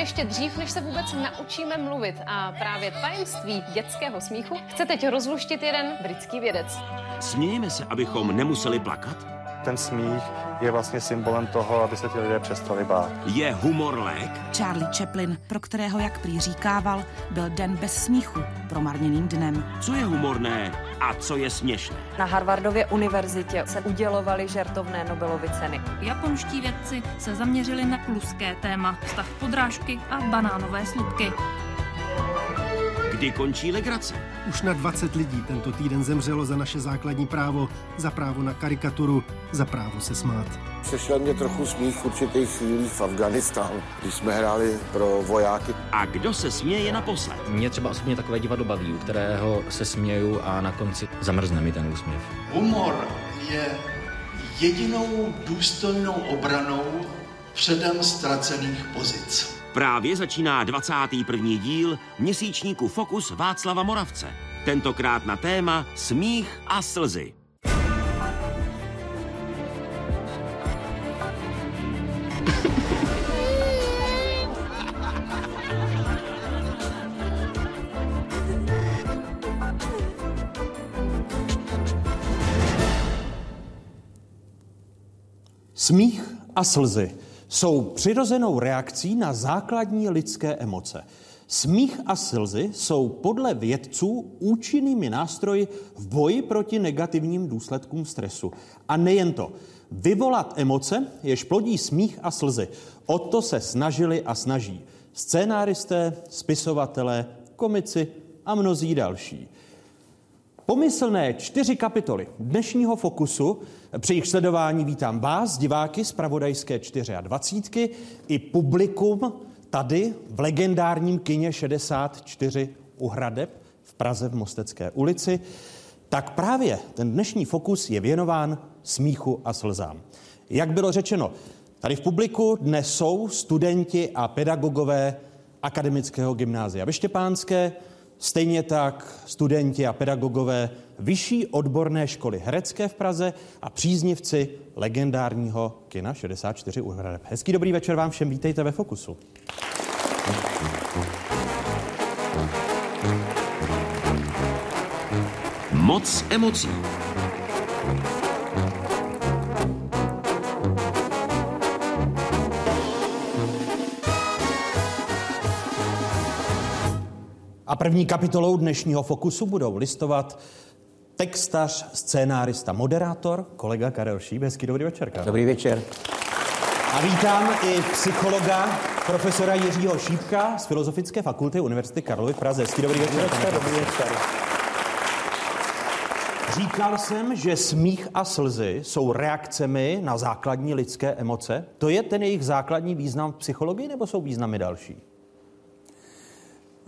ještě dřív, než se vůbec naučíme mluvit. A právě tajemství dětského smíchu chce teď rozluštit jeden britský vědec. Smějeme se, abychom nemuseli plakat? Ten smích je vlastně symbolem toho, aby se ti lidé přestali bát. Je humor lék? Charlie Chaplin, pro kterého, jak prý říkával, byl den bez smíchu promarněným dnem. Co je humorné a co je směšné? Na Harvardově univerzitě se udělovaly žertovné Nobelovy ceny. Japonští vědci se zaměřili na kluské téma, vztah podrážky a banánové slupky. Kdy končí legrace? Už na 20 lidí tento týden zemřelo za naše základní právo, za právo na karikaturu, za právo se smát. Přešel mě trochu smích v určitých chvílích v Afganistánu, když jsme hráli pro vojáky. A kdo se směje naposled? Mě třeba osobně takové divadlo baví, u kterého se směju a na konci zamrzne mi ten úsměv. Humor je jedinou důstojnou obranou předem ztracených pozic. Právě začíná 21. díl měsíčníku Fokus Václava Moravce. Tentokrát na téma smích a slzy. Smích a slzy jsou přirozenou reakcí na základní lidské emoce. Smích a slzy jsou podle vědců účinnými nástroji v boji proti negativním důsledkům stresu. A nejen to. Vyvolat emoce, jež plodí smích a slzy. O to se snažili a snaží scénáristé, spisovatelé, komici a mnozí další. Pomyslné čtyři kapitoly dnešního Fokusu při jejich sledování vítám vás, diváky z Pravodajské 24 i publikum tady v legendárním kině 64 u Hradeb v Praze v Mostecké ulici. Tak právě ten dnešní Fokus je věnován smíchu a slzám. Jak bylo řečeno, tady v publiku dnes jsou studenti a pedagogové akademického gymnázia ve Štěpánské, Stejně tak studenti a pedagogové Vyšší odborné školy herecké v Praze a příznivci legendárního kina 64 u Hradeb. Hezký dobrý večer vám všem, vítejte ve Fokusu. Moc emocí. A první kapitolou dnešního Fokusu budou listovat textař, scénárista, moderátor, kolega Karel Šíp. Hezký dobrý večer, Karel. Dobrý večer. A vítám i psychologa, profesora Jiřího Šípka z Filozofické fakulty Univerzity Karlovy v Praze. Hezký dobrý večer. Dobrý, dobrý večer. Říkal jsem, že smích a slzy jsou reakcemi na základní lidské emoce. To je ten jejich základní význam v psychologii, nebo jsou významy další?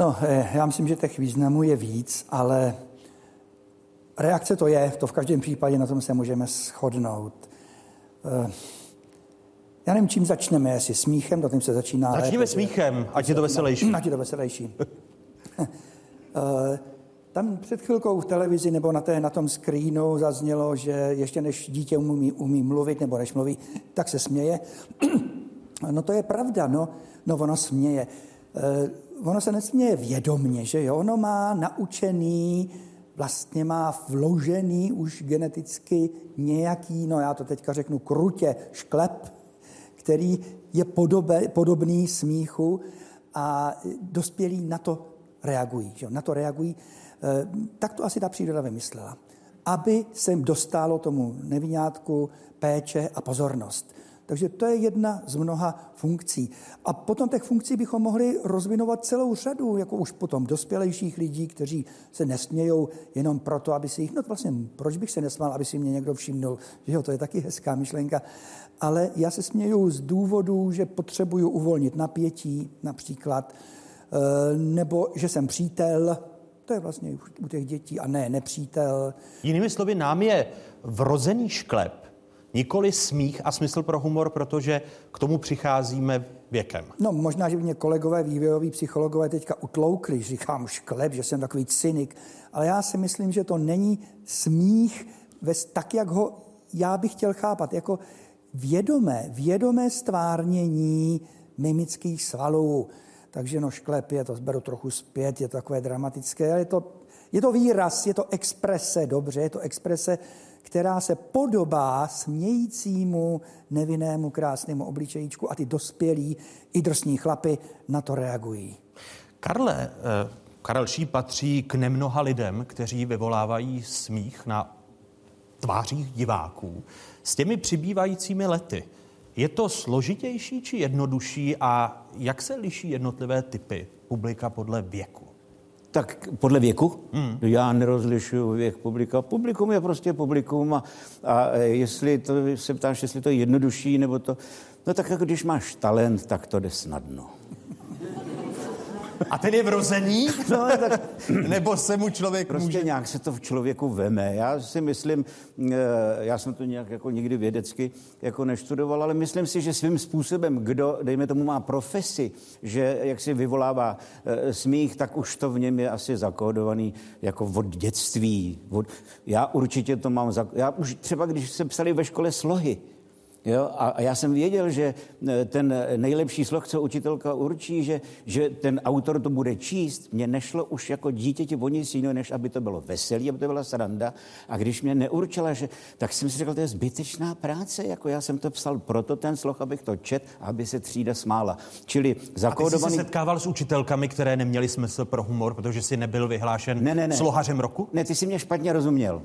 No, eh, já myslím, že těch významů je víc, ale reakce to je, to v každém případě na tom se můžeme shodnout. Eh, já nevím, čím začneme, jestli smíchem, to tím se začíná. Začněme smíchem, ať je to veselější. Ať je to veselější. Eh, tam před chvilkou v televizi nebo na, té, na tom screenu zaznělo, že ještě než dítě umí, umí mluvit nebo než mluví, tak se směje. no to je pravda, no, no ono směje ono se nesměje vědomně, že jo? Ono má naučený, vlastně má vložený už geneticky nějaký, no já to teďka řeknu krutě, šklep, který je podobe, podobný smíchu a dospělí na to reagují. Že? Na to reagují. E, tak to asi ta příroda vymyslela. Aby se dostalo tomu nevinátku péče a pozornost. Takže to je jedna z mnoha funkcí. A potom těch funkcí bychom mohli rozvinovat celou řadu, jako už potom dospělejších lidí, kteří se nesmějou jenom proto, aby si jich, no vlastně, proč bych se nesmál, aby si mě někdo všimnul, že jo, to je taky hezká myšlenka. Ale já se směju z důvodu, že potřebuju uvolnit napětí například, eh, nebo že jsem přítel, to je vlastně u těch dětí, a ne nepřítel. Jinými slovy, nám je vrozený šklep, Nikoli smích a smysl pro humor, protože k tomu přicházíme věkem. No možná, že by mě kolegové vývojoví psychologové teďka utloukli, říkám šklep, že jsem takový cynik, ale já si myslím, že to není smích tak, jak ho já bych chtěl chápat, jako vědomé, vědomé stvárnění mimických svalů. Takže no šklep je, to zberu trochu zpět, je to takové dramatické, ale je to, je to výraz, je to exprese, dobře, je to exprese, která se podobá smějícímu, nevinnému, krásnému obličejíčku a ty dospělí i drsní chlapy na to reagují. Karle, eh, Karel Ší patří k nemnoha lidem, kteří vyvolávají smích na tvářích diváků. S těmi přibývajícími lety, je to složitější či jednodušší a jak se liší jednotlivé typy publika podle věku? Tak podle věku? Hmm. Já nerozlišuju věk publika. Publikum je prostě publikum a, a jestli to, se ptáš, jestli to je jednodušší nebo to... No tak jako když máš talent, tak to jde snadno. A ten je vrozený? No, tak, nebo se mu člověk prostě může... nějak se to v člověku veme. Já si myslím, eh, já jsem to nějak jako nikdy vědecky jako neštudoval, ale myslím si, že svým způsobem, kdo, dejme tomu, má profesi, že jak si vyvolává eh, smích, tak už to v něm je asi zakódovaný jako od dětství. Od, já určitě to mám, za, já už třeba, když se psali ve škole slohy, Jo? A, a já jsem věděl, že e, ten nejlepší sloh, co učitelka určí, že, že ten autor to bude číst, mě nešlo už jako dítěti o nic jiného, než aby to bylo veselý, aby to byla sranda. A když mě neurčila, že, tak jsem si řekl, to je zbytečná práce, jako já jsem to psal proto ten sloh, abych to čet, aby se třída smála. Čili zakódovaný... A ty jsi se setkával s učitelkami, které neměly smysl pro humor, protože si nebyl vyhlášen ne, ne, ne. slohařem roku? Ne, ty jsi mě špatně rozuměl.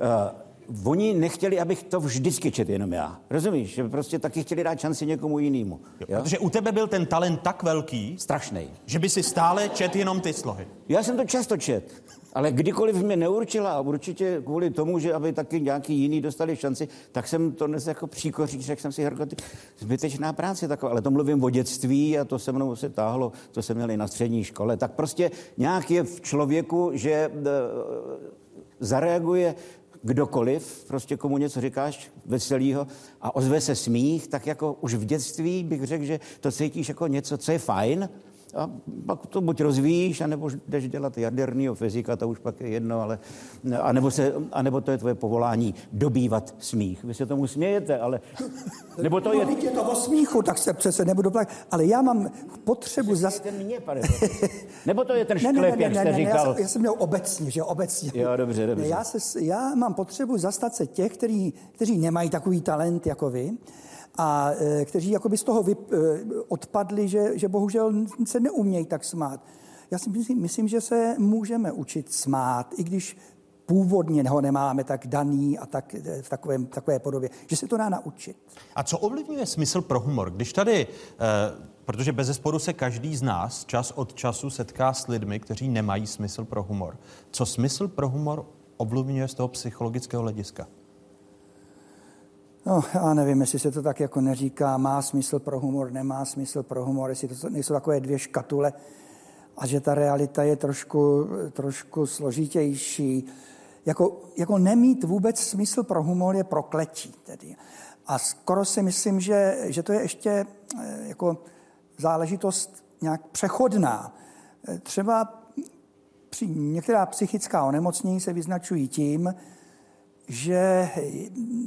Uh, oni nechtěli, abych to vždycky čet jenom já. Rozumíš? Že prostě taky chtěli dát šanci někomu jinému. Protože u tebe byl ten talent tak velký, strašný, že by si stále čet jenom ty slohy. Já jsem to často čet. Ale kdykoliv mě neurčila a určitě kvůli tomu, že aby taky nějaký jiný dostali šanci, tak jsem to dnes jako příkoří, řekl jsem si, Herko, ty, zbytečná práce taková, ale to mluvím o dětství a to se mnou se táhlo, to jsem měl i na střední škole, tak prostě nějak je v člověku, že e, zareaguje kdokoliv, prostě komu něco říkáš veselýho a ozve se smích, tak jako už v dětství bych řekl, že to cítíš jako něco, co je fajn, a pak to buď rozvíjíš, anebo jdeš dělat jaderního fyzika, to už pak je jedno, ale, anebo, se, anebo to je tvoje povolání dobývat smích. Vy se tomu smějete, ale... Nebo to je... No, je to o smíchu, tak se přece nebudu plakat. Ale já mám potřebu zas... Mě, pane, nebo to je ten šklep, ne, ne, ne, jak jste ne, ne, říkal? Já jsem, já jsem měl obecně, že obecně. Jo, dobře, dobře. Já, se, já mám potřebu zastat se těch, který, kteří nemají takový talent jako vy, a e, kteří jakoby z toho vyp, e, odpadli, že, že bohužel se neumějí tak smát. Já si myslím, myslím, že se můžeme učit smát, i když původně ho nemáme tak daný a tak, e, v takovém, takové podobě, že se to dá naučit. A co ovlivňuje smysl pro humor? Když tady, eh, protože bez zesporu se každý z nás čas od času setká s lidmi, kteří nemají smysl pro humor. Co smysl pro humor ovlivňuje z toho psychologického hlediska? No, já nevím, jestli se to tak jako neříká, má smysl pro humor, nemá smysl pro humor, jestli to nejsou takové dvě škatule a že ta realita je trošku, trošku složitější. Jako, jako nemít vůbec smysl pro humor je prokletí tedy. A skoro si myslím, že, že to je ještě eh, jako záležitost nějak přechodná. Eh, třeba při některá psychická onemocnění se vyznačují tím, že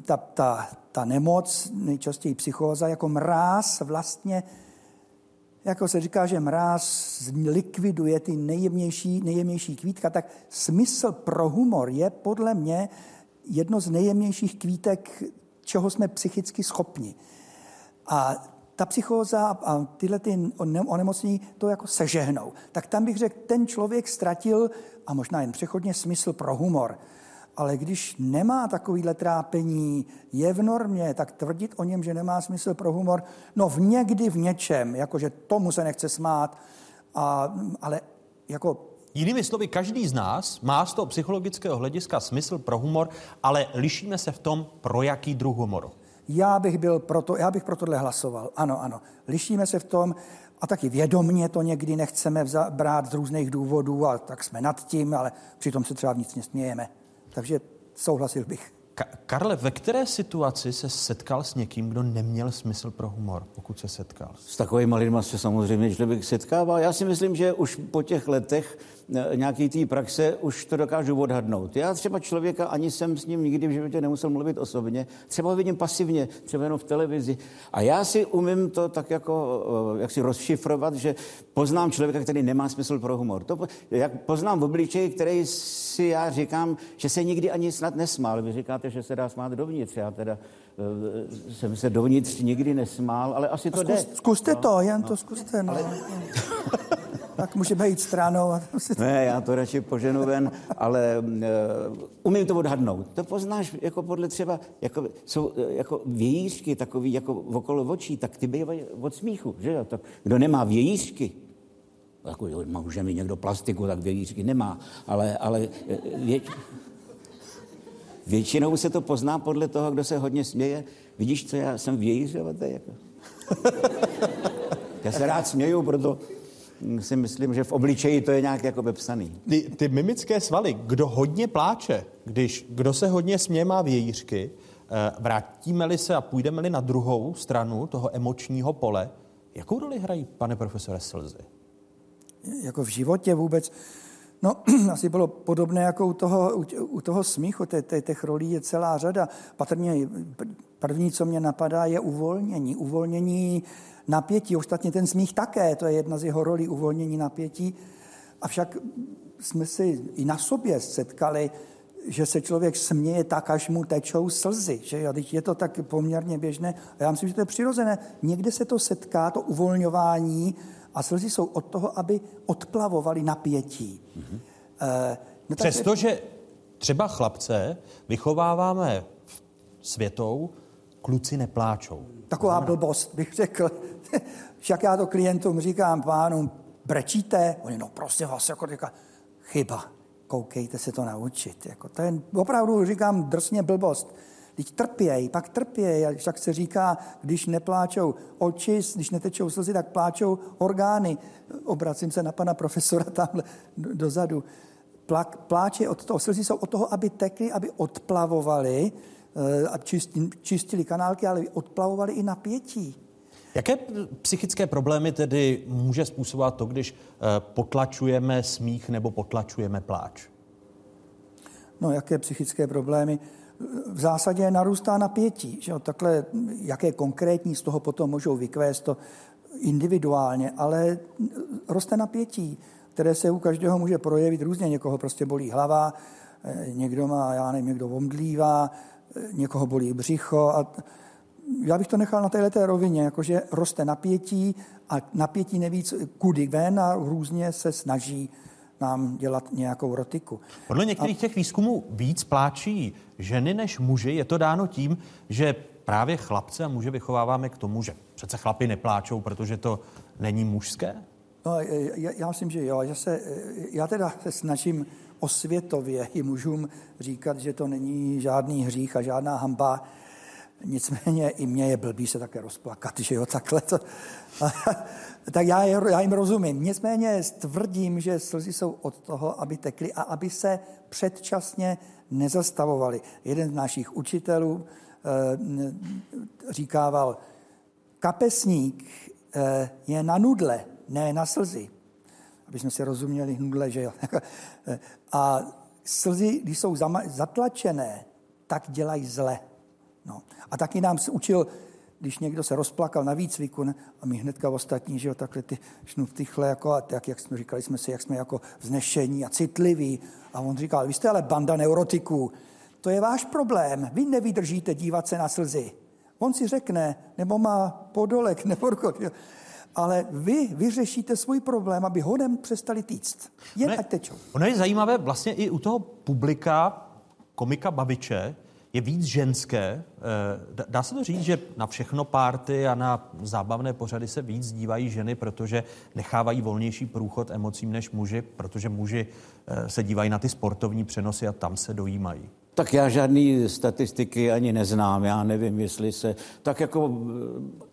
ta, ta, ta nemoc, nejčastěji psychóza, jako mráz vlastně, jako se říká, že mráz likviduje ty nejjemnější, nejjemnější kvítka, tak smysl pro humor je podle mě jedno z nejjemnějších kvítek, čeho jsme psychicky schopni. A ta psychóza a tyhle ty onemocnění to jako sežehnou. Tak tam bych řekl, ten člověk ztratil, a možná jen přechodně, smysl pro humor ale když nemá takovýhle trápení, je v normě, tak tvrdit o něm, že nemá smysl pro humor, no v někdy v něčem, jakože tomu se nechce smát, a, ale jako Jinými slovy, každý z nás má z toho psychologického hlediska smysl pro humor, ale lišíme se v tom, pro jaký druh humoru. Já bych byl proto, já bych pro tohle hlasoval. Ano, ano. Lišíme se v tom a taky vědomně to někdy nechceme brát z různých důvodů a tak jsme nad tím, ale přitom se třeba nic nesmějeme. Takže souhlasil bych. Ka- Karle, ve které situaci se setkal s někým, kdo neměl smysl pro humor, pokud se setkal? S takovými lidmi se samozřejmě člověk setkává. Já si myslím, že už po těch letech nějaký té praxe už to dokážu odhadnout. Já třeba člověka ani jsem s ním nikdy v životě nemusel mluvit osobně, třeba ho vidím pasivně, třeba jenom v televizi. A já si umím to tak jako, eh, jak si rozšifrovat, že poznám člověka, který nemá smysl pro humor. To, jak poznám v obličeji, který si já říkám, že se nikdy ani snad nesmál. Vy říkáte, že se dá smát dovnitř. Já teda jsem se dovnitř nikdy nesmál, ale asi to Zkus, jde. Zkuste no, to, jen no. to zkuste. No. Ale... tak můžeme jít stranou. A... ne, já to radši poženu ven, ale uh, umím to odhadnout. To poznáš jako podle třeba, jako, jsou uh, jako vějířky takový jako okolo očí, tak ty bývají od smíchu, že jo? Tak, kdo nemá vějířky, jako, může mít někdo plastiku, tak vějířky nemá, ale, ale vě, většinou se to pozná podle toho, kdo se hodně směje. Vidíš, co já jsem vějířovatý? Jako? já se rád směju, proto si myslím, že v obličeji to je nějak jako vepsaný. Ty, ty mimické svaly, kdo hodně pláče, když kdo se hodně směje, má vějířky, eh, vrátíme-li se a půjdeme-li na druhou stranu toho emočního pole, jakou roli hrají, pane profesore, slzy? Jako v životě vůbec. No, asi bylo podobné jako u toho, u toho smíchu, těch rolí je celá řada. Patrně první, co mě napadá, je uvolnění. Uvolnění napětí, ostatně ten smích také, to je jedna z jeho rolí, uvolnění napětí. Avšak jsme si i na sobě setkali, že se člověk směje tak, až mu tečou slzy. Že jo? Je to tak poměrně běžné. A já myslím, že to je přirozené. Někde se to setká, to uvolňování, a slzy jsou od toho, aby odplavovali napětí. Mm-hmm. E, no Přestože třeba chlapce vychováváme světou, kluci nepláčou. Taková blbost, bych řekl. Však já to klientům říkám, pánům, brečíte? Oni, no prostě vás, jako říká, chyba, koukejte se to naučit. Jako, to je opravdu, říkám, drsně blbost. Teď trpěj, pak trpěj. Však se říká, když nepláčou oči, když netečou slzy, tak pláčou orgány. Obracím se na pana profesora tamhle dozadu. Plak, pláče od toho, slzy jsou od toho, aby tekly, aby odplavovali eh, a čistili kanálky, ale odplavovali i napětí. Jaké psychické problémy tedy může způsobovat to, když eh, potlačujeme smích nebo potlačujeme pláč? No, jaké psychické problémy? V zásadě narůstá napětí. Že jo? Takhle, jaké konkrétní z toho potom můžou vykvést to individuálně, ale roste napětí, které se u každého může projevit různě. Někoho prostě bolí hlava, eh, někdo má, já nevím, někdo omdlívá, eh, někoho bolí břicho a já bych to nechal na této rovině, jakože roste napětí a napětí nevíc kudy ven a různě se snaží nám dělat nějakou rotiku. Podle některých a... těch výzkumů víc pláčí ženy než muži. Je to dáno tím, že právě chlapce a muže vychováváme k tomu, že přece chlapi nepláčou, protože to není mužské? No, já, já myslím, že jo. Já, se, já teda se snažím osvětově i mužům říkat, že to není žádný hřích a žádná hamba. Nicméně i mě je blbý se také rozplakat, že jo, takhle to. tak já, já jim rozumím. Nicméně tvrdím, že slzy jsou od toho, aby tekly a aby se předčasně nezastavovaly. Jeden z našich učitelů e, říkával, kapesník e, je na nudle, ne na slzy. Aby jsme si rozuměli nudle, že jo. a slzy, když jsou zatlačené, tak dělají zle. No. A taky nám učil když někdo se rozplakal na výcviku ne? a my hnedka ostatní, že jo, takhle ty šnuftychle, jako, a tak, jak jsme říkali jsme si, jak jsme jako vznešení a citliví. A on říkal, vy jste ale banda neurotiků, to je váš problém, vy nevydržíte dívat se na slzy. On si řekne, nebo má podolek, nebo ale vy vyřešíte svůj problém, aby hodem přestali týct. Jen ono ať tečou. Ono je zajímavé vlastně i u toho publika komika Babiče, je víc ženské. Eh, dá se to říct, že na všechno párty a na zábavné pořady se víc dívají ženy, protože nechávají volnější průchod emocím než muži, protože muži eh, se dívají na ty sportovní přenosy a tam se dojímají. Tak já žádný statistiky ani neznám, já nevím, jestli se, tak jako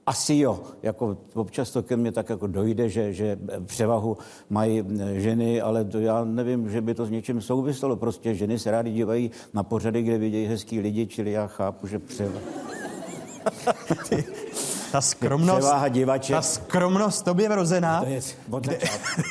asi jo, jako občas to ke mně tak jako dojde, že, že převahu mají ženy, ale to já nevím, že by to s něčím souviselo, prostě ženy se rádi dívají na pořady, kde vidějí hezký lidi, čili já chápu, že převaha. ta skromnost, divaček. ta skromnost tobě vrozená. To je kdy,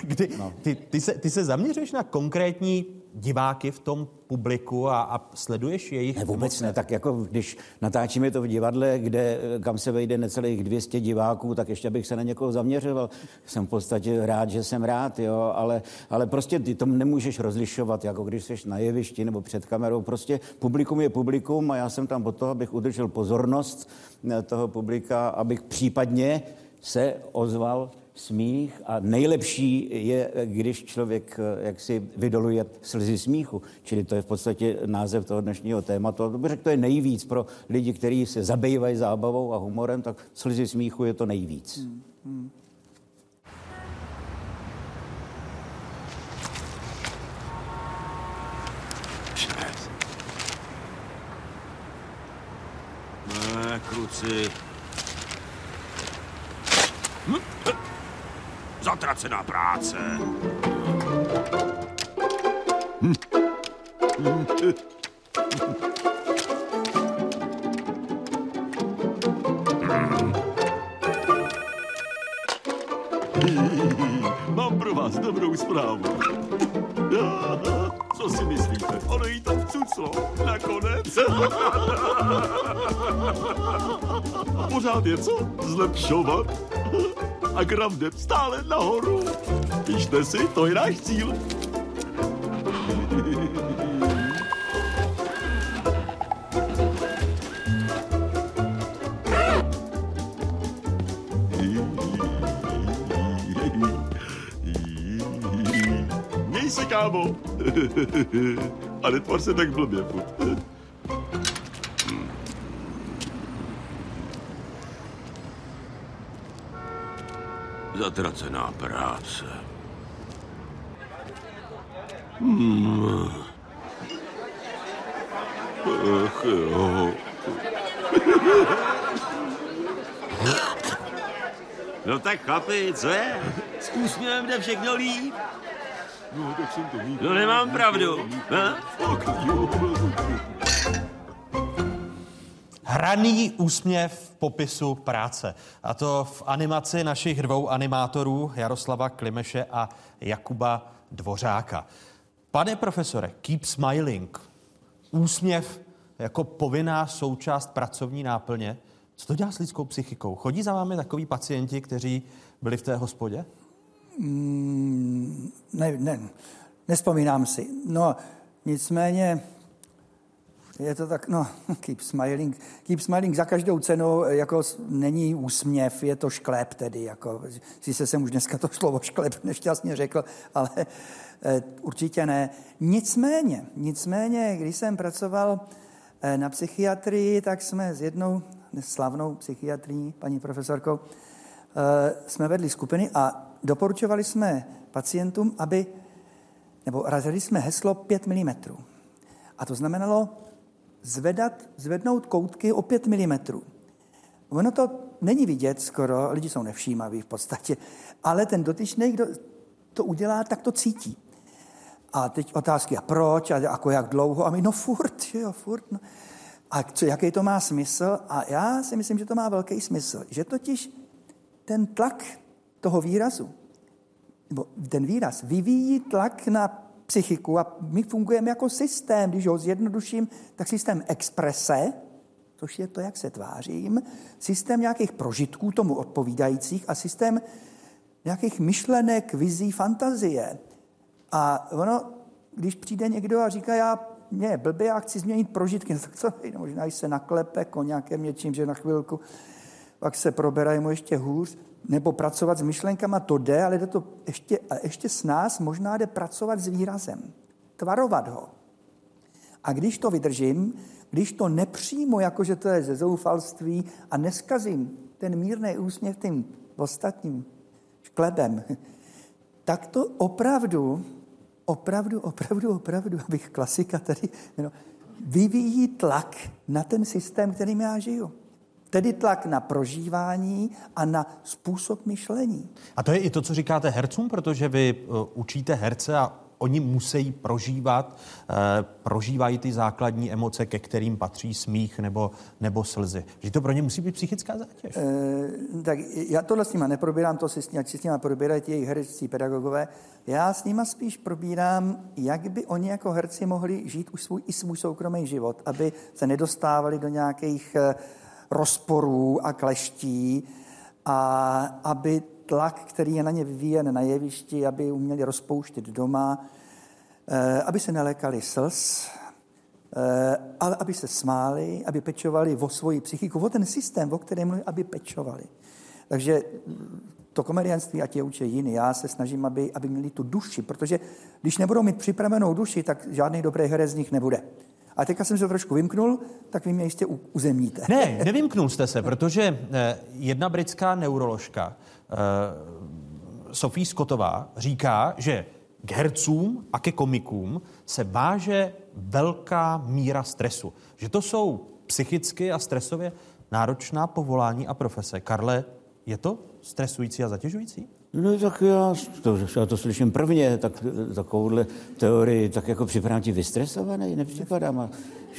kdy, no. ty, ty, se, ty se zaměřuješ na konkrétní diváky v tom publiku a, a sleduješ jejich ne, vůbec ne, tak jako když natáčíme to v divadle, kde, kam se vejde necelých 200 diváků, tak ještě bych se na někoho zaměřoval. Jsem v podstatě rád, že jsem rád, jo, ale, ale prostě ty to nemůžeš rozlišovat, jako když jsi na jevišti nebo před kamerou. Prostě publikum je publikum a já jsem tam od toho, abych udržel pozornost eh, toho publika, abych případně se ozval smích a nejlepší je, když člověk eh, jaksi vydoluje slzy smíchu. Čili to je v podstatě název toho dnešního tématu. To bych řekl, to je nejvíc pro lidi, kteří se zabývají zábavou a humorem, tak slzy smíchu je to nejvíc. Hmm. Hmm. Ne, kruci. Hm? Zatracená práce. Mám pro vás dobrou zprávu. Co si myslíte? Ono jí to vcuclo. Nakonec. Pořád je co zlepšovat a gram jde stále nahoru. Píšte si, to je náš cíl. Kámo. A netvar se tak blbě, furt. zatracená práce. Hmm. Ach jo. No tak chlapi, co je? S úsměvem jde všechno líp. No, tak jsem to mít. No nemám pravdu. Ha? Hraný úsměv v popisu práce. A to v animaci našich dvou animátorů, Jaroslava Klimeše a Jakuba Dvořáka. Pane profesore, keep smiling. Úsměv jako povinná součást pracovní náplně. Co to dělá s lidskou psychikou? Chodí za vámi takový pacienti, kteří byli v té hospodě? Mm, ne, ne, nespomínám si. No, nicméně je to tak, no, keep smiling. Keep smiling za každou cenu jako není úsměv, je to šklep tedy, jako, si jsem už dneska to slovo šklep nešťastně řekl, ale eh, určitě ne. Nicméně, nicméně, když jsem pracoval eh, na psychiatrii, tak jsme s jednou slavnou psychiatrií, paní profesorkou, eh, jsme vedli skupiny a doporučovali jsme pacientům, aby, nebo razili jsme heslo 5 mm. A to znamenalo zvedat, zvednout koutky o 5 mm. Ono to není vidět skoro, lidi jsou nevšímaví v podstatě, ale ten dotyčný, kdo to udělá, tak to cítí. A teď otázky, a proč, a jako jak dlouho, a my, no furt, že jo, furt. No. A co, jaký to má smysl? A já si myslím, že to má velký smysl. Že totiž ten tlak toho výrazu, nebo ten výraz vyvíjí tlak na psychiku a my fungujeme jako systém, když ho zjednoduším, tak systém exprese, což je to, jak se tvářím, systém nějakých prožitků tomu odpovídajících a systém nějakých myšlenek, vizí, fantazie. A ono, když přijde někdo a říká, já mě blbě, já chci změnit prožitky, no tak co, no, možná se naklepe koněkem něčím, že na chvilku, pak se proberají mu ještě hůř nebo pracovat s myšlenkama, to jde, ale jde to ještě, ještě s nás možná jde pracovat s výrazem, tvarovat ho. A když to vydržím, když to nepřijmu, jakože to je ze zoufalství a neskazím ten mírný úsměv tím ostatním šklebem, tak to opravdu, opravdu, opravdu, opravdu, abych klasika tady, no, vyvíjí tlak na ten systém, kterým já žiju. Tedy tlak na prožívání a na způsob myšlení. A to je i to, co říkáte hercům, protože vy uh, učíte herce a oni musí prožívat, uh, prožívají ty základní emoce, ke kterým patří smích nebo, nebo slzy. Že to pro ně musí být psychická zátěž. E, tak já tohle s nima neprobírám, to si s, ať si s nima probírají ti jejich hereční pedagogové. Já s nima spíš probírám, jak by oni jako herci mohli žít už svůj, i svůj soukromý život, aby se nedostávali do nějakých rozporů a kleští a aby tlak, který je na ně vyvíjen na jevišti, aby uměli rozpouštět doma, eh, aby se nelékali slz, eh, ale aby se smáli, aby pečovali o svoji psychiku, o ten systém, o kterém mluví, aby pečovali. Takže to komedianství, ať je učí jiný, já se snažím, aby, aby měli tu duši, protože když nebudou mít připravenou duši, tak žádný dobrý herec z nich nebude. A teďka jsem se trošku vymknul, tak vy mě jistě uzemníte. Ne, nevymknul jste se, protože eh, jedna britská neuroložka, eh, Sophie Scottová, říká, že k hercům a ke komikům se váže velká míra stresu. Že to jsou psychicky a stresově náročná povolání a profese. Karle, je to stresující a zatěžující? No tak já to, já to slyším prvně, tak takovouhle teorii tak jako připadám ti vystresovaný, nepřipadám. A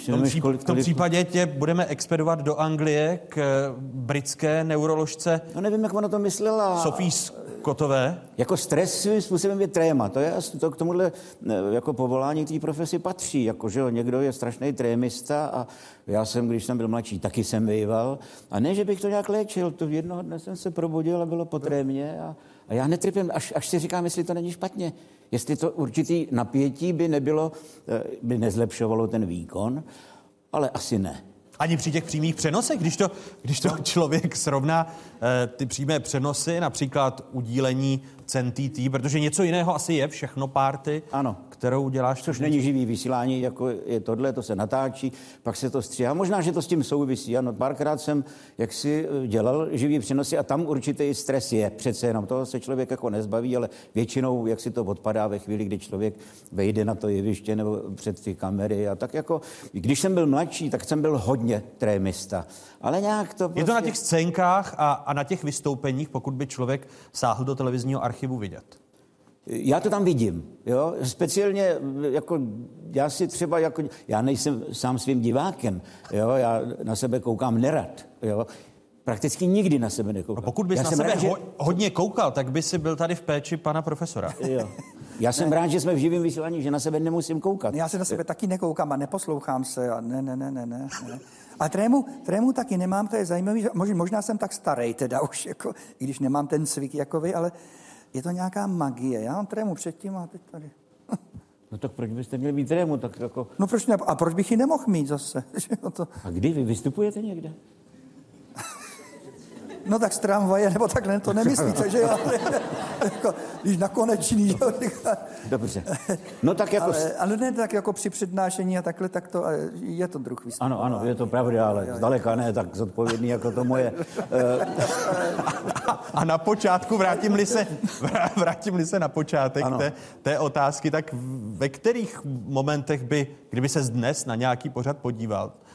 v tom, nevíš, kolik, v tom případě tě budeme expedovat do Anglie k eh, britské neuroložce. No nevím, jak ona to myslela. Sophie Kotové? Jako stres svým způsobem je tréma. To je to k tomuhle eh, jako povolání té profesi patří. Jako, že někdo je strašný trémista a já jsem, když jsem byl mladší, taky jsem vyjval. A ne, že bych to nějak léčil. To jednoho dne jsem se probudil a bylo po trémě a a já netrpím, až, až si říkám, jestli to není špatně. Jestli to určitý napětí by nebylo, eh, by nezlepšovalo ten výkon, ale asi ne. Ani při těch přímých přenosech, když to, když to člověk srovná e, ty přímé přenosy, například udílení cen TT, protože něco jiného asi je všechno párty, ano. Kterou děláš. Což není živý vysílání, jako je tohle, to se natáčí, pak se to stříhá. Možná, že to s tím souvisí. Ano, párkrát jsem jaksi eh, dělal živý přenosy a tam určitý stres je. Přece jenom toho se člověk jako nezbaví, ale většinou, jak si to odpadá ve chvíli, kdy člověk vejde na to jeviště nebo před ty kamery. A tak jako, když jsem byl mladší, tak jsem byl hodně trémista. Ale nějak to prostě... Je to na prostě- těch scénkách a, a na těch vystoupeních, pokud by člověk sáhl do televizního archivu archivu vidět? Já to tam vidím, jo, speciálně, jako, já si třeba, jako, já nejsem sám svým divákem, jo, já na sebe koukám nerad, jo, prakticky nikdy na sebe nekoukám. A pokud bys já na sebe rád, ho, hodně koukal, tak by si byl tady v péči pana profesora. Jo. Já jsem ne. rád, že jsme v živém vysílání, že na sebe nemusím koukat. Já se na sebe taky nekoukám a neposlouchám se a ne, ne, ne, ne, ne. A trému, trému taky nemám, to je zajímavé, možná jsem tak starý teda už, jako, i když nemám ten cvik jako vy, ale je to nějaká magie. Já mám trému předtím a teď tady. No tak proč byste měli mít trému? Tak jako... No proč ne? A proč bych ji nemohl mít zase? to... A kdy vy vystupujete někde? No tak z tramvaje, nebo takhle to nemyslíte, že jo? jako, když na konečný, Dobře. No tak jako... Ale, ale ne tak jako při přednášení a takhle, tak to je to druh vystupování. Ano, ano, je to pravda, ale zdaleka ne tak zodpovědný jako to moje. a na počátku, vrátím-li se, vrátím-li se na počátek té, té otázky, tak ve kterých momentech by, kdyby se dnes na nějaký pořad podíval, Eh,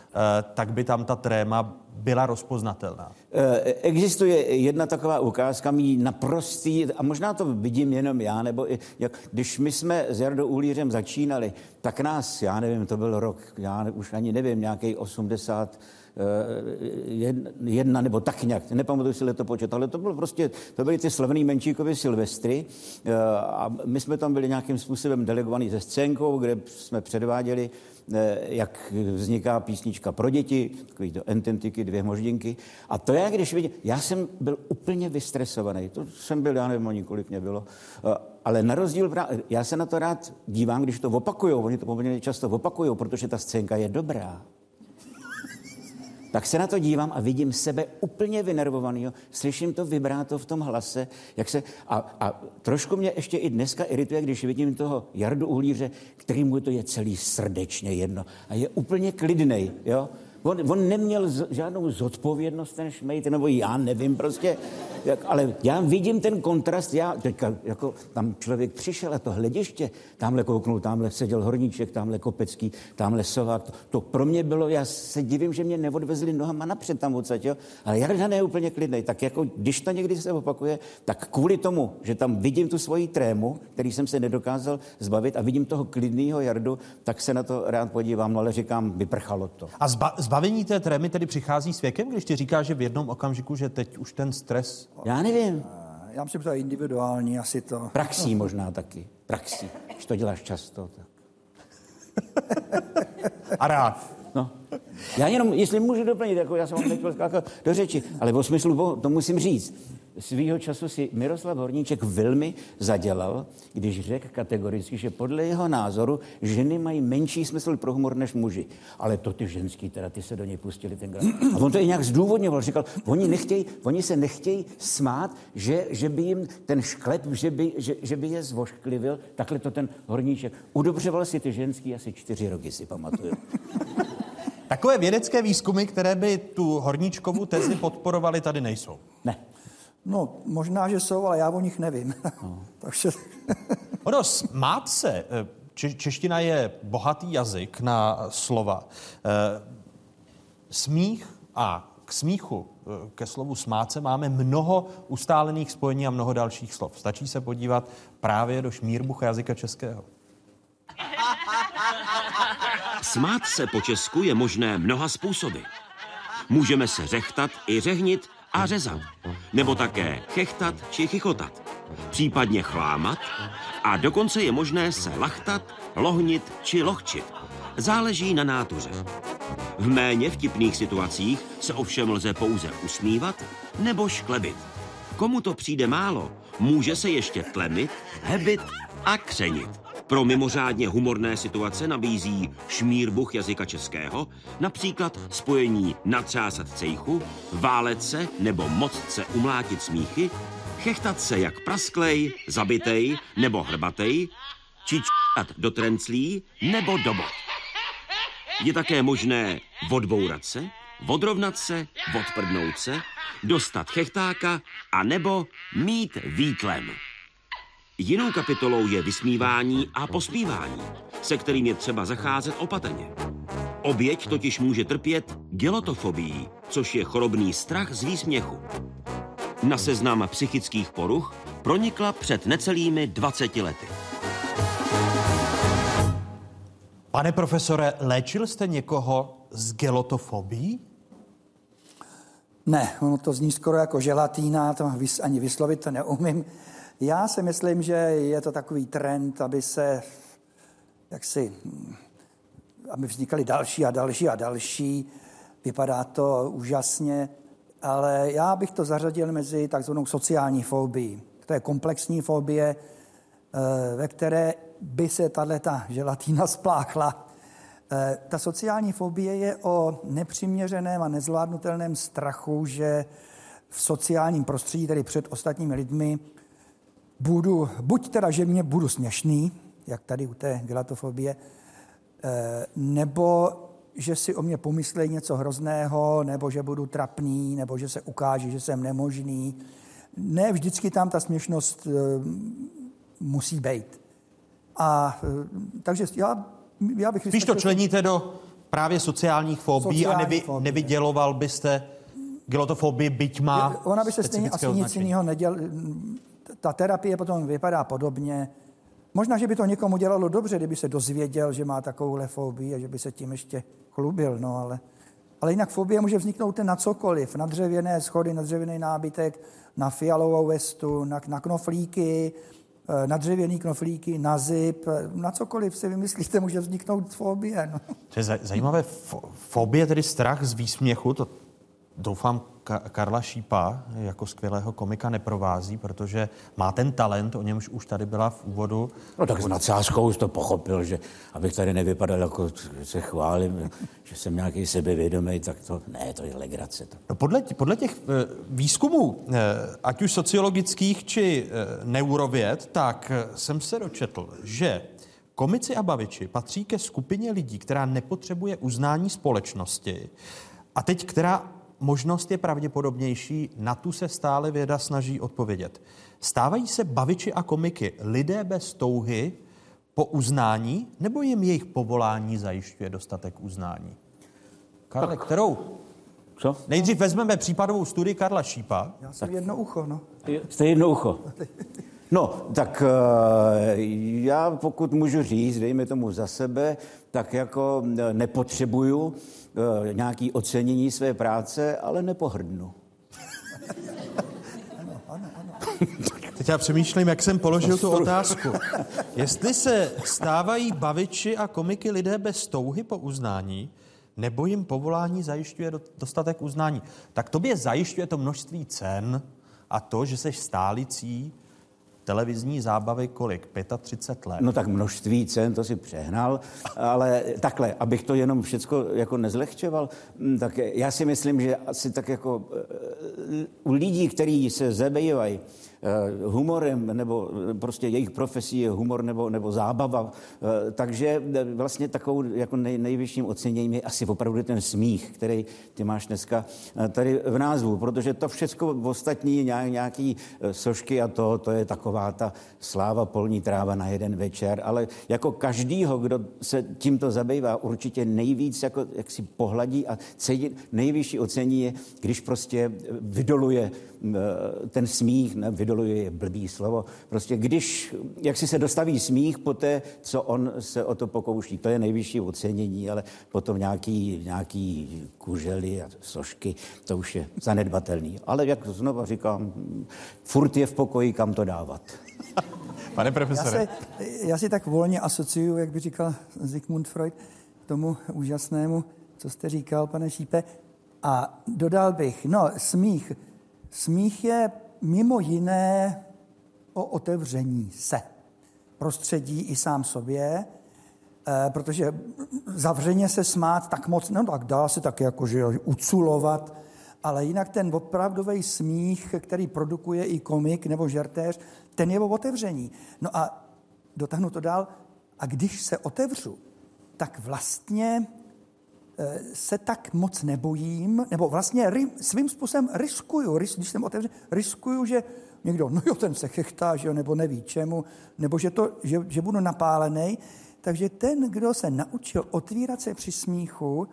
tak by tam ta tréma byla rozpoznatelná. Eh, existuje jedna taková ukázka, mý naprostý, a možná to vidím jenom já, nebo i, jak, když my jsme s Jardou Ulířem začínali, tak nás, já nevím, to byl rok, já už ani nevím, nějaký 80, eh, jedna nebo tak nějak, nepamatuji si letopočet, ale to bylo prostě, to byly ty slavné Menčíkovy Silvestry a my jsme tam byli nějakým způsobem delegovaní ze scénkou, kde jsme předváděli Eh, jak vzniká písnička pro děti, takový to ententiky, dvě moždinky. A to já, když vidím, já jsem byl úplně vystresovaný, to jsem byl, já nevím, kolik mě bylo, eh, ale na rozdíl, já se na to rád dívám, když to opakujou, oni to poměrně často opakujou, protože ta scénka je dobrá tak se na to dívám a vidím sebe úplně vynervovaného, slyším to vibráto v tom hlase, jak se, a, a trošku mě ještě i dneska irituje, když vidím toho Jardu Uhlíře, který mu to je celý srdečně jedno a je úplně klidnej, jo. On, on neměl z, žádnou zodpovědnost ten šmejt, nebo já nevím, prostě jak, ale já vidím ten kontrast, já teďka, jako tam člověk přišel a to hlediště, tamhle kouknul, tamhle seděl Horníček, tamhle Kopecký, tamhle Sovák, to, to pro mě bylo, já se divím, že mě neodvezli nohama napřed tam odsaď, jo? ale Jarda je úplně klidný, tak jako když to někdy se opakuje, tak kvůli tomu, že tam vidím tu svoji trému, který jsem se nedokázal zbavit a vidím toho klidného Jardu, tak se na to rád podívám, no ale říkám, vyprchalo to. A zba- zbavení té trémy tedy přichází s věkem, když ti říká, že v jednom okamžiku, že teď už ten stres... Já nevím. Já myslím, že to je individuální, asi to. Praxí možná taky. Praxí. Když to děláš často. Tak. A rád. No. Já jenom, jestli můžu doplnit, jako já jsem vám skákat do řeči, ale o smyslu, to musím říct. Svýho času si Miroslav Horníček velmi zadělal, když řekl kategoricky, že podle jeho názoru ženy mají menší smysl pro humor než muži. Ale to ty ženský, teda ty se do něj pustili tenkrát. A on to i nějak zdůvodňoval. Říkal, oni, nechtěj, oni se nechtějí smát, že, že by jim ten šklep, že by, že, že by je zvošklivil. Takhle to ten Horníček. Udobřoval si ty ženský asi čtyři roky, si pamatuju. Takové vědecké výzkumy, které by tu horníčkovou tezi podporovaly, tady nejsou. Ne. No, možná, že jsou, ale já o nich nevím. No. Takže... ono, smát se, če- čeština je bohatý jazyk na slova. Smích a k smíchu, ke slovu smát se máme mnoho ustálených spojení a mnoho dalších slov. Stačí se podívat právě do šmírbucha jazyka českého. Smát se po Česku je možné mnoha způsoby. Můžeme se řechtat i řehnit a řezat. Nebo také chechtat či chichotat. Případně chlámat. A dokonce je možné se lachtat, lohnit či lohčit. Záleží na nátuře. V méně vtipných situacích se ovšem lze pouze usmívat nebo šklebit. Komu to přijde málo, může se ještě tlemit, hebit a křenit. Pro mimořádně humorné situace nabízí šmírbuch jazyka českého, například spojení natřásat cejchu, válet se nebo moc se umlátit smíchy, chechtat se jak prasklej, zabitej nebo hrbatej, či čat do trenclí nebo do bod. Je také možné odbourat se, odrovnat se, odprdnout se, dostat chechtáka a nebo mít výtlem. Jinou kapitolou je vysmívání a posmívání, se kterým je třeba zacházet opatrně. Oběť totiž může trpět gelotofobií, což je chorobný strach z výsměchu. Na seznam psychických poruch pronikla před necelými 20 lety. Pane profesore, léčil jste někoho s gelotofobií? Ne, ono to zní skoro jako želatína, to ani vyslovit to neumím. Já si myslím, že je to takový trend, aby se jaksi, aby vznikaly další a další a další. Vypadá to úžasně, ale já bych to zařadil mezi takzvanou sociální fobii. To je komplexní fobie, eh, ve které by se tato želatína spláchla. Eh, ta sociální fobie je o nepřiměřeném a nezvládnutelném strachu, že v sociálním prostředí, tedy před ostatními lidmi, budu, buď teda, že mě budu směšný, jak tady u té gelatofobie, eh, nebo že si o mě pomyslí něco hrozného, nebo že budu trapný, nebo že se ukáže, že jsem nemožný. Ne vždycky tam ta směšnost eh, musí být. A eh, takže já, já bych... Spíš to členíte do právě sociálních fobí Sociální a nevy, fobie. nevyděloval byste gelotofobii, byť má Ona by se stejně asi nic jiného neděl, ta terapie potom vypadá podobně. Možná, že by to někomu dělalo dobře, kdyby se dozvěděl, že má takovouhle fobii a že by se tím ještě chlubil, no ale... Ale jinak fobie může vzniknout na cokoliv, na dřevěné schody, na dřevěný nábytek, na fialovou vestu, na, na knoflíky, eh, na dřevěný knoflíky, na zip, na cokoliv si vymyslíte, může vzniknout fobie. No. To je zajímavé. Fobie, tedy strach z výsměchu, to doufám Karla Šípa jako skvělého komika neprovází, protože má ten talent, o němž už tady byla v úvodu. No tak s nadsázkou už to pochopil, že abych tady nevypadal jako se chválím, že jsem nějaký sebevědomý, tak to ne, to je legrace. To. No podle, podle těch eh, výzkumů, eh, ať už sociologických či eh, neurověd, tak jsem se dočetl, že komici a baviči patří ke skupině lidí, která nepotřebuje uznání společnosti a teď která možnost je pravděpodobnější, na tu se stále věda snaží odpovědět. Stávají se baviči a komiky lidé bez touhy po uznání, nebo jim jejich povolání zajišťuje dostatek uznání? Karle, kterou? Co? Nejdřív vezmeme případovou studii Karla Šípa. Já jsem jedno ucho, no. Jste jedno ucho. No, tak eh, já pokud můžu říct, dejme tomu za sebe, tak jako eh, nepotřebuju eh, nějaký ocenění své práce, ale nepohrdnu. Teď já přemýšlím, jak jsem položil tu otázku. Jestli se stávají baviči a komiky lidé bez touhy po uznání, nebo jim povolání zajišťuje dostatek uznání. Tak tobě zajišťuje to množství cen a to, že seš stálicí televizní zábavy kolik? 35 let? No tak množství cen, to si přehnal, ale takhle, abych to jenom všecko jako nezlehčoval, hm, tak já si myslím, že asi tak jako eh, u lidí, kteří se zabývají humorem, nebo eh, prostě jejich profesí je humor nebo, nebo zábava. Eh, takže vlastně takovou jako nej, nejvyšším oceněním je asi opravdu ten smích, který ty máš dneska tady v názvu, protože to všechno ostatní nějaký sošky a to, to je taková ta sláva polní tráva na jeden večer, ale jako každýho, kdo se tímto zabývá, určitě nejvíc jako, jak si pohladí a cení, nejvyšší ocení je, když prostě vydoluje ten smích, ne, vydoluje je blbý slovo, prostě když, jak si se dostaví smích po té, co on se o to pokouší, to je nejvyšší ocenění, ale potom nějaký, nějaký kužely a sošky, to už je zanedbatelný. Ale jak znovu říkám, furt je v pokoji, kam to dávat. Pane profesore. Já, se, já si tak volně asociuju, jak by říkal Sigmund Freud, tomu úžasnému, co jste říkal, pane Šípe. A dodal bych, no, smích, Smích je mimo jiné o otevření se prostředí i sám sobě, eh, protože zavřeně se smát tak moc, no tak dá se tak jako, že uculovat, ale jinak ten opravdový smích, který produkuje i komik nebo žertéř, ten je o otevření. No a dotáhnu to dál, a když se otevřu, tak vlastně se tak moc nebojím, nebo vlastně ry, svým způsobem riskuju, ris, když jsem otevřen, riskuju, že někdo, no jo, ten se chechtá, že jo, nebo neví čemu, nebo že, to, že, že budu napálený. Takže ten, kdo se naučil otvírat se při smíchu,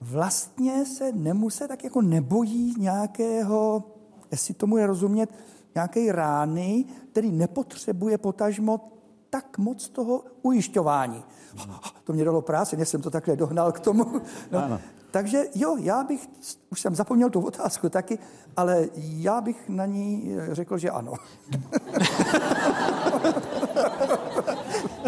vlastně se nemuse tak jako nebojí nějakého, jestli tomu je rozumět, nějaké rány, který nepotřebuje potažmo tak moc toho ujišťování. To mě dalo práce, než jsem to takhle dohnal k tomu. No. Takže jo, já bych, už jsem zapomněl tu otázku taky, ale já bych na ní řekl, že ano.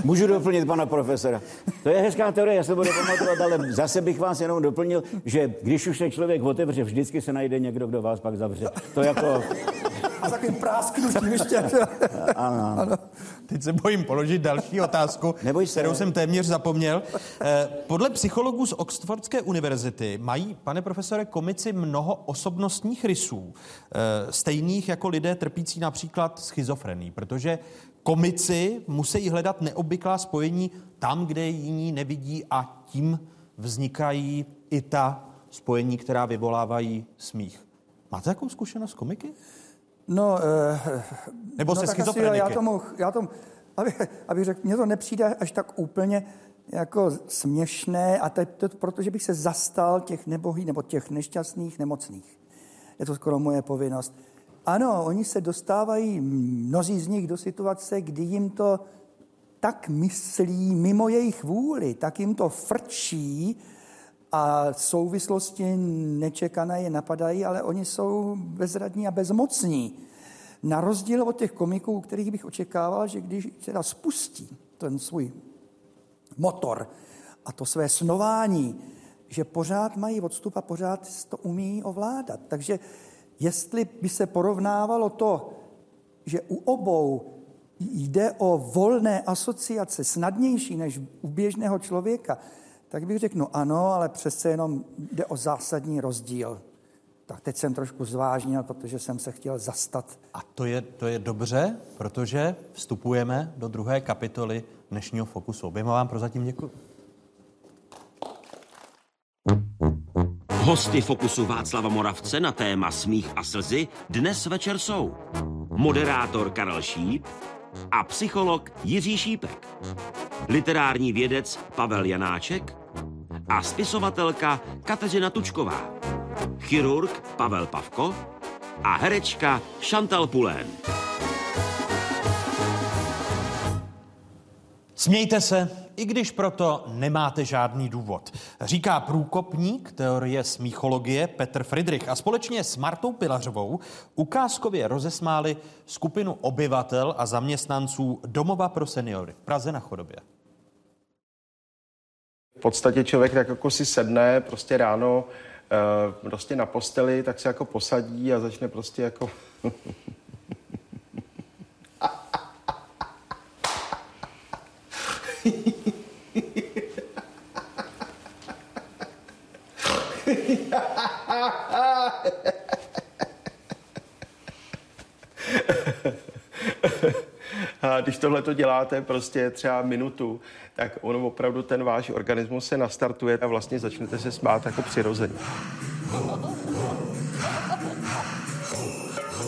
Můžu doplnit pana profesora. To je hezká teorie, já se budu pamatovat, ale zase bych vás jenom doplnil, že když už se člověk otevře, vždycky se najde někdo, kdo vás pak zavře. To jako... A takovým prásknutím ještě. ano. ano. Teď se bojím položit další otázku, Neboj se. kterou jsem téměř zapomněl. Eh, podle psychologů z Oxfordské univerzity mají, pane profesore, komici mnoho osobnostních rysů, eh, stejných jako lidé trpící například schizofrení, protože komici musí hledat neobvyklá spojení tam, kde jiní nevidí a tím vznikají i ta spojení, která vyvolávají smích. Máte takovou zkušenost s komiky? No, eh, Nebo no, se schizofreniky? Já tomu, já tomu aby, aby řekl, mně to nepřijde až tak úplně jako směšné, a to, to protože bych se zastal těch nebohých nebo těch nešťastných nemocných. Je to skoro moje povinnost. Ano, oni se dostávají, mnozí z nich, do situace, kdy jim to tak myslí mimo jejich vůli, tak jim to frčí a souvislosti nečekané je napadají, ale oni jsou bezradní a bezmocní. Na rozdíl od těch komiků, kterých bych očekával, že když teda spustí ten svůj motor a to své snování, že pořád mají odstup a pořád to umí ovládat. Takže jestli by se porovnávalo to, že u obou jde o volné asociace, snadnější než u běžného člověka, tak bych řekl, no ano, ale přece jenom jde o zásadní rozdíl. Tak teď jsem trošku zvážnil, protože jsem se chtěl zastat. A to je, to je dobře, protože vstupujeme do druhé kapitoly dnešního Fokusu. Oběma vám prozatím děkuji. Hosty Fokusu Václava Moravce na téma smích a slzy dnes večer jsou moderátor Karel Šíp a psycholog Jiří Šípek, literární vědec Pavel Janáček a spisovatelka Kateřina Tučková, chirurg Pavel Pavko a herečka Chantal Pulén. Smějte se, i když proto nemáte žádný důvod. Říká průkopník teorie smíchologie Petr Friedrich a společně s Martou Pilařovou ukázkově rozesmáli skupinu obyvatel a zaměstnanců Domova pro seniory v Praze na Chodobě. V podstatě člověk tak jako si sedne prostě ráno eh, prostě na posteli, tak se jako posadí a začne prostě jako A když tohle to děláte prostě třeba minutu, tak ono opravdu ten váš organismus se nastartuje a vlastně začnete se smát jako přirozeně.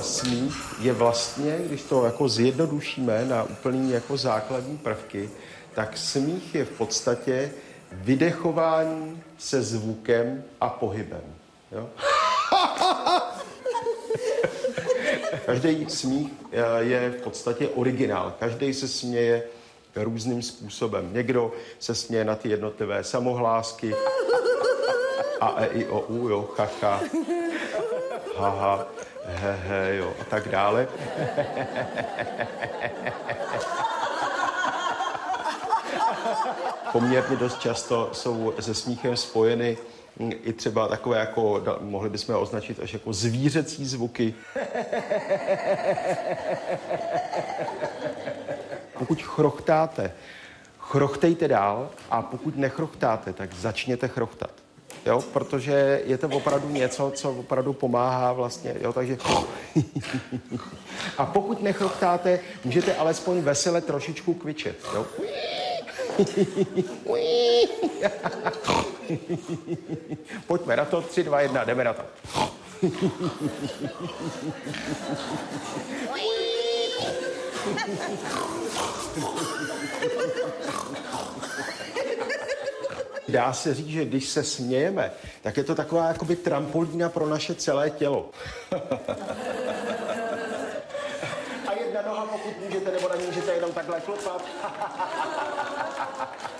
Smích je vlastně, když to jako zjednodušíme na úplný jako základní prvky, tak smích je v podstatě vydechování se zvukem a pohybem. Jo? Každý smích eh, je v podstatě originál. Každý se směje různým způsobem. Někdo se směje na ty jednotlivé samohlásky a e, i, o, u, jo, chacha, haha, he, he, jo, a tak dále. Poměrně dost často jsou se smíchem spojeny i třeba takové jako, mohli bychom označit až jako zvířecí zvuky. Pokud chrochtáte, chrochtejte dál a pokud nechrochtáte, tak začněte chrochtat. Jo, protože je to opravdu něco, co opravdu pomáhá vlastně, jo, takže... a pokud nechrochtáte, můžete alespoň vesele trošičku kvičet, jo. Pojďme na to, tři, dva, jedna, jdeme na to. Dá se říct, že když se smějeme, tak je to taková jakoby trampolína pro naše celé tělo. A jedna noha, pokud můžete, nebo na ní můžete jenom takhle klopat.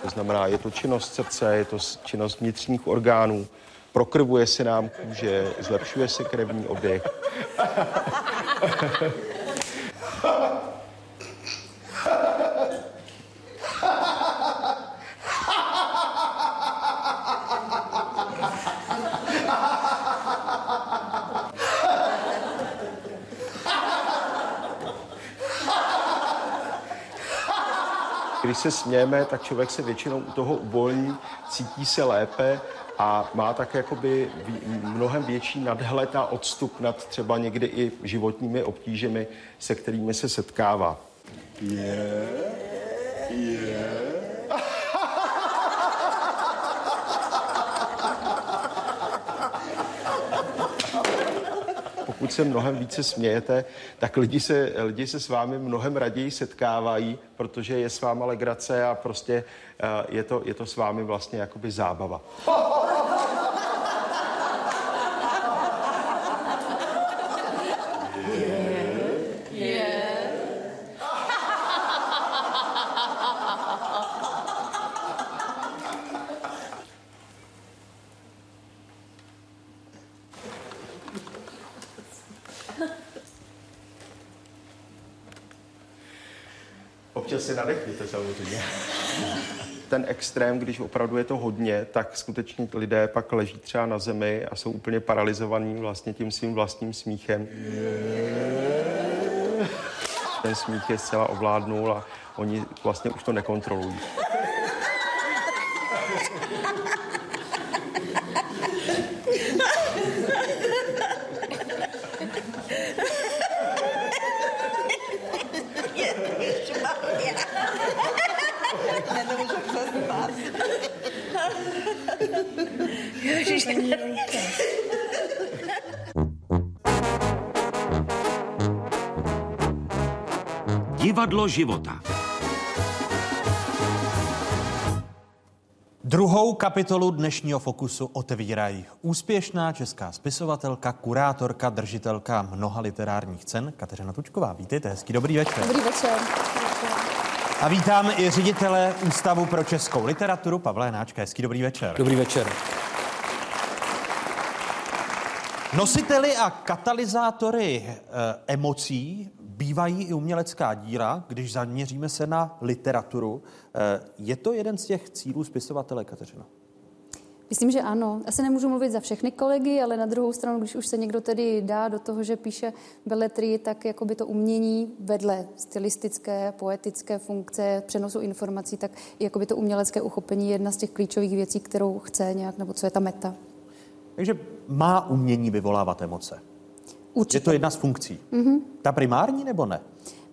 To znamená, je to činnost srdce, je to činnost vnitřních orgánů, prokrvuje se nám kůže, zlepšuje se krevní oběh. Když se smějeme, tak člověk se většinou u toho uvolní, cítí se lépe a má tak jakoby mnohem větší nadhled a odstup nad třeba někdy i životními obtížemi, se kterými se setkává. Je, je. Se mnohem více smějete, tak lidi se, lidi se s vámi mnohem raději setkávají, protože je s váma legrace a prostě eh, je to, je to s vámi vlastně jakoby zábava. Občas se nadechněte samozřejmě. Ten extrém, když opravdu je to hodně, tak skutečně lidé pak leží třeba na zemi a jsou úplně paralizovaní vlastně tím svým vlastním smíchem. Ten smích je zcela ovládnul a oni vlastně už to nekontrolují. Divadlo života. Druhou kapitolu dnešního Fokusu otevírají úspěšná česká spisovatelka, kurátorka, držitelka mnoha literárních cen Kateřina Tučková. Vítejte, hezký dobrý večer. Dobrý večer. A vítám i ředitele Ústavu pro českou literaturu Pavla Jenáčka. Hezký dobrý večer. Dobrý večer. Nositeli a katalyzátory e, emocí bývají i umělecká díla, když zaměříme se na literaturu. E, je to jeden z těch cílů spisovatele, Kateřina? Myslím, že ano. Asi nemůžu mluvit za všechny kolegy, ale na druhou stranu, když už se někdo tedy dá do toho, že píše beletry, tak jako by to umění vedle stylistické, poetické funkce, přenosu informací, tak jako by to umělecké uchopení je jedna z těch klíčových věcí, kterou chce nějak, nebo co je ta meta. Takže má umění vyvolávat emoce. Určitě. Je to jedna z funkcí. Mm-hmm. Ta primární nebo ne?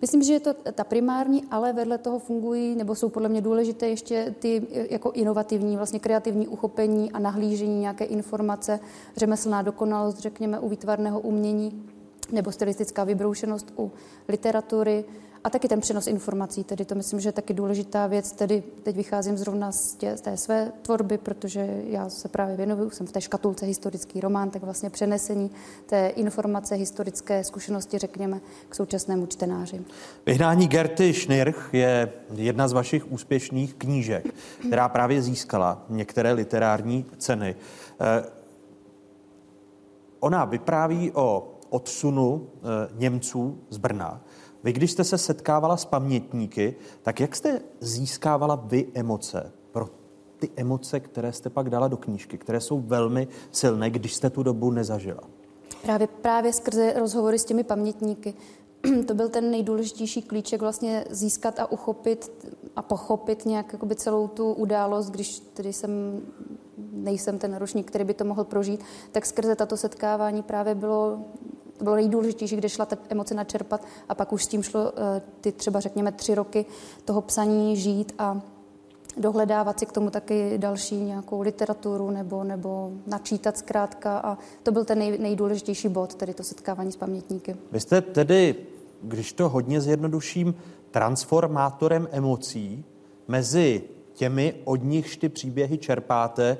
Myslím, že je to ta primární, ale vedle toho fungují, nebo jsou podle mě důležité ještě ty jako inovativní, vlastně kreativní uchopení a nahlížení nějaké informace, řemeslná dokonalost, řekněme, u výtvarného umění, nebo stylistická vybroušenost u literatury, a taky ten přenos informací, tedy to myslím, že je taky důležitá věc. Tedy teď vycházím zrovna z, tě, z té své tvorby, protože já se právě věnuju, jsem v té škatulce historický román, tak vlastně přenesení té informace, historické zkušenosti, řekněme, k současnému čtenáři. Vyhnání Gerty Schnirch je jedna z vašich úspěšných knížek, která právě získala některé literární ceny. Eh, ona vypráví o odsunu eh, Němců z Brna. Vy, když jste se setkávala s pamětníky, tak jak jste získávala vy emoce pro ty emoce, které jste pak dala do knížky, které jsou velmi silné, když jste tu dobu nezažila? Právě, právě skrze rozhovory s těmi pamětníky. to byl ten nejdůležitější klíček vlastně získat a uchopit a pochopit nějak jakoby celou tu událost, když tedy jsem nejsem ten ročník, který by to mohl prožít, tak skrze tato setkávání právě bylo bylo nejdůležitější, kde šla ta emoce načerpat a pak už s tím šlo eh, ty třeba řekněme tři roky toho psaní žít a dohledávat si k tomu taky další nějakou literaturu nebo, nebo načítat zkrátka a to byl ten nej, nejdůležitější bod, tedy to setkávání s pamětníky. Vy jste tedy, když to hodně zjednoduším, transformátorem emocí mezi těmi, od nichž ty příběhy čerpáte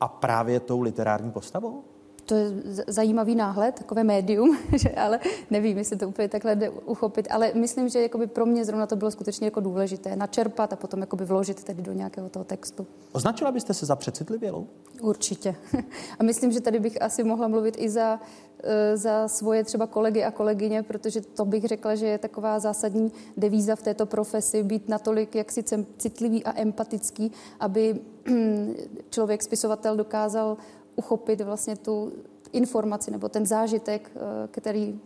a právě tou literární postavou? To je zajímavý náhled, takové médium, že, ale nevím, jestli to úplně takhle jde uchopit, ale myslím, že jakoby pro mě zrovna to bylo skutečně jako důležité načerpat a potom jakoby vložit tedy do nějakého toho textu. Označila byste se za přecitlivělou? Určitě. A myslím, že tady bych asi mohla mluvit i za, e, za svoje třeba kolegy a kolegyně, protože to bych řekla, že je taková zásadní devíza v této profesi, být natolik jaksi citlivý a empatický, aby člověk, spisovatel dokázal uchopit vlastně tu informaci nebo ten zážitek, eh, který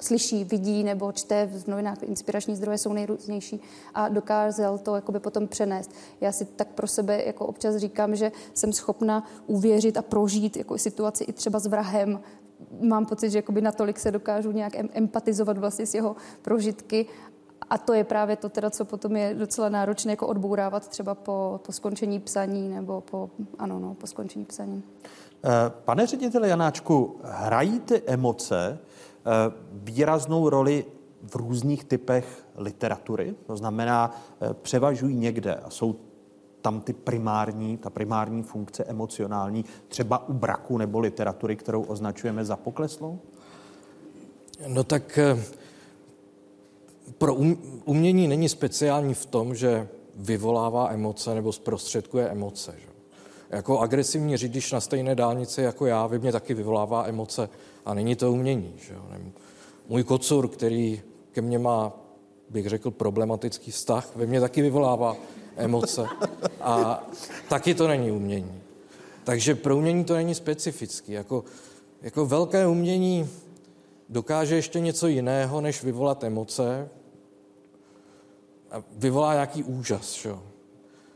slyší, vidí nebo čte v novinách, inspirační zdroje jsou nejrůznější a dokázal to jakoby potom přenést. Já si tak pro sebe jako občas říkám, že jsem schopna uvěřit a prožít jako situaci i třeba s vrahem. Mám pocit, že jakoby natolik se dokážu nějak empatizovat vlastně s jeho prožitky a to je právě to, teda, co potom je docela náročné jako odbourávat třeba po, po skončení psaní nebo po, ano, no, po skončení psaní. Eh, pane řediteli Janáčku, hrají ty emoce eh, výraznou roli v různých typech literatury? To znamená, eh, převažují někde a jsou tam ty primární, ta primární funkce emocionální, třeba u braku nebo literatury, kterou označujeme za pokleslou? No tak pro um, umění není speciální v tom, že vyvolává emoce nebo zprostředkuje emoce. Že? Jako agresivní řidič na stejné dálnici jako já, vy mě taky vyvolává emoce a není to umění. Že? Můj kocur, který ke mně má, bych řekl, problematický vztah, ve mně taky vyvolává emoce a taky to není umění. Takže pro umění to není specifický. Jako, jako velké umění dokáže ještě něco jiného, než vyvolat emoce, vyvolá nějaký úžas. Že?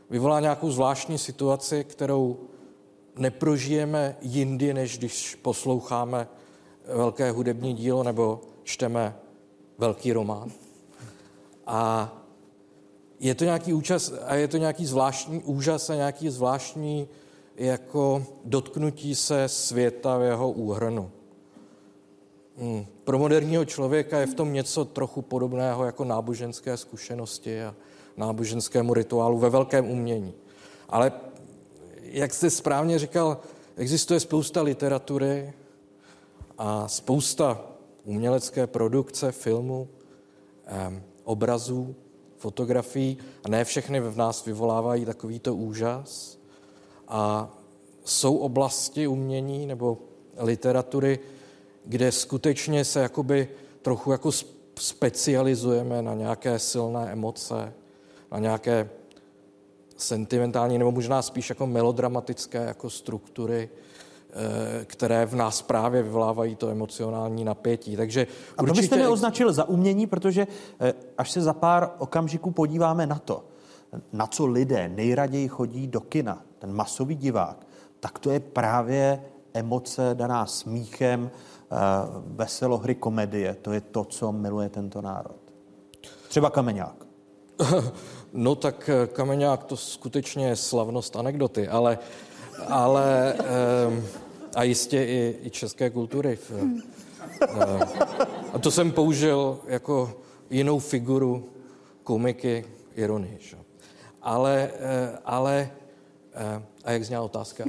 Vyvolá nějakou zvláštní situaci, kterou neprožijeme jindy, než když posloucháme velké hudební dílo nebo čteme velký román. A je to nějaký účas a je to nějaký zvláštní úžas a nějaký zvláštní jako dotknutí se světa v jeho úhrnu. Hmm. Pro moderního člověka je v tom něco trochu podobného jako náboženské zkušenosti a náboženskému rituálu ve velkém umění. Ale jak jste správně říkal, existuje spousta literatury a spousta umělecké produkce, filmu, obrazů, fotografií a ne všechny v nás vyvolávají takovýto úžas. A jsou oblasti umění nebo literatury, kde skutečně se jakoby trochu jako specializujeme na nějaké silné emoce, na nějaké sentimentální nebo možná spíš jako melodramatické jako struktury, eh, které v nás právě vyvolávají to emocionální napětí. Takže A to byste neoznačil za umění, protože eh, až se za pár okamžiků podíváme na to, na co lidé nejraději chodí do kina, ten masový divák, tak to je právě emoce daná smíchem, veselohry, komedie. To je to, co miluje tento národ. Třeba Kameňák. No tak eh, Kameňák to skutečně je slavnost anekdoty, ale, ale um, a jistě i, i české kultury. Um, a to jsem použil jako jinou figuru komiky ironie. Že? Ale, ale a jak zněla otázka?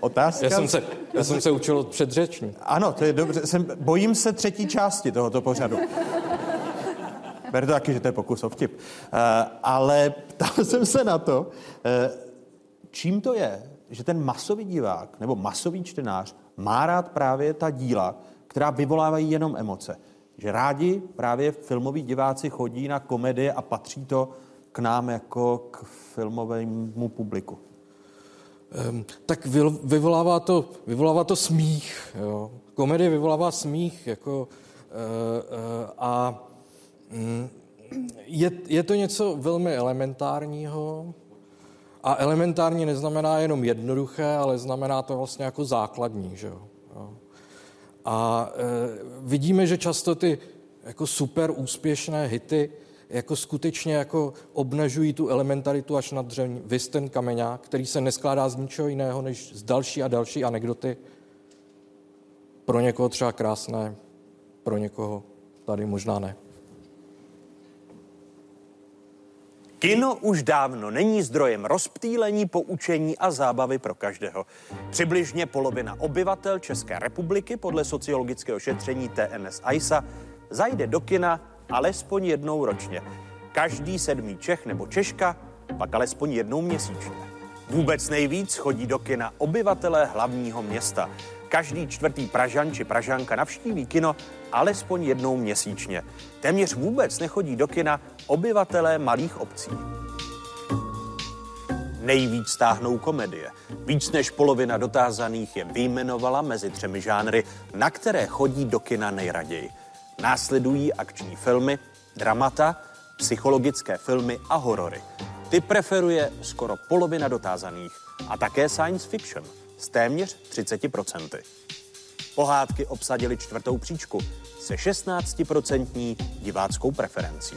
Otázka? Já jsem se, já jsem se učil od předřečník. Ano, to je dobře. Jsem, bojím se třetí části tohoto pořadu. Ber to taky, že to je pokus o vtip. Uh, ale ptal jsem se na to, uh, čím to je, že ten masový divák nebo masový čtenář má rád právě ta díla, která vyvolávají jenom emoce. Že rádi právě filmoví diváci chodí na komedie a patří to k nám jako k filmovému publiku. Um, tak vyvolává to, vyvolává to smích. Jo. Komedie vyvolává smích. Jako, uh, uh, a Mm, je, je to něco velmi elementárního a elementární neznamená jenom jednoduché, ale znamená to vlastně jako základní. Že jo? A e, vidíme, že často ty jako super úspěšné hity jako skutečně jako obnažují tu elementaritu až na dřeň. Vy ten kameňák, který se neskládá z ničeho jiného, než z další a další anekdoty. Pro někoho třeba krásné, pro někoho tady možná ne. Kino už dávno není zdrojem rozptýlení, poučení a zábavy pro každého. Přibližně polovina obyvatel České republiky podle sociologického šetření TNS ISA zajde do kina alespoň jednou ročně. Každý sedmý Čech nebo Češka pak alespoň jednou měsíčně. Vůbec nejvíc chodí do kina obyvatelé hlavního města. Každý čtvrtý Pražan či Pražanka navštíví kino alespoň jednou měsíčně. Téměř vůbec nechodí do kina obyvatelé malých obcí. Nejvíc stáhnou komedie. Víc než polovina dotázaných je vyjmenovala mezi třemi žánry, na které chodí do kina nejraději. Následují akční filmy, dramata, psychologické filmy a horory. Ty preferuje skoro polovina dotázaných a také science fiction s téměř 30%. Pohádky obsadili čtvrtou příčku se 16% diváckou preferencí.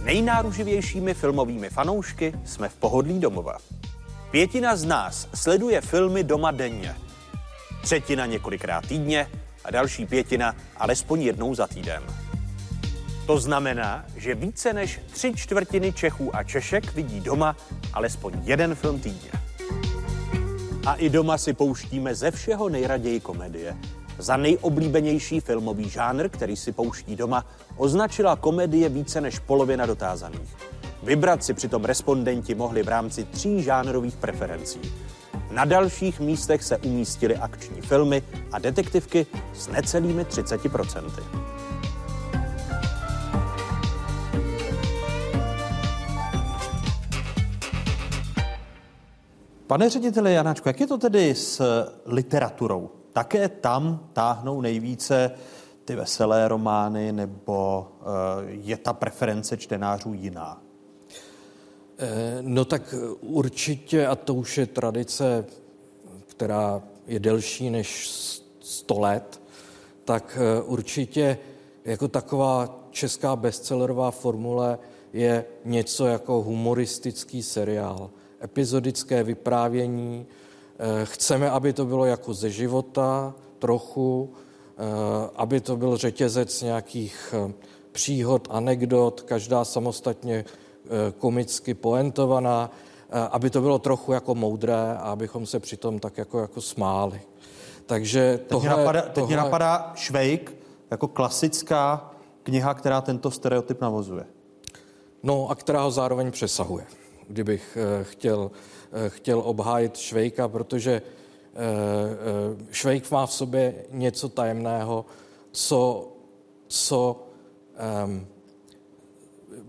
Nejnáruživějšími filmovými fanoušky jsme v pohodlí domova. Pětina z nás sleduje filmy doma denně. Třetina několikrát týdně a další pětina alespoň jednou za týden. To znamená, že více než tři čtvrtiny Čechů a Češek vidí doma alespoň jeden film týdně. A i doma si pouštíme ze všeho nejraději komedie. Za nejoblíbenější filmový žánr, který si pouští doma, označila komedie více než polovina dotázaných. Vybrat si přitom respondenti mohli v rámci tří žánrových preferencí. Na dalších místech se umístily akční filmy a detektivky s necelými 30%. Pane řediteli Janáčku, jak je to tedy s literaturou? Také tam táhnou nejvíce ty veselé romány, nebo uh, je ta preference čtenářů jiná? Eh, no tak určitě, a to už je tradice, která je delší než 100 let, tak eh, určitě jako taková česká bestsellerová formule je něco jako humoristický seriál, epizodické vyprávění. Eh, chceme, aby to bylo jako ze života trochu, aby to byl řetězec nějakých příhod, anekdot, každá samostatně komicky poentovaná, aby to bylo trochu jako moudré a abychom se přitom tak jako, jako smáli. Takže teď tohle, mě napadá, teď tohle... mě napadá Švejk jako klasická kniha, která tento stereotyp navozuje. No a která ho zároveň přesahuje, kdybych eh, chtěl, eh, chtěl obhájit Švejka, protože eh, Švejk má v sobě něco tajemného, co, co um,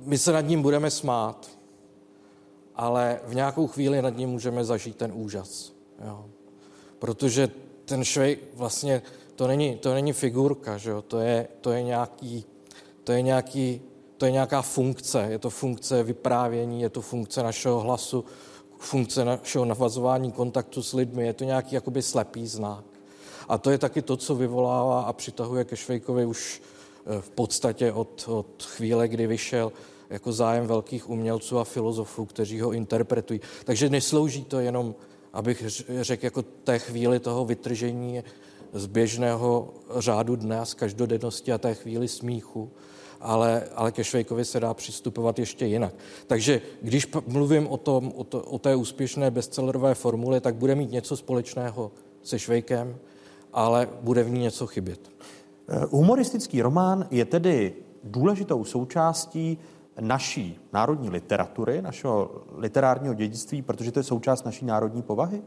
my se nad ním budeme smát, ale v nějakou chvíli nad ním můžeme zažít ten úžas. Jo. Protože ten Švejk vlastně, to není, to není figurka, že jo? To, je, to, je nějaký, to je nějaký to je nějaká funkce. Je to funkce vyprávění, je to funkce našeho hlasu, funkce našeho navazování kontaktu s lidmi. Je to nějaký jakoby slepý znak. A to je taky to, co vyvolává a přitahuje ke Švejkovi už eh, v podstatě od, od chvíle, kdy vyšel jako zájem velkých umělců a filozofů, kteří ho interpretují. Takže neslouží to jenom, abych řekl, jako té chvíli toho vytržení z běžného řádu dne z každodennosti a té chvíli smíchu, ale, ale ke Švejkovi se dá přistupovat ještě jinak. Takže když mluvím o, tom, o, to, o té úspěšné bestsellerové formule, tak bude mít něco společného se Švejkem, ale bude v ní něco chybět. Eh, humoristický román je tedy důležitou součástí naší národní literatury, našeho literárního dědictví, protože to je součást naší národní povahy?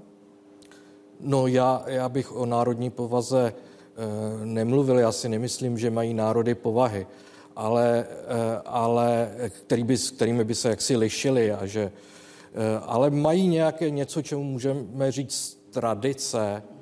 No já, já bych o národní povaze e, nemluvil. Já si nemyslím, že mají národy povahy ale, eh, ale který by, kterými by se jaksi lišili a že, eh, ale mají nějaké něco, čemu můžeme říct tradice, eh,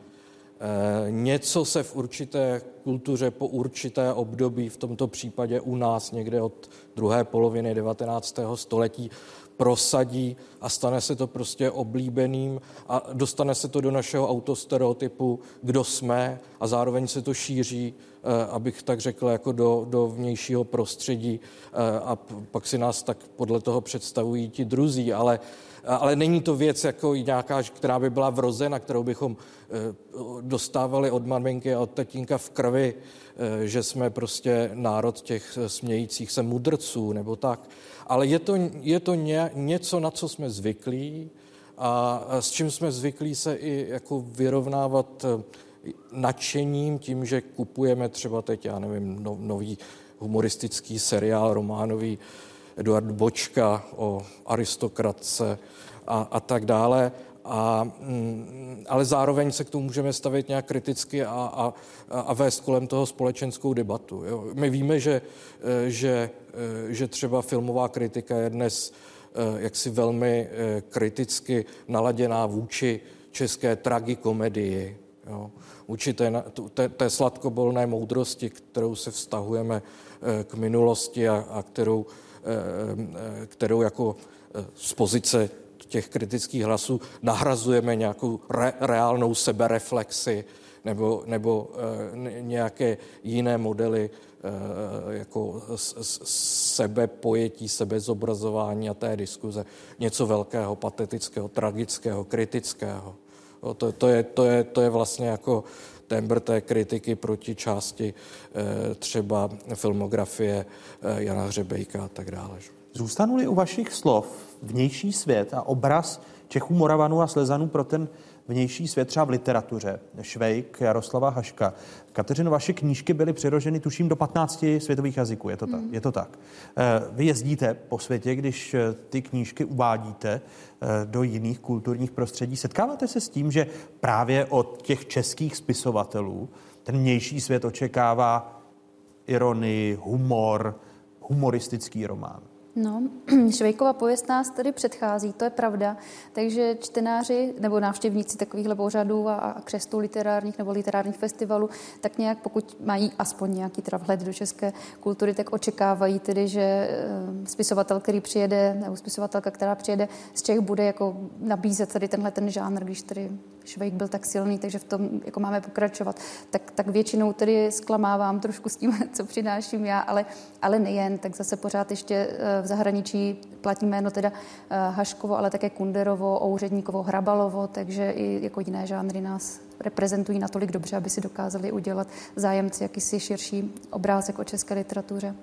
něco se v určité kultuře po určité období, v tomto případě u nás někde od druhé poloviny 19. století, prosadí a stane se to prostě oblíbeným a dostane se to do našeho autostereotypu, kdo jsme a zároveň se to šíří, eh, abych tak řekl, jako do, do vnějšího prostředí eh, a pak si nás tak podle toho představují ti druzí, ale ale není to věc jako nějaká, která by byla vrozena, kterou bychom eh, dostávali od maminky a od tatínka v krvi, že jsme prostě národ těch smějících se mudrců nebo tak. Ale je to, je to ně, něco, na co jsme zvyklí a s čím jsme zvyklí se i jako vyrovnávat eh, nadšením tím, že kupujeme třeba teď, já nevím, no, nový humoristický seriál románový Eduard Bočka o aristokratce a, a tak dále. A, mm, ale zároveň se k tomu můžeme stavit nějak kriticky a, a, a vést kolem toho společenskou debatu. Jo. My víme, že, eh, že, eh, že třeba filmová kritika je dnes eh, jaksi velmi kriticky naladěná vůči české tragikomedii, jo. vůči té, té, té sladkobolné moudrosti, kterou se vztahujeme k minulosti a, a kterou, kterou jako z pozice těch kritických hlasů nahrazujeme nějakou re, reálnou sebereflexi nebo, nebo e, nějaké jiné modely jako sebepojetí, sebezobrazování a té diskuze. Něco velkého, patetického, tragického, kritického. To, to, je, to, je, to je vlastně jako tembr té kritiky proti části e, třeba filmografie e, Jana Hřebejka a tak dále. Zůstanu-li u vašich slov vnější svět a obraz Čechů, Moravanů a Slezanů pro ten vnější svět třeba v literatuře, Švejk, Jaroslava Haška. Kateřino, vaše knížky byly přeloženy, tuším, do 15 světových jazyků, je to tak? Mm. Je to tak. Eh, vy jezdíte po světě, když eh, ty knížky uvádíte eh, do jiných kulturních prostředí. Setkáváte se s tím, že právě od těch českých spisovatelů ten vnější svět očekává ironii, humor, humoristický román? No, Švejkova pověst nás tedy předchází, to je pravda. Takže čtenáři nebo návštěvníci takovýchhle pořadů a, a křestů literárních nebo literárních festivalů, tak nějak pokud mají aspoň nějaký teda vhled do české kultury, tak očekávají tedy, že eh, spisovatel, který přijede, nebo spisovatelka, která přijede z Čech, bude jako nabízet tady tenhle ten žánr, když tedy Švejk byl tak silný, takže v tom jako máme pokračovat. Tak, tak většinou tedy zklamávám trošku s tím, co přináším já, ale, ale nejen, tak zase pořád ještě eh, v zahraničí platí jméno teda eh, Haškovo, ale také Kunderovo, Ouředníkovo, Hrabalovo, takže i jako jiné žánry nás reprezentují natolik dobře, aby si dokázali udělat zájemci jakýsi širší obrázek o české literatuře.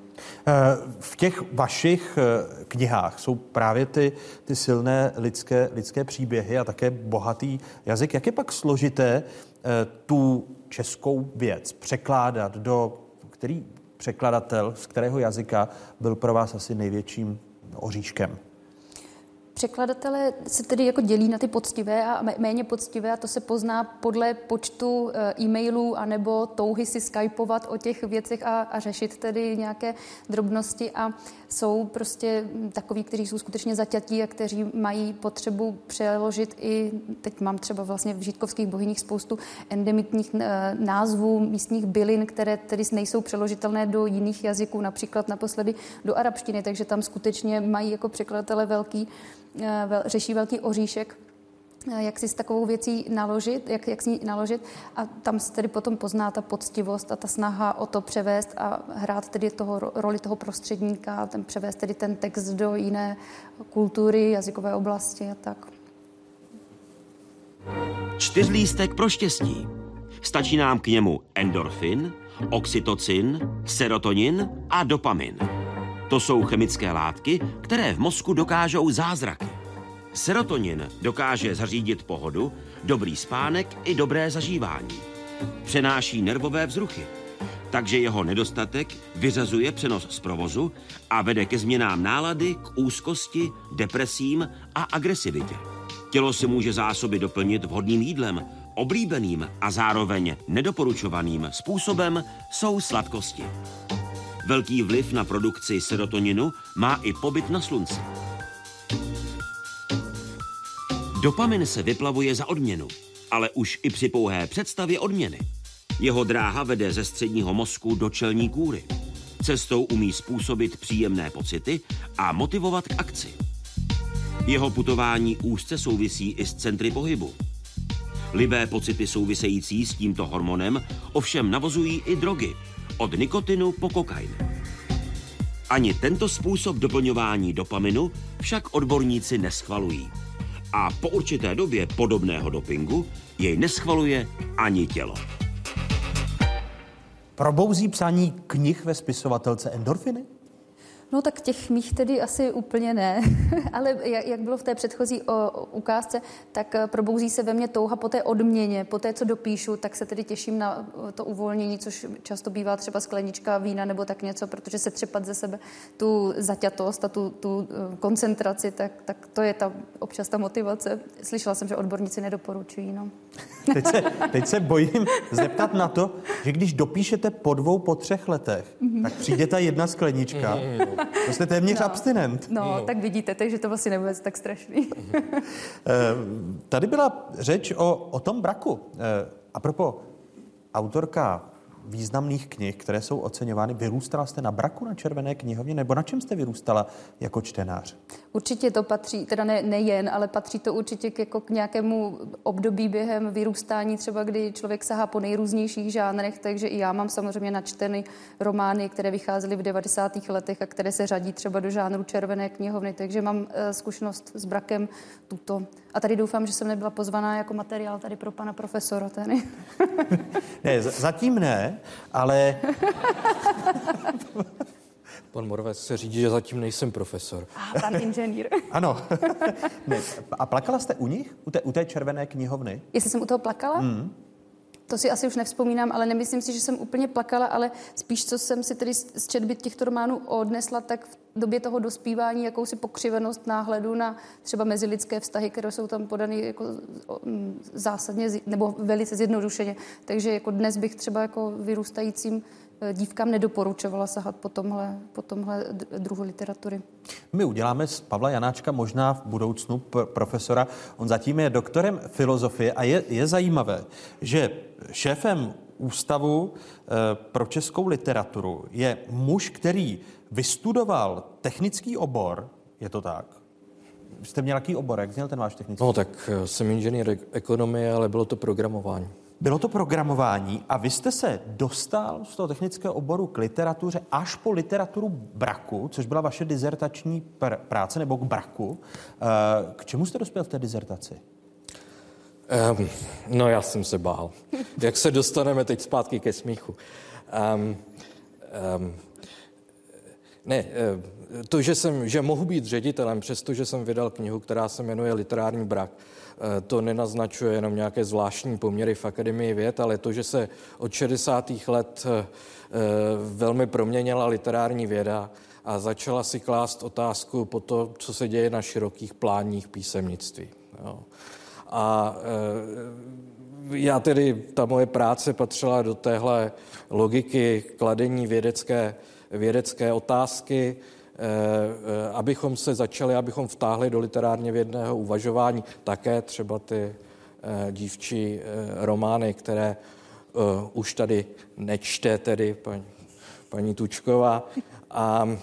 Eh, v těch vašich eh, knihách jsou právě ty, ty silné lidské, lidské příběhy a také bohatý jazyk. Jak je pak složité eh, tu českou věc překládat do, který překladatel, z kterého jazyka byl pro vás asi největším oříškem? Překladatelé se tedy jako dělí na ty poctivé a méně poctivé a to se pozná podle počtu eh, e-mailů anebo touhy si skypovat o těch věcech a, a řešit tedy nějaké drobnosti a jsou prostě takoví, kteří jsou skutečně zaťatí a kteří mají potřebu přeložit i, teď mám třeba vlastně v Žítkovských bohyních spoustu endemitních eh, názvů místních bylin, které tedy nejsou přeložitelné do jiných jazyků, například naposledy do arabštiny, takže tam skutečně mají jako překladatele velký řeší velký oříšek, eh, jak si s takovou věcí naložit, jak, jak s ní naložit a tam se tedy potom pozná ta poctivost a ta snaha o to převést a hrát tedy toho roli toho prostředníka, ten převést tedy ten text do jiné kultury, jazykové oblasti a tak. Čtyřlístek pro štěstí. Stačí nám k němu endorfin, oxytocin, serotonin a dopamin. To jsou chemické látky, které v mozku dokážou zázraky. Serotonin dokáže zařídit pohodu, dobrý spánek i dobré zažívání. Přenáší nervové vzruchy, takže jeho nedostatek vyřazuje přenos z provozu a vede ke změnám nálady, k úzkosti, depresím a agresivitě. Tělo si může zásoby doplnit vhodným jídlem, oblíbeným a zároveň nedoporučovaným způsobem jsou sladkosti. Velký vliv na produkci serotoninu má i pobyt na slunci. Dopamin se vyplavuje za odměnu, ale už i při pouhé představě odměny. Jeho dráha vede ze středního mozku do čelní kůry. Cestou umí způsobit příjemné pocity a motivovat k akci. Jeho putování úzce souvisí i s centry pohybu. Libé pocity související s tímto hormonem ovšem navozují i drogy, od nikotinu po kokain. Ani tento způsob doplňování dopaminu však odborníci neschvalují. A po určité době podobného dopingu jej neschvaluje ani tělo. Probouzí psaní knih ve spisovatelce endorfiny? No tak těch mých tedy asi úplně ne, ale jak bylo v té předchozí ukázce, tak eh, probouzí se ve mně touha po té odměně, po té, co dopíšu, tak se tedy těším na eh, to uvolnění, což často bývá třeba sklenička vína nebo tak něco, protože se třepat ze sebe tu zaťatost a tu, tu eh, koncentraci, tak, tak to je ta občas ta motivace. Slyšela jsem, že odborníci nedoporučují. No. Teď se, teď se bojím zeptat na to, že když dopíšete po dvou, po třech letech, mm-hmm. tak přijde ta jedna sklenička. Mm-hmm. To jste téměř no. abstinent. No, no, tak vidíte, takže to vlastně nebude tak strašný. Eh, tady byla řeč o, o tom braku. Eh, a propo, autorka významných knih, které jsou oceňovány. Vyrůstala jste na braku na Červené knihovně, nebo na čem jste vyrůstala jako čtenář? Určitě to patří, teda ne, nejen, ale patří to určitě k, jako k nějakému období během vyrůstání, třeba kdy člověk sahá po nejrůznějších žánrech, takže i já mám samozřejmě načteny romány, které vycházely v 90. letech a které se řadí třeba do žánru Červené knihovny, takže mám uh, zkušenost s brakem tuto. A tady doufám, že jsem nebyla pozvaná jako materiál tady pro pana profesora. Tady. ne, zatím ne, ale... Pan Moravec se řídí, že zatím nejsem profesor. A pan inženýr. ano. ne. A plakala jste u nich? U té, u té červené knihovny? Jestli jsem u toho plakala? Mm. To si asi už nevzpomínám, ale nemyslím si, že jsem úplně plakala, ale spíš, co jsem si tedy z četby těchto románů odnesla, tak v době toho dospívání jakousi pokřivenost náhledu na třeba mezilidské vztahy, které jsou tam podané jako zásadně nebo velice zjednodušeně. Takže jako dnes bych třeba jako vyrůstajícím dívkám nedoporučovala sahat po tomhle, po tomhle druhu literatury. My uděláme z Pavla Janáčka možná v budoucnu profesora. On zatím je doktorem filozofie a je, je zajímavé, že šéfem Ústavu eh, pro českou literaturu je muž, který vystudoval technický obor, je to tak? jste měl jaký obor, jak měl ten váš technický? No tak eh, jsem inženýr ekonomie, ale bylo to programování. Bylo to programování a vy jste se dostal z toho technického oboru k literatuře až po literaturu braku, což byla vaše dizertační pr- práce, nebo k braku. Eh, k čemu jste dospěl v té dizertaci? Um, no já jsem se bál. Jak se dostaneme teď zpátky ke smíchu? Um, um, ne, to, že, jsem, že mohu být ředitelem, přestože jsem vydal knihu, která se jmenuje Literární brak, to nenaznačuje jenom nějaké zvláštní poměry v Akademii věd, ale to, že se od 60. let eh, eh, velmi proměnila literární věda a začala si klást otázku po to, co se děje na širokých plánních písemnictví. Jo. A já tedy, ta moje práce patřila do téhle logiky kladení vědecké, vědecké otázky, Eh, eh, abychom se začali, abychom vtáhli do literárně vědného uvažování také třeba ty eh, dívčí romány, které už tady nečte tedy paní, paní Tučková. A,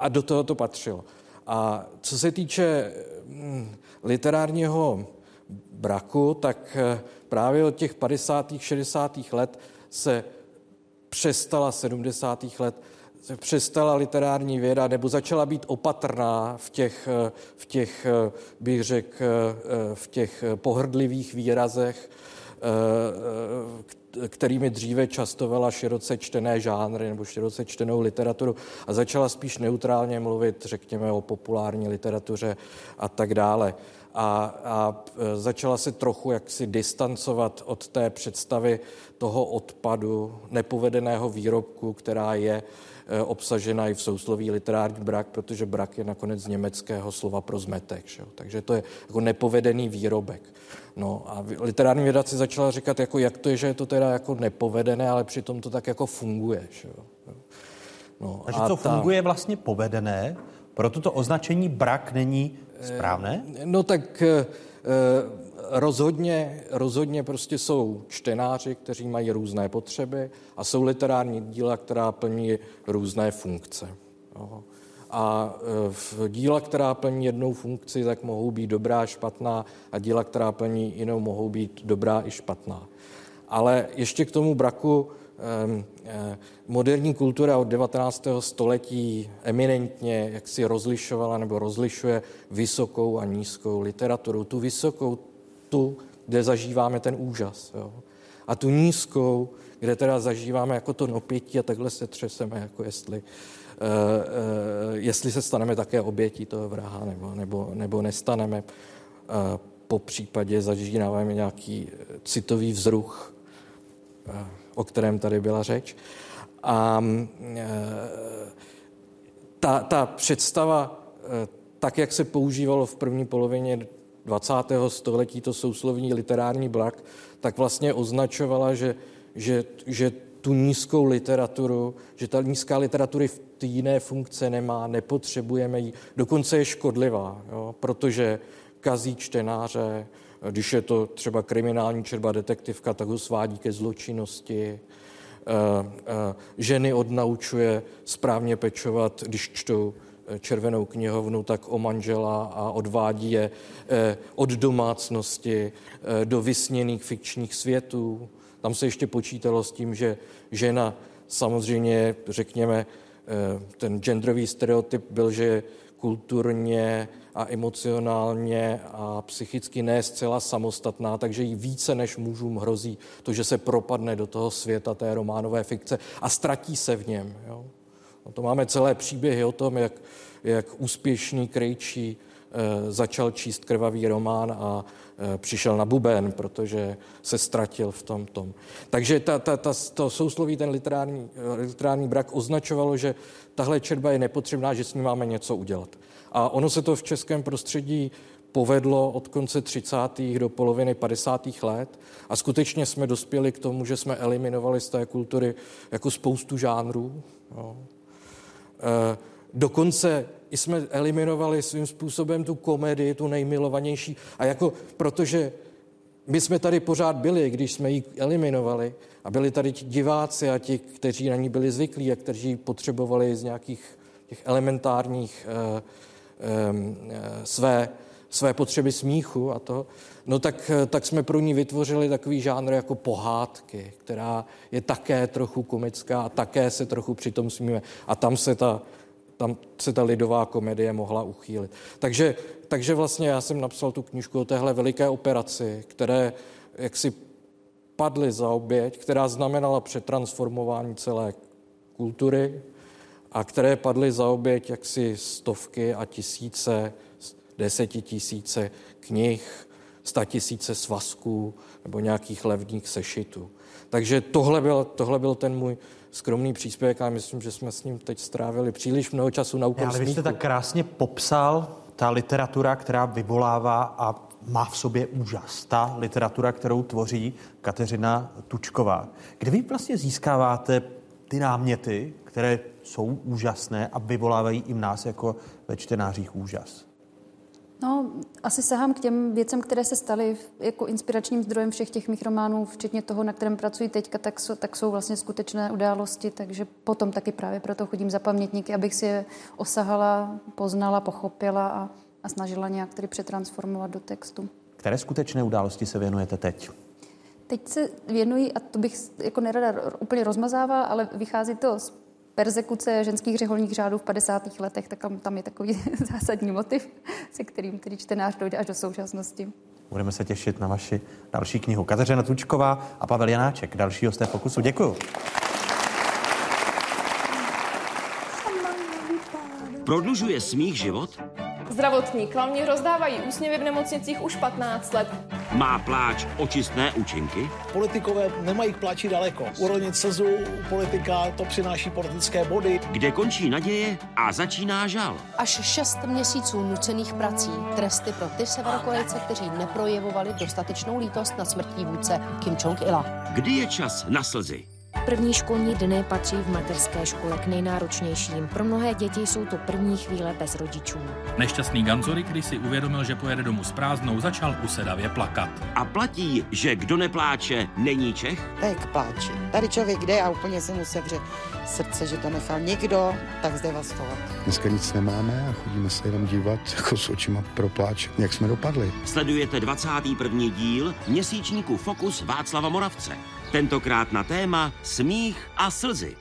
a do toho to patřilo. A co se týče hm, literárního braku, tak právě od těch 50. 60. let se přestala 70. let přestala literární věda nebo začala být opatrná v těch, v těch bych řekl, v těch pohrdlivých výrazech, kterými dříve častovala široce čtené žánry nebo široce čtenou literaturu a začala spíš neutrálně mluvit, řekněme, o populární literatuře a tak dále. A, a začala se trochu jaksi distancovat od té představy toho odpadu, nepovedeného výrobku, která je Eh, obsažena i v sousloví literární brak, protože brak je nakonec z německého slova pro zmetek. Že? Takže to je jako nepovedený výrobek. No a literární věda si začala říkat, jako jak to je, že je to teda jako nepovedené, ale přitom to tak jako funguje. Že? No, Takže a to ta... funguje vlastně povedené, proto to označení brak není správné? No tak eh, rozhodně, rozhodně prostě jsou čtenáři, kteří mají různé potřeby a jsou literární díla, která plní různé funkce. A e, v díla, která plní jednou funkci, tak mohou být dobrá špatná a díla, která plní jinou, mohou být dobrá i špatná. Ale ještě k tomu braku e, moderní kultura od 19. století eminentně jak si rozlišovala nebo rozlišuje vysokou a nízkou literaturu. Tu vysokou tu, kde zažíváme ten úžas. Jo. A tu nízkou, kde teda zažíváme jako to nopětí a takhle se třeseme, jako jestli, uh, uh, jestli se staneme také obětí toho vraha nebo, nebo, nebo nestaneme. Uh, po případě zažíváme nějaký citový vzruch, uh, o kterém tady byla řeč. A uh, ta, ta představa, uh, tak jak se používalo v první polovině 20. století to souslovní literární blak, tak vlastně označovala, že, že, že tu nízkou literaturu, že ta nízká literatury v té jiné funkce nemá, nepotřebujeme ji, dokonce je škodlivá, jo, protože kazí čtenáře, když je to třeba kriminální čerba detektivka, tak ho svádí ke zločinnosti, eh, eh, ženy odnaučuje správně pečovat, když čtou červenou knihovnu, tak o manžela a odvádí je eh, od domácnosti eh, do vysněných fikčních světů. Tam se ještě počítalo s tím, že žena samozřejmě, řekněme, eh, ten genderový stereotyp byl, že kulturně a emocionálně a psychicky ne zcela samostatná, takže jí více než mužům hrozí to, že se propadne do toho světa té románové fikce a ztratí se v něm. Jo. No to máme celé příběhy o tom, jak, jak úspěšný krejčí e, začal číst krvavý román a e, přišel na buben, protože se ztratil v tom tom. Takže ta, ta, ta, to sousloví, ten literární, literární brak označovalo, že tahle četba je nepotřebná, že s ní máme něco udělat. A ono se to v českém prostředí povedlo od konce 30. do poloviny 50. let a skutečně jsme dospěli k tomu, že jsme eliminovali z té kultury jako spoustu žánrů. Jo. Eh, dokonce jsme eliminovali svým způsobem tu komedii, tu nejmilovanější. A jako, protože my jsme tady pořád byli, když jsme ji eliminovali a byli tady ti diváci a ti, kteří na ní byli zvyklí a kteří potřebovali z nějakých těch elementárních uh, své, své potřeby smíchu a to, no tak, tak jsme pro ní vytvořili takový žánr jako pohádky, která je také trochu komická a také se trochu přitom smíme. A tam se ta, tam se ta lidová komedie mohla uchýlit. Takže, takže vlastně já jsem napsal tu knižku o téhle veliké operaci, které jaksi padly za oběť, která znamenala přetransformování celé kultury a které padly za oběť jaksi stovky a tisíce, desetitisíce knih, tisíce svazků nebo nějakých levních sešitů. Takže tohle byl, tohle byl ten můj skromný příspěvek a myslím, že jsme s ním teď strávili příliš mnoho času na úkor Ale vy jste tak krásně popsal ta literatura, která vyvolává a má v sobě úžas. Ta literatura, kterou tvoří Kateřina Tučková. Kde vy vlastně získáváte ty náměty, které jsou úžasné a vyvolávají i v nás jako ve čtenářích úžas? No, asi sahám k těm věcem, které se staly jako inspiračním zdrojem všech těch mých románů, včetně toho, na kterém pracuji teďka, tak, jsou, tak jsou vlastně skutečné události, takže potom taky právě proto chodím za pamětníky, abych si je osahala, poznala, pochopila a, a snažila nějak tedy přetransformovat do textu. Které skutečné události se věnujete teď? Teď se věnují, a to bych jako nerada úplně rozmazávala, ale vychází to z persekuce ženských řeholních řádů v 50. letech, tak tam je takový zásadní motiv, se kterým tedy čtenář dojde až do současnosti. Budeme se těšit na vaši další knihu. Kateřina Tučková a Pavel Janáček, další hosté Fokusu. Děkuju. Prodlužuje smích život? Zdravotní klauni rozdávají úsměvy v nemocnicích už 15 let. Má pláč očistné účinky? Politikové nemají k pláči daleko. Uronit slzu politika, to přináší politické body. Kde končí naděje a začíná žal? Až šest měsíců nucených prací, tresty pro ty severokorejce, kteří neprojevovali dostatečnou lítost na smrtí vůdce Kim Jong-ila. Kdy je čas na slzy? První školní dny patří v mateřské škole k nejnáročnějším. Pro mnohé děti jsou to první chvíle bez rodičů. Nešťastný Ganzory, když si uvědomil, že pojede domů s prázdnou, začal usedavě plakat. A platí, že kdo nepláče, není Čech? Tak k pláči. Tady člověk jde a úplně se mu sevře srdce, že to nechal někdo tak zdevastovat. Dneska nic nemáme a chodíme se jenom dívat jako s očima pro pláč, jak jsme dopadli. Sledujete 21. díl měsíčníku Fokus Václava Moravce. Tentokrát na téma smích a slzy.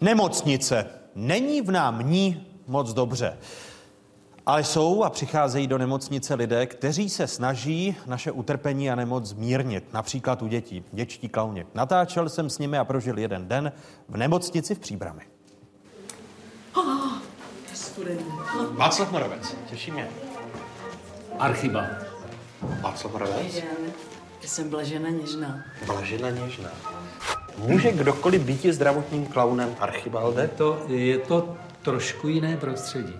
Nemocnice. Není v nám ní moc dobře. Ale jsou a přicházejí do nemocnice lidé, kteří se snaží naše utrpení a nemoc zmírnit. Například u dětí, děčtí klauně. Natáčel jsem s nimi a prožil jeden den v nemocnici v Příbrami. Václav Moravec, těší mě. Archiba. Václav Moravec? Jsem Blažena Něžná. Blažena Něžná. Může kdokoliv být zdravotním klaunem Archibalde? To, je to trošku jiné prostředí.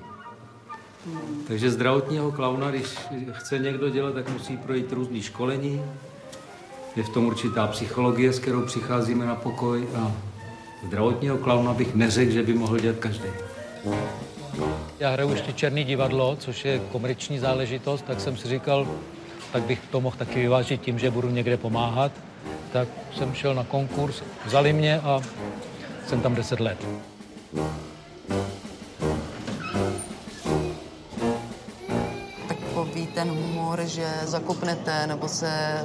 Hmm. Takže zdravotního klauna, když chce někdo dělat, tak musí projít různý školení. Je v tom určitá psychologie, s kterou přicházíme na pokoj a zdravotního klauna bych neřekl, že by mohl dělat každý. Já hraju ještě Černý divadlo, což je komerční záležitost, tak jsem si říkal, tak bych to mohl taky vyvážit tím, že budu někde pomáhat. Tak jsem šel na konkurs, vzali mě a jsem tam 10 let. Takový ten humor, že zakopnete nebo se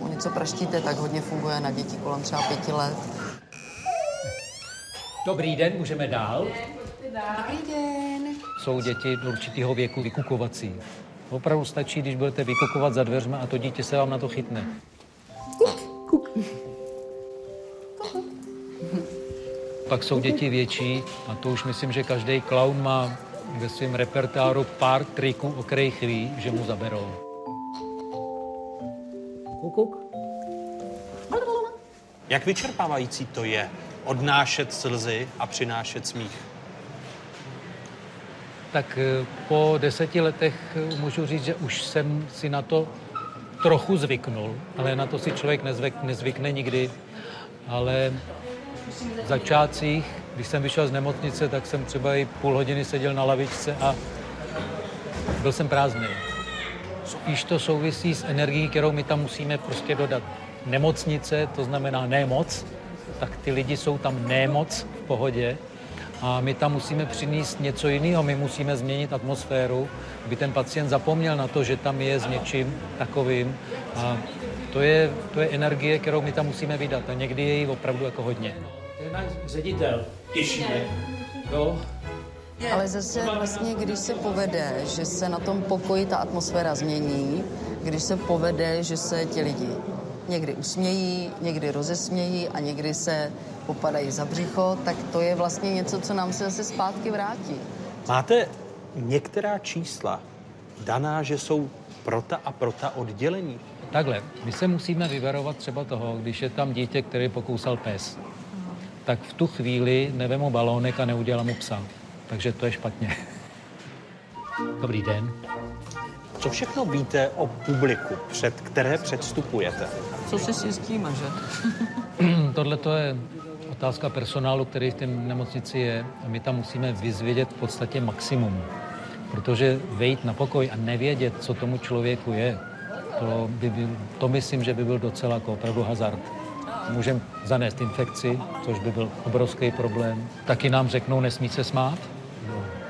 o něco praštíte, tak hodně funguje na děti kolem třeba pěti let. Dobrý den, můžeme dál? Dobrý den. Jsou děti určitého věku vykukovací. Opravdu stačí, když budete vykokovat za dveřma a to dítě se vám na to chytne. Pak jsou děti větší a to už myslím, že každý klaun má ve svém repertáru pár triků, o kterých ví, že mu zaberou. Kukuk. Jak vyčerpávající to je odnášet slzy a přinášet smích? Tak eh, po deseti letech eh, můžu říct, že už jsem si na to trochu zvyknul, ale na to si člověk nezvyk, nezvykne nikdy. Ale v začátcích, když jsem vyšel z nemocnice, tak jsem třeba i půl hodiny seděl na lavičce a byl jsem prázdný. Spíš to souvisí s energií, kterou my tam musíme prostě dodat. Nemocnice, to znamená nemoc, tak ty lidi jsou tam nemoc v pohodě, a my tam musíme přinést něco jiného, my musíme změnit atmosféru, aby ten pacient zapomněl na to, že tam je s něčím takovým. A to je, to je energie, kterou my tam musíme vydat. A někdy je jí opravdu jako hodně. To je náš ředitel, těšíme. Jo, Ale zase vlastně, když se povede, že se na tom pokoji ta atmosféra změní, když se povede, že se ti lidi někdy usmějí, někdy rozesmějí a někdy se popadají za břicho, tak to je vlastně něco, co nám se zase zpátky vrátí. Máte některá čísla daná, že jsou prota a prota oddělení? Takhle, my se musíme vyvarovat třeba toho, když je tam dítě, který pokousal pes, tak v tu chvíli nevemu balónek a neudělám mu psa. Takže to je špatně. Dobrý den. Co všechno víte o publiku, před které předstupujete? Co si zjistíme, že? Tohle to je otázka personálu, který v té nemocnici je. A my tam musíme vyzvědět v podstatě maximum. Protože vejít na pokoj a nevědět, co tomu člověku je, to, by byl, to myslím, že by byl docela jako opravdu hazard. Můžeme zanést infekci, což by byl obrovský problém. Taky nám řeknou, nesmí se smát.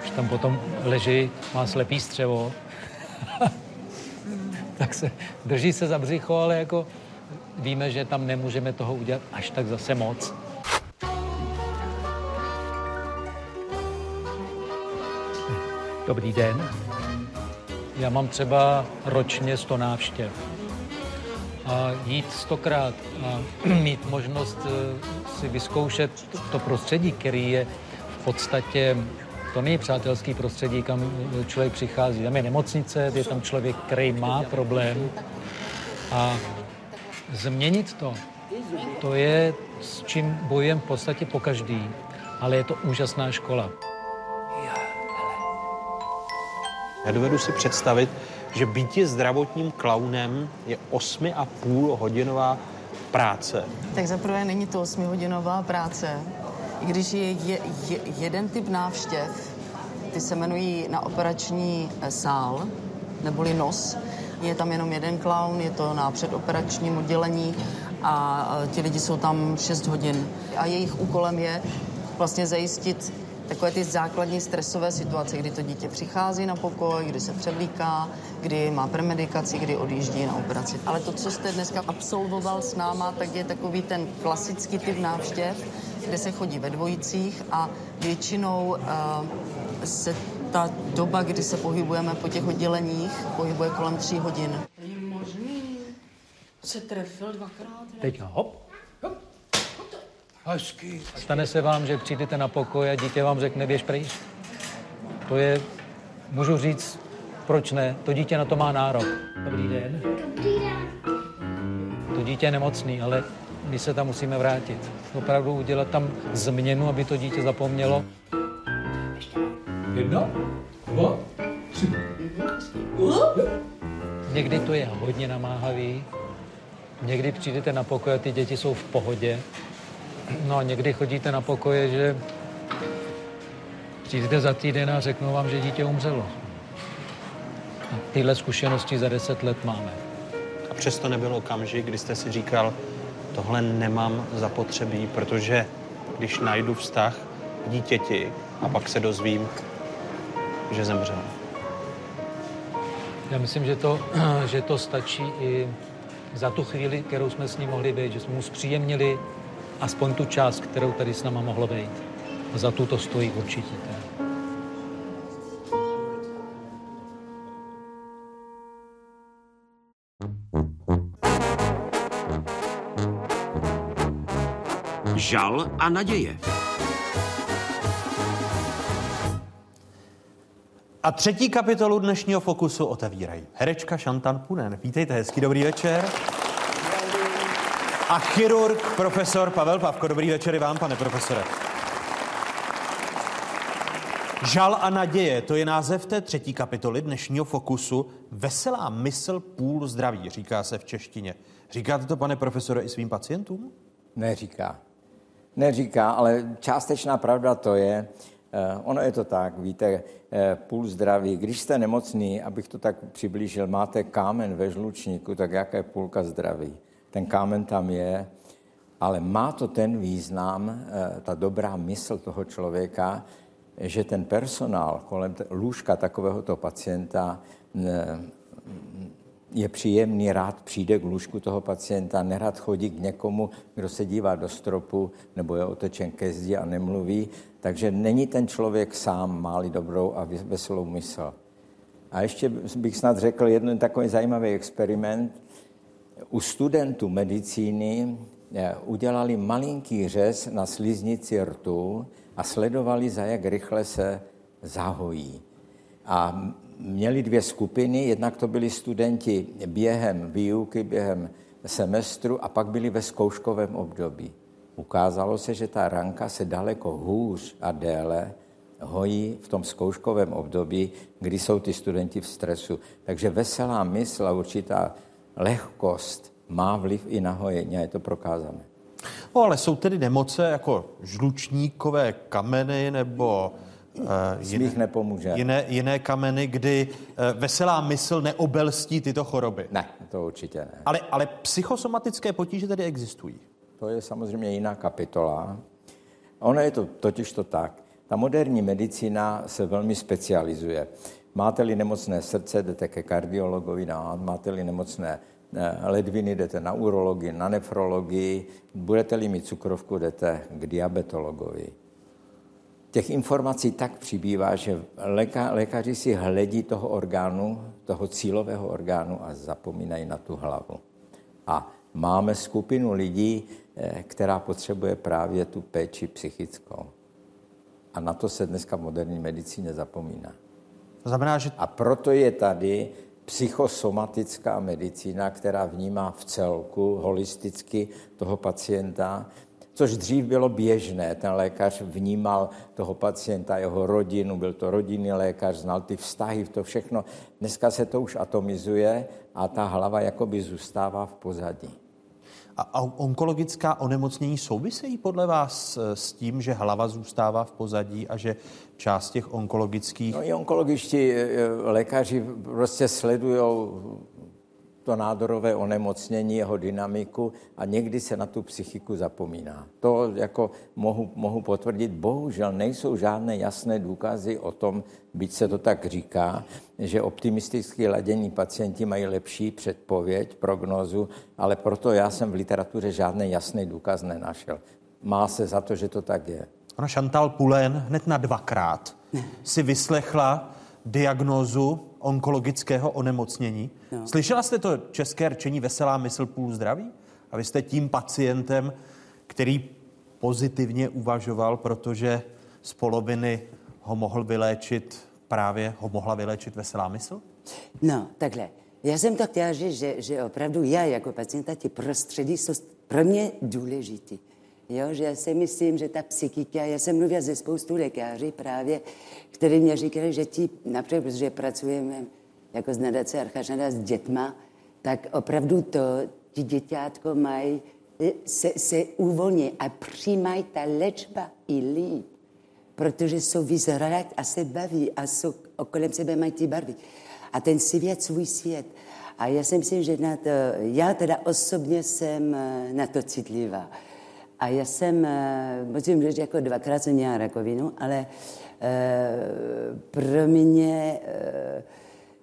Už tam potom leží, má slepý střevo, tak se drží se za břicho, ale jako víme, že tam nemůžeme toho udělat až tak zase moc. Dobrý den. Já mám třeba ročně 100 návštěv. A jít stokrát a mít možnost eh, si vyzkoušet to prostředí, který je v podstatě to není přátelský prostředí, kam člověk přichází. Tam je nemocnice, je tam člověk, který má problém. A změnit to, to je s čím bojujem v podstatě po každý. Ale je to úžasná škola. Já dovedu si představit, že být zdravotním klaunem je 8,5 hodinová práce. Tak zaprvé není to 8-hodinová práce. I když je, je, je jeden typ návštěv, ty se jmenují na operační eh, sál, neboli nos. Je tam jenom jeden klaun, je to na předoperačním oddělení a eh, ti lidi jsou tam 6 hodin. A jejich úkolem je vlastně zajistit takové ty základní stresové situace, kdy to dítě přichází na pokoj, kdy se převlíká, kdy má premedikaci, kdy odjíždí na operaci. Ale to, co jste dneska absolvoval s náma, tak je takový ten klasický typ návštěv, kde se chodí ve dvojicích a většinou uh, se ta doba, kdy se pohybujeme po těch odděleních, pohybuje kolem tří hodin. Je možný se trefil dvakrát? Teď hop. Hezky. Stane se vám, že přijdete na pokoj a dítě vám řekne, běž pryč. To je, můžu říct, proč ne? To dítě na to má nárok. Dobrý den. Dobrý den. To dítě je nemocný, ale my se tam musíme vrátit. Opravdu udělat tam změnu, aby to dítě zapomnělo. Jedno, dva, tři. Někdy to je hodně namáhavý, někdy přijdete na pokoj a ty děti jsou v pohodě. No a někdy chodíte na pokoje, že přijdete za týden a řeknou vám, že dítě umřelo. A tyhle zkušenosti za deset let máme. A přesto nebyl okamžik, kdy jste si říkal, tohle nemám zapotřebí, protože když najdu vztah k dítěti a pak se dozvím, že zemřel. Já myslím, že to, že to stačí i za tu chvíli, kterou jsme s ním mohli být, že jsme mu zpříjemnili aspoň tu část, kterou tady s náma mohlo být. A za tu to stojí určitě. Teda. Žal a naděje. A třetí kapitolu dnešního Fokusu otevírají herečka Šantan Punen. Vítejte, hezký dobrý večer. A chirurg, profesor Pavel Pavko. Dobrý večer i vám, pane profesore. Žal a naděje, to je název té třetí kapitoly dnešního Fokusu. Veselá mysl půl zdraví, říká se v češtině. Říkáte to, pane profesore, i svým pacientům? Neříká. Neříká, ale částečná pravda to je, ono je to tak, víte, eh, půl zdraví. Když jste nemocný, abych to tak přiblížil, máte kámen ve žlučníku, tak jaká je půlka zdraví? Ten kámen tam je Ale má to ten význam, eh, ta dobrá mysl toho člověka, že ten personál kolem lůžka takovéhoto pacienta eh, je příjemný, rád přijde k lůžku toho pacienta, nerad chodí k někomu, kdo se dívá do stropu nebo je otočen ke zdi a nemluví. Takže není ten člověk sám, máli dobrou a veselou mysl. A ještě bych snad řekl jeden takový zajímavý experiment. U studentů medicíny eh, udělali malinký řez na sliznici rtu a sledovali, za jak rychle se zahojí. A měli dvě skupiny, jednak to byli studenti během výuky, během semestru a pak byli ve zkouškovém období. Ukázalo se, že ta ranka se daleko hůř a déle hojí v tom zkouškovém období, kdy jsou ty studenti v stresu. Takže veselá mysl a určitá lehkost má vliv i na hojení a je to prokázané. No, ale jsou tedy nemoce jako žlučníkové kameny nebo uh, jiné, nepomůže. Jiné, jiné kameny, kdy uh, veselá mysl neobelstí tyto choroby. Ne, to určitě ne. Ale, ale psychosomatické potíže tedy existují. To je samozřejmě jiná kapitola. Ono je to totiž to tak. Ta moderní medicína se velmi specializuje. Máte-li nemocné srdce, jdete ke kardiologovi, máte-li nemocné eh, ledviny, jdete na urologii, na nefrologii, budete-li mít cukrovku, jdete k diabetologovi. Těch informací tak přibývá, že léka, lékaři si hledí toho orgánu, toho cílového orgánu a zapomínají na tu hlavu. A máme skupinu lidí, eh, která potřebuje právě tu péči psychickou. A na to se dneska v moderní medicíně zapomíná. To znamená, že... A proto je tady psychosomatická medicína, která vnímá v celku holisticky toho pacienta, což dřív bylo běžné. Ten lékař vnímal toho pacienta, jeho rodinu, byl to rodinný lékař, znal ty vztahy, to všechno. Dneska se to už atomizuje a ta hlava jakoby zůstává v pozadí. A onkologická onemocnění souvisejí podle vás eh, s tím, že hlava zůstává v pozadí a že část těch onkologických... No i onkologičtí eh, eh, lékaři prostě sledují to nádorové onemocnění, jeho dynamiku a někdy se na tu psychiku zapomíná. To jako mohu, mohu potvrdit, bohužel nejsou žádné jasné důkazy o tom, byť se to tak říká, že optimisticky ladění pacienti mají lepší předpověď, prognozu, ale proto já jsem v literatuře žádný jasný důkaz nenašel. Má se za to, že to tak je. Ona Chantal Pulen hned na dvakrát si vyslechla diagnózu onkologického onemocnění. No. Slyšela jste to české rčení Veselá mysl půl zdraví? A vy jste tím pacientem, který pozitivně uvažoval, protože z poloviny ho mohl vyléčit právě, ho mohla vyléčit veselá mysl? No, takhle. Já jsem to chtěla říct, že, že opravdu já jako pacienta ty prostředí jsou pro mě důležitý. Jo, že já si myslím, že ta psychika, já jsem mluvila ze spoustu lékaři právě, kteří mě říkali, že ti, například, protože pracujeme jako z nadace Archašada s dětma, tak opravdu to, ti děťátko mají, se, se uvolní a přijímají ta léčba i líp, protože jsou vyzralé a se baví a jsou kolem sebe mají ty barvy. A ten svět, svůj svět. A já si myslím, že na to, já teda osobně jsem eh, na to citlivá. A já jsem, eh, musím říct, jako dvakrát jsem měla rakovinu, ale e, pro mě, e,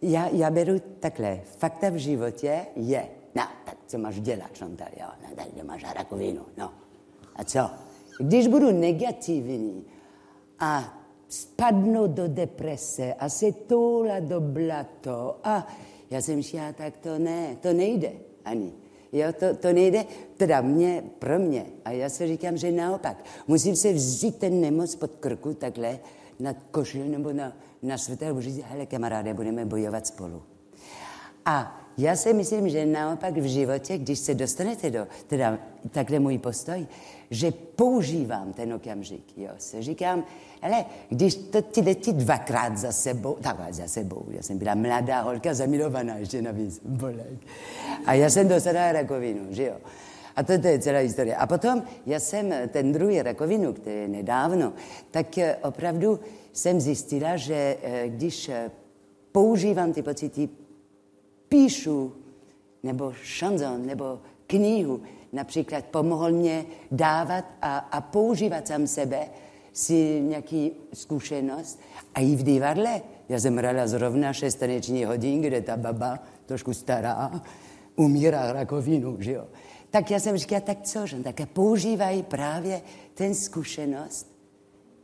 já, já beru takhle, fakta v životě je, no, tak co máš dělat, Chantal, jo, no, tak máš rakovinu, no. A co? Když budu negativní a spadnu do deprese a se toula do blato a já jsem říkala, tak to ne, to nejde ani. Jo, to, to nejde, teda mě, pro mě. A já se říkám, že naopak. Musím se vzít ten nemoc pod krku takhle na košil nebo na, na světel a říct, hele kamaráde, budeme bojovat spolu. A já si myslím, že naopak v životě, když se dostanete do, teda takhle můj postoj, že používám ten okamžik. Jo. Se říkám, ale když to ti ti dvakrát za sebou, takhle za sebou, já jsem byla mladá holka, zamilovaná ještě navíc, bolek. A já jsem dostala rakovinu, že jo. A to, to je celá historie. A potom já jsem ten druhý rakovinu, který je nedávno, tak eh, opravdu jsem zjistila, že eh, když eh, používám ty pocity, píšu, nebo šanzon, nebo knihu například pomohl mě dávat a, a používat sám sebe si nějaký zkušenost. A i v divadle. Já jsem hrála zrovna šest taneční hodin, kde ta baba, trošku stará, umírá rakovinu, že jo. Tak já jsem říkala, tak co, že tak používají právě ten zkušenost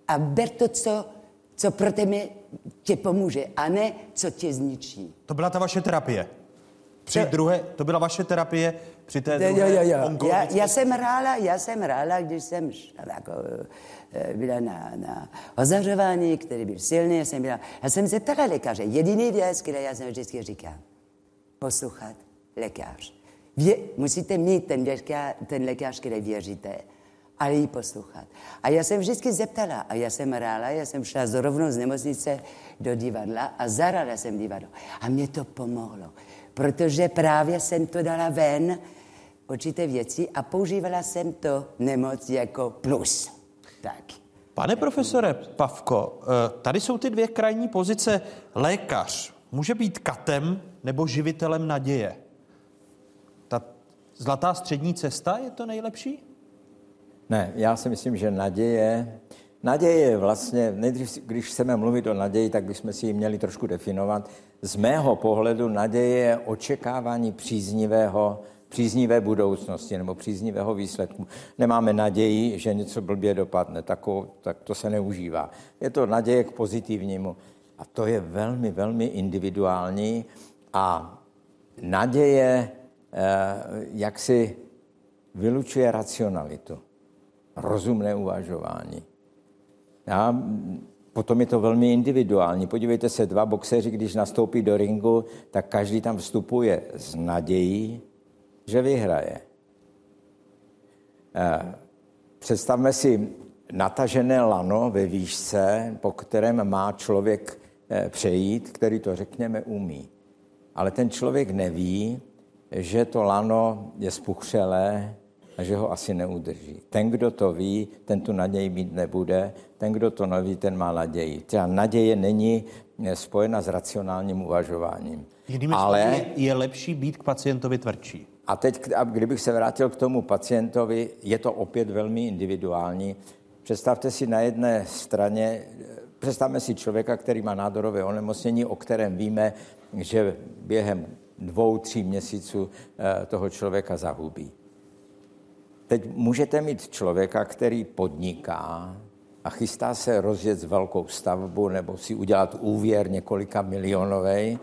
a ber to, co, co pro tebe tě pomůže, a ne, co tě zničí. To byla ta vaše terapie? Při To- druhé, to byla vaše terapie při té Jo, druhé jo, jo. Já, onkologické- já jsem hrála, já jsem hrála, když jsem jako, eh, byla na, na ozařování, který byl silný, já jsem byla, já jsem se ptala lékaře, jediný věc, který já jsem vždycky říkal, poslouchat lékař. Vě, musíte mít ten, lékař, ten lékař, který věříte, ale i poslouchat. A já jsem vždycky zeptala, a já jsem hrála, já jsem šla zrovna z nemocnice do divadla a zahrála jsem divadlo. A mě to pomohlo, protože právě jsem to dala ven, určité věci a používala jsem to nemoc jako plus. Tak. Pane profesore Pavko, eh, tady jsou ty dvě krajní pozice. Lékař může být katem nebo živitelem naděje. Ta zlatá střední cesta je to nejlepší? Ne, já si myslím, že naděje, naděje je vlastně, nejdřív, když chceme mluvit o naději, tak bychom si ji měli trošku definovat. Z mého pohledu naděje je očekávání příznivého, příznivé budoucnosti nebo příznivého výsledku. Nemáme naději, že něco blbě dopadne, tako, tak to se neužívá. Je to naděje k pozitivnímu. A to je velmi, velmi individuální a naděje eh, jak si vylučuje racionalitu rozumné uvažování. Mm, potom je to velmi individuální. Podívejte se, dva boxeři, když nastoupí do ringu, tak každý tam vstupuje s nadějí, že vyhraje. Eh, Představme si natažené lano ve výšce, po kterém má člověk eh, přejít, který to, řekněme, umí. Ale ten člověk neví, že to lano je spuchřelé a že ho asi neudrží. Ten, kdo to ví, ten tu naději mít nebude, ten, kdo to neví, ten má naději. Ta naděje není eh, spojena s racionálním uvažováním. Jinými Ale je, je lepší být k pacientovi tvrdší. a teď, kdybych se vrátil k tomu pacientovi, je to opět velmi individuální. Představte si na jedné straně, představme si člověka, který má nádorové onemocnění, o kterém víme, že během dvou, tří měsíců eh, toho člověka zahubí. Teď můžete mít člověka, který podniká a chystá se rozjet velkou stavbu nebo si udělat úvěr několika milionovej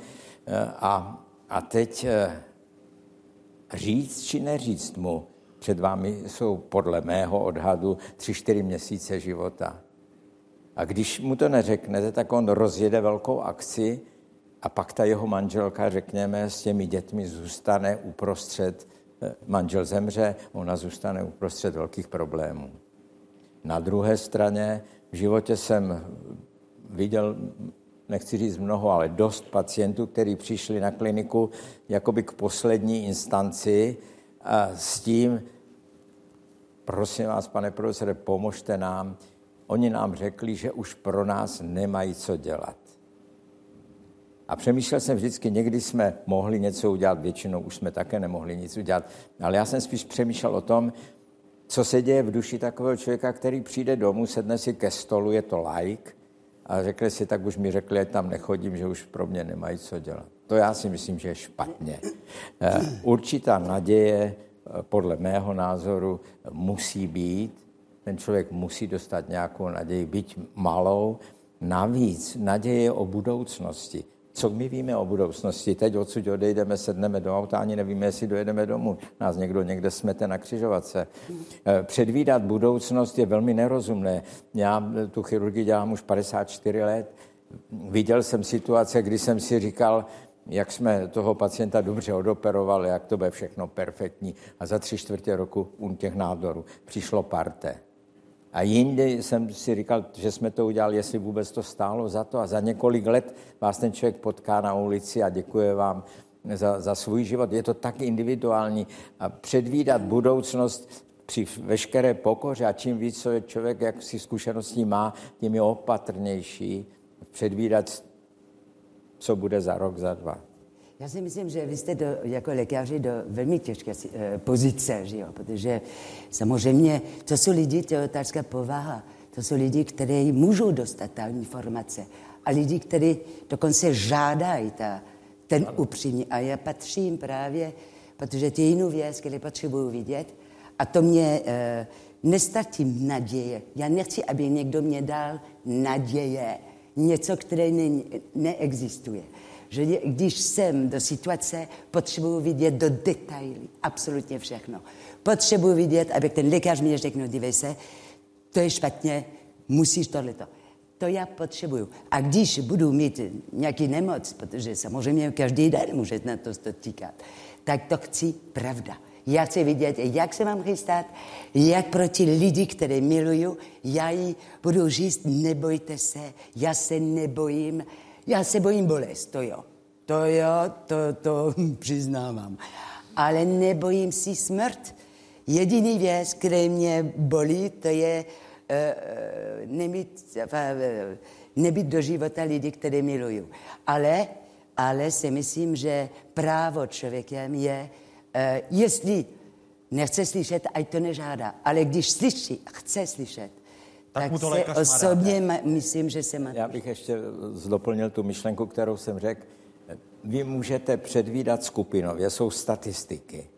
eh, a, a teď eh, říct či neříct mu, před vámi jsou podle mého odhadu tři, čtyři měsíce života. A když mu to neřeknete, tak on rozjede velkou akci a pak ta jeho manželka, řekněme, s těmi dětmi zůstane uprostřed, manžel zemře, ona zůstane uprostřed velkých problémů. Na druhé straně v životě jsem viděl, nechci říct mnoho, ale dost pacientů, kteří přišli na kliniku jakoby k poslední instanci a s tím, prosím vás, pane profesore, pomožte nám. Oni nám řekli, že už pro nás nemají co dělat. A přemýšlel jsem vždycky, někdy jsme mohli něco udělat, většinou už jsme také nemohli nic udělat, ale já jsem spíš přemýšlel o tom, co se děje v duši takového člověka, který přijde domů, sedne si ke stolu, je to like, a řekne si, tak už mi řekli, ať tam nechodím, že už pro mě nemají co dělat. To já si myslím, že je špatně. Eh, Určitá naděje, eh, podle mého názoru, musí být. Ten člověk musí dostat nějakou naději, byť malou. Navíc naděje o budoucnosti. Co my víme o budoucnosti? Teď odsud odejdeme, sedneme do auta, ani nevíme, jestli dojedeme domů. Nás někdo někde smete na křižovatce. Eh, Předvídat budoucnost je velmi nerozumné. Já eh, tu chirurgii dělám už 54 let. Viděl jsem situace, kdy jsem si říkal, jak jsme toho pacienta dobře odoperovali, jak to bude všechno perfektní. A za tři čtvrtě roku u těch nádorů přišlo parte. A jindy jsem si říkal, že jsme to udělali, jestli vůbec to stálo za to. A za několik let vás ten člověk potká na ulici a děkuje vám za, za svůj život. Je to tak individuální. A předvídat budoucnost při veškeré pokoře a čím víc co je člověk, jak si zkušeností má, tím je opatrnější předvídat, co bude za rok, za dva. Já si myslím, že vy jste do, jako lékaři do velmi těžké eh, pozice, že jo? protože samozřejmě to jsou lidi, to je otázka povaha, to jsou lidi, kteří můžou dostat ta informace a lidi, kteří dokonce žádají ta, ten upřímný. A já patřím právě, protože ty jinou věc, které potřebuju vidět, a to mě e, nestratím naděje. Já nechci, aby někdo mě dal naděje. Něco, které ne, neexistuje. Že když jsem do situace, potřebuji vidět do detailů, absolutně všechno. Potřebuji vidět, aby ten lékař mi řekl, dívej se, to je špatně, musíš tohleto. To já potřebuju. A když budu mít nějaký nemoc, protože samozřejmě každý den může na to týkat, tak to chci pravda. Já chci vidět, jak se mám chystat, jak proti lidi, které miluju, já jí budu říct, nebojte se, já se nebojím, já se bojím bolest, to jo. To jo, to, to přiznávám. Ale nebojím si smrt. Jediný věc, který mě bolí, to je uh, nemít, uh, nebýt do života lidi, které miluju. Ale, ale si myslím, že právo člověkem je, uh, jestli nechce slyšet, ať to nežádá. Ale když slyší, chce slyšet, tak, tak mu to se osobně má, myslím, že se má... Já bych ještě zdoplnil tu myšlenku, kterou jsem řekl. Vy můžete předvídat skupinově, jsou statistiky,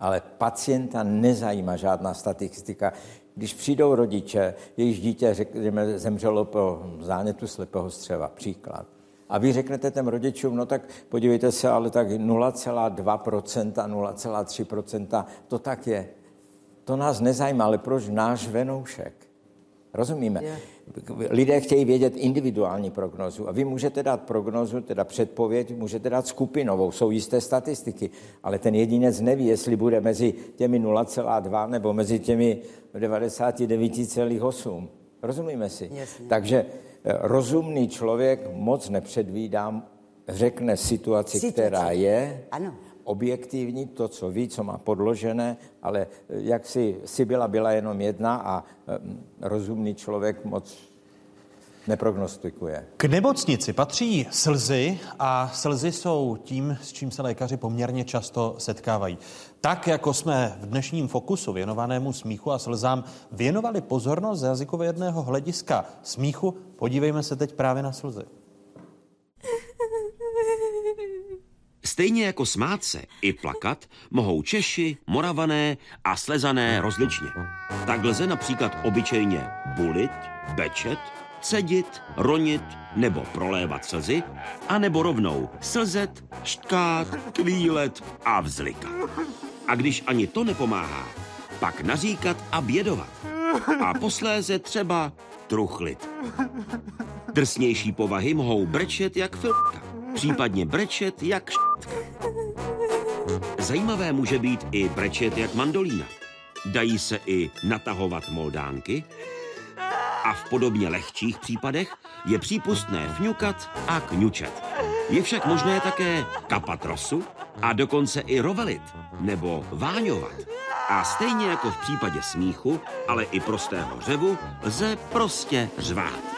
ale pacienta nezajímá žádná statistika. Když přijdou rodiče, jejichž dítě, řekněme, zemřelo po zánětu slepého střeva, příklad, a vy řeknete těm rodičům, no tak podívejte se, ale tak 0,2%, 0,3%, to tak je. To nás nezajímá, ale proč náš venoušek? Rozumíme? Yeah. Lidé chtějí vědět individuální prognozu a vy můžete dát prognozu, teda předpověď, můžete dát skupinovou, jsou jisté statistiky, ale ten jedinec neví, jestli bude mezi těmi 0,2 nebo mezi těmi 99,8. Rozumíme si? Jasně. Takže eh, rozumný člověk moc nepředvídá, řekne situaci, situaci. která je. Ano objektivní, to, co ví, co má podložené, ale eh, jak si Sibyla byla jenom jedna a eh, rozumný člověk moc neprognostikuje. K nemocnici patří slzy a slzy jsou tím, s čím se lékaři poměrně často setkávají. Tak, jako jsme v dnešním fokusu věnovanému smíchu a slzám věnovali pozornost z jazykovědného hlediska smíchu, podívejme se teď právě na slzy. Stejně jako smát se i plakat mohou Češi, Moravané a Slezané rozličně. Tak lze například obyčejně bulit, bečet, cedit, ronit nebo prolévat slzy, anebo rovnou slzet, štkát, kvílet a vzlikat. A když ani to nepomáhá, pak naříkat a bědovat. A posléze třeba truchlit. Drsnější povahy mohou brečet jak filka případně brečet jak štka. Zajímavé může být i brečet jak mandolína. Dají se i natahovat moldánky a v podobně lehčích případech je přípustné fňukat a kňučet. Je však možné také kapat rosu a dokonce i rovelit nebo váňovat. A stejně jako v případě smíchu, ale i prostého řevu, lze prostě řvát.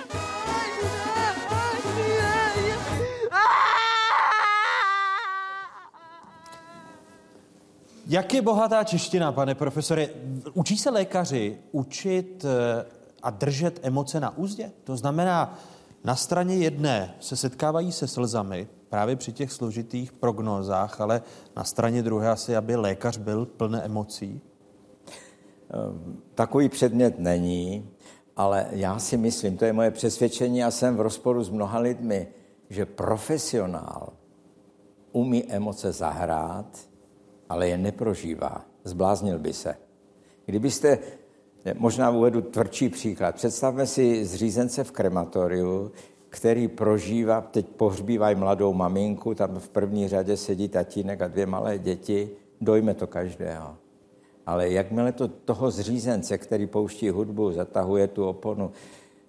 Jak je bohatá čeština, pane profesore? Učí se lékaři učit eh, a držet emoce na úzdě? To znamená, na straně jedné se setkávají se slzami právě při těch složitých prognózách, ale na straně druhé asi, aby lékař byl plný emocí? Ehm, takový předmět není, ale já si myslím, to je moje přesvědčení a jsem v rozporu s mnoha lidmi, že profesionál umí emoce zahrát, ale je neprožívá. Zbláznil by se. Kdybyste, možná uvedu tvrdší příklad, představme si zřízence v krematoriu, který prožívá, teď pohřbívají mladou maminku, tam v první řadě sedí tatínek a dvě malé děti, dojme to každého. Ale jakmile to toho zřízence, který pouští hudbu, zatahuje tu oponu,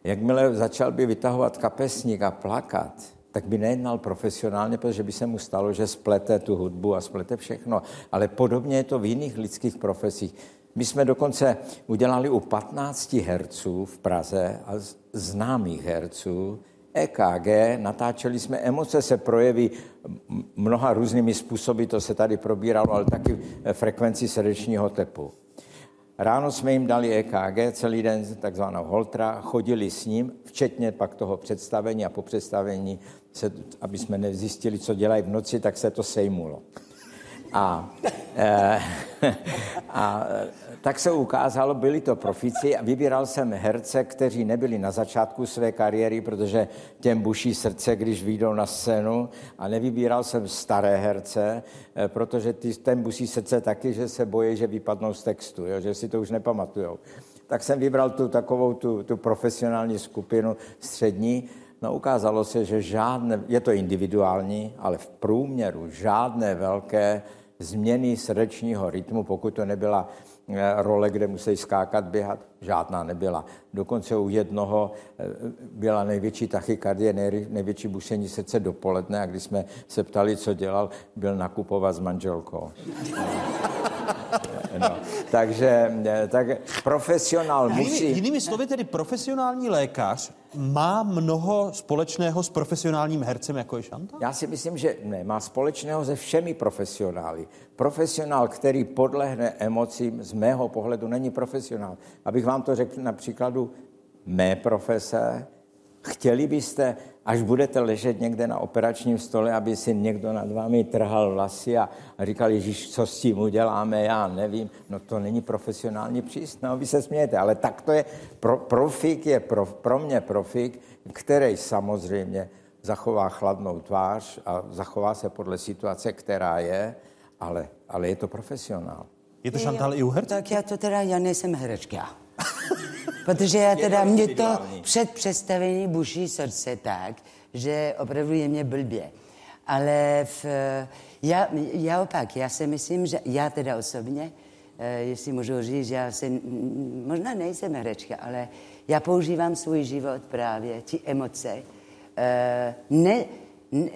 jakmile začal by vytahovat kapesník a plakat, tak by nejednal profesionálně, protože by se mu stalo, že splete tu hudbu a splete všechno. Ale podobně je to v jiných lidských profesích. My jsme dokonce udělali u 15 herců v Praze a známých herců EKG, natáčeli jsme, emoce se projeví mnoha různými způsoby, to se tady probíralo, ale taky frekvenci srdečního tepu. Ráno jsme jim dali EKG, celý den takzvanou holtra, chodili s ním, včetně pak toho představení a po představení, se, aby jsme nezjistili, co dělají v noci, tak se to sejmulo. A, e, a tak se ukázalo, byli to profici a vybíral jsem herce, kteří nebyli na začátku své kariéry, protože těm buší srdce, když vyjdou na scénu a nevybíral jsem staré herce, eh, protože ty, ten busí srdce taky, že se bojí, že vypadnou z textu, jo, že si to už nepamatujou. Tak jsem vybral tu takovou tu, tu profesionální skupinu střední, No ukázalo se, že žádné, je to individuální, ale v průměru žádné velké změny srdečního rytmu, pokud to nebyla Eh, role, kde musí skákat, běhat, žádná nebyla. Dokonce u jednoho eh, byla největší tachykardie, největší bušení srdce dopoledne a když jsme se ptali, co dělal, byl nakupovat s manželkou. No, takže eh, tak profesionál musí... Jinými, jinými slovy, tedy profesionální lékař má mnoho společného s profesionálním hercem, jako je Šanta? Já si myslím, že ne, má společného se všemi profesionály. Profesionál, který podlehne emocím, z mého pohledu není profesionál. Abych vám to řekl na příkladu mé profese, chtěli byste, až budete ležet někde na operačním stole, aby si někdo nad vámi trhal vlasy a říkal, Ježíš, co s tím uděláme, já nevím. No to není profesionální přístup, no vy se smějete, ale tak to je, pro, profik je pro, pro mě profik, který samozřejmě zachová chladnou tvář a zachová se podle situace, která je, ale, ale je to profesionál. Je to Šantal i u herce? Tak já to teda, já nejsem herečka. Protože já teda, mě to před představení buší srdce tak, že opravdu je mě blbě. Ale v, já, já opak, já si myslím, že já teda osobně, eh, jestli můžu říct, já se, možná nejsem herečka, ale já používám svůj život právě, ty emoce. Eh, ne,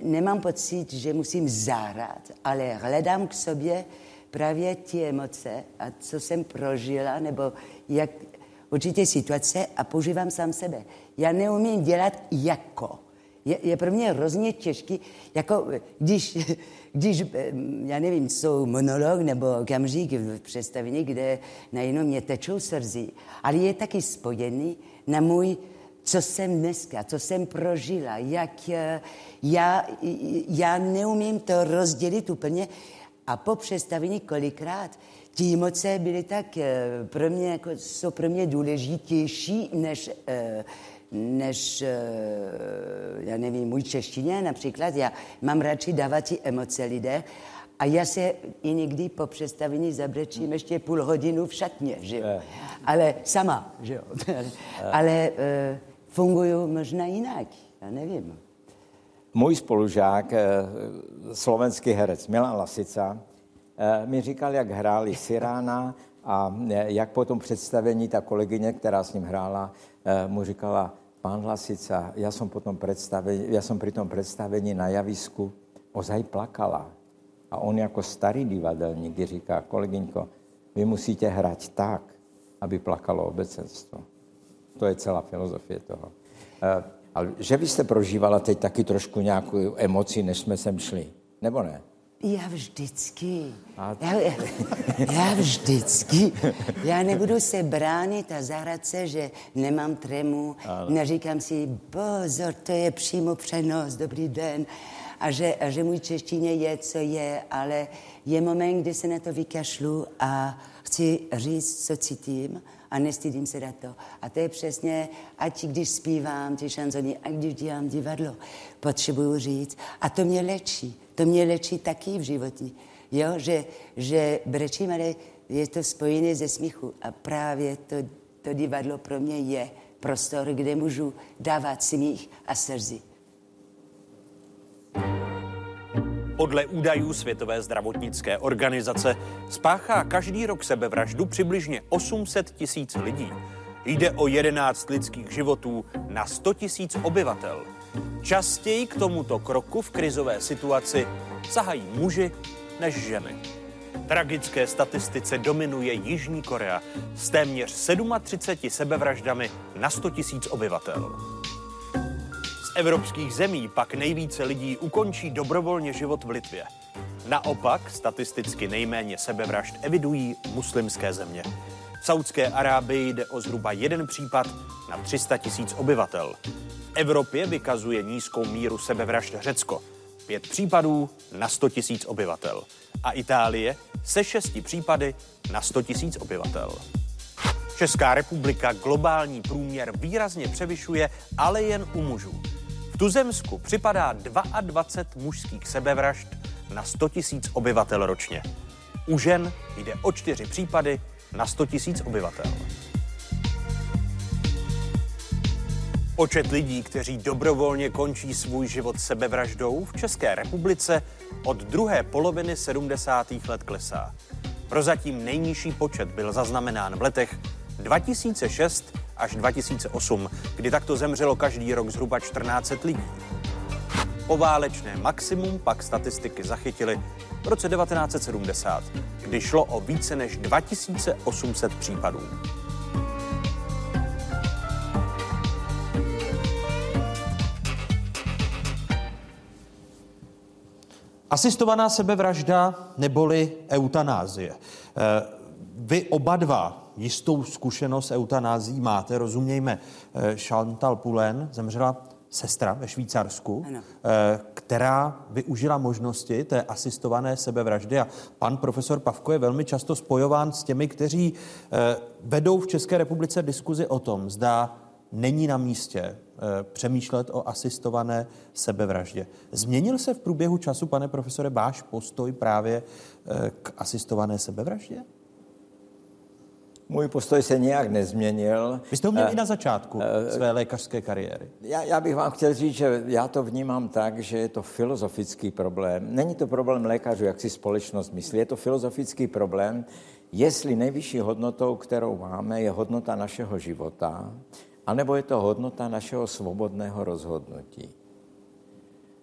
nemám pocit, že musím zárat, ale hledám k sobě právě ty emoce a co jsem prožila, nebo jak určitě situace a používám sám sebe. Já neumím dělat jako. Je, je pro mě hrozně těžký, jako když, když, já nevím, jsou monolog nebo okamžik v představení, kde najednou mě tečou slzy, ale je taky spojený na můj co jsem dneska, co jsem prožila, jak eh, já, já neumím to rozdělit úplně. A po představení kolikrát ty emoce byly tak eh, pro mě, jako, jsou pro mě důležitější než, eh, než já nevím, můj češtině například. Já mám radši dávat ty emoce lidé, a já se i někdy po představení zabrečím ještě půl hodinu v šatně, že jo. Ale sama, že jo. Ale fungují možná jinak, já nevím. Můj spolužák, eh, slovenský herec Milan Lasica, eh, mi říkal, jak hráli Sirána a eh, jak po tom představení ta kolegyně, která s ním hrála, mu říkala, pán Lasica, já jsem, po tom představení, já jsem při tom představení na javisku ozaj plakala. A on jako starý divadelník říká, kolegyňko, vy musíte hrát tak, aby plakalo obecenstvo. To je celá filozofie toho. Eh, ale že vy jste prožívala teď taky trošku nějakou emoci, než jsme sem šli, nebo ne? Já vždycky. Já, já vždycky. Já nebudu se bránit a zahrát se, že nemám tremu. Ale. Neříkám si, pozor, to je přímo přenos, dobrý den. A že, a že můj češtině je, co je, ale je moment, kdy se na to vykašlu a chci říct, co cítím a nestydím se na to. A to je přesně, ať když zpívám ty šanzony, ať když dělám divadlo, potřebuju říct. A to mě léčí. To mě léčí taky v životě. Jo, že, že brečím, ale je to spojené ze smíchu. A právě to, to divadlo pro mě je prostor, kde můžu dávat smích a slzy. Podle údajů Světové zdravotnické organizace spáchá každý rok sebevraždu přibližně 800 tisíc lidí. Jde o 11 lidských životů na 100 tisíc obyvatel. Častěji k tomuto kroku v krizové situaci sahají muži než ženy. Tragické statistice dominuje Jižní Korea s téměř 37 sebevraždami na 100 tisíc obyvatel. evropských zemí pak nejvíce lidí ukončí dobrovolně život v Litvě. Naopak statisticky nejméně sebevražd evidují muslimské země. Saudské Arábii jde o zhruba jeden případ na 300 tisíc obyvatel. V Evropě vykazuje nízkou míru sebevražd Řecko. Pět případů na 100 tisíc obyvatel. A Itálie se šesti případy na 100 tisíc obyvatel. Česká republika globální průměr výrazně převyšuje, ale jen u mužů. V Tuzemsku připadá 22 mužských sebevražd na 100 tisíc obyvatel ročně. U žen jde o čtyři případy na 100 tisíc obyvatel. Počet lidí, kteří dobrovolně končí svůj život sebevraždou v České republice od druhé poloviny 70. let klesá. Prozatím nejnižší počet byl zaznamenán v letech 2006 až 2008, kdy takto zemřelo každý rok zhruba 14 lidí. Poválečné maximum pak statistiky zachytily v roce 1970, kdy šlo o více než 2800 případů. Asistovaná sebevražda neboli eutanázie. Eh, vy oba dva jistou zkušenost eutanází máte, rozumějme. Eh, Chantal Poulen zemřela sestra ve Švýcarsku, ano. Eh, která využila možnosti té asistované sebevraždy. A pan profesor Pavko je velmi často spojován s těmi, kteří vedou v České republice diskuzi o tom, zda není na místě přemýšlet o asistované sebevraždě. Změnil se v průběhu času, pane profesore, váš postoj právě k asistované sebevraždě? Můj postoj se nějak nezměnil. Vy jste ho měl uh, i na začátku uh, své lékařské kariéry. Já, já bych vám chtěl říct, že já to vnímám tak, že je to filozofický problém. Není to problém lékařů, jak si společnost myslí, je to filozofický problém, jestli nejvyšší hodnotou, kterou máme, je hodnota našeho života, anebo je to hodnota našeho svobodného rozhodnutí.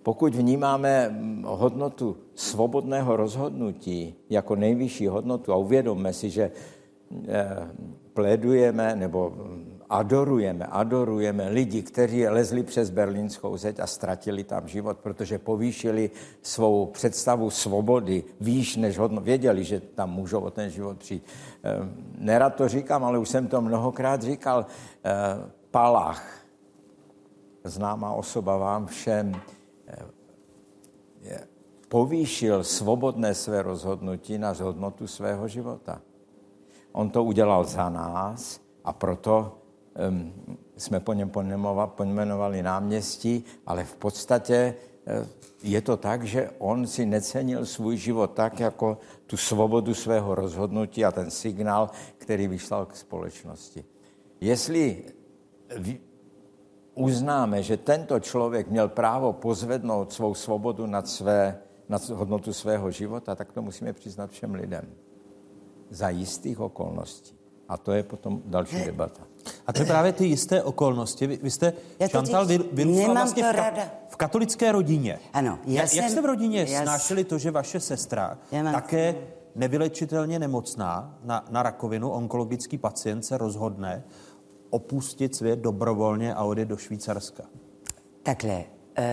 Pokud vnímáme mm, hodnotu svobodného rozhodnutí jako nejvyšší hodnotu a uvědomme si, že Eh, plédujeme nebo adorujeme, adorujeme lidi, kteří lezli přes berlínskou zeď a ztratili tam život, protože povýšili svou představu svobody výš než hodno. Věděli, že tam můžou o ten život přijít. Eh, nerad to říkám, ale už jsem to mnohokrát říkal. Eh, Palach, známá osoba vám všem, povýšil svobodné své rozhodnutí na hodnotu svého života. On to udělal za nás a proto um, jsme po něm pojmenovali náměstí, ale v podstatě uh, je to tak, že on si necenil svůj život tak, jako tu svobodu svého rozhodnutí a ten signál, který vyšlal k společnosti. Jestli uznáme, že tento člověk měl právo pozvednout svou svobodu nad, své, nad hodnotu svého života, tak to musíme přiznat všem lidem za jistých okolností. A to je potom další debata. A to je právě ty jisté okolnosti. Vy, vy jste, já Chantal, vy, vyrůstala vlastně v, ka, v katolické rodině. Ano. Já jak, jsem, jak jste v rodině já snášeli to, že vaše sestra také nevylečitelně nemocná na, na rakovinu, onkologický pacient se rozhodne opustit svět dobrovolně a odjet do Švýcarska? Takhle. Uh,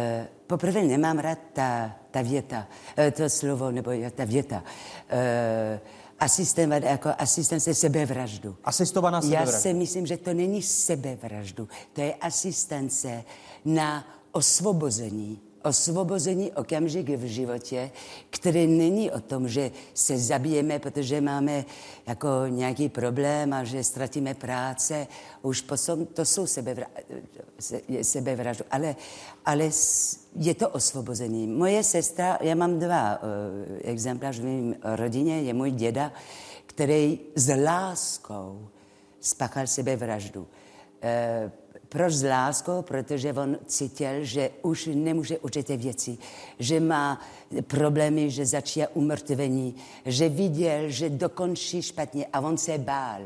poprvé nemám rád ta, ta věta, uh, to slovo, nebo ta věta. Uh, asistovat jako asistence sebevraždu. Asistovaná sebevraždu. Já si myslím, že to není sebevraždu, to je asistence na osvobození osvobození okamžik v životě, který není o tom, že se zabijeme, protože máme jako nějaký problém a že ztratíme práce. Už potom to jsou sebevra, sebevraždu. Ale, ale je to osvobození. Moje sestra, já mám dva uh, exemplář v mém rodině, je můj děda, který s láskou spáchal sebevraždu. Uh, proč s láskou? Protože on cítil, že už nemůže určité věci, že má problémy, že začíná umrtvení, že viděl, že dokončí špatně a on se bál.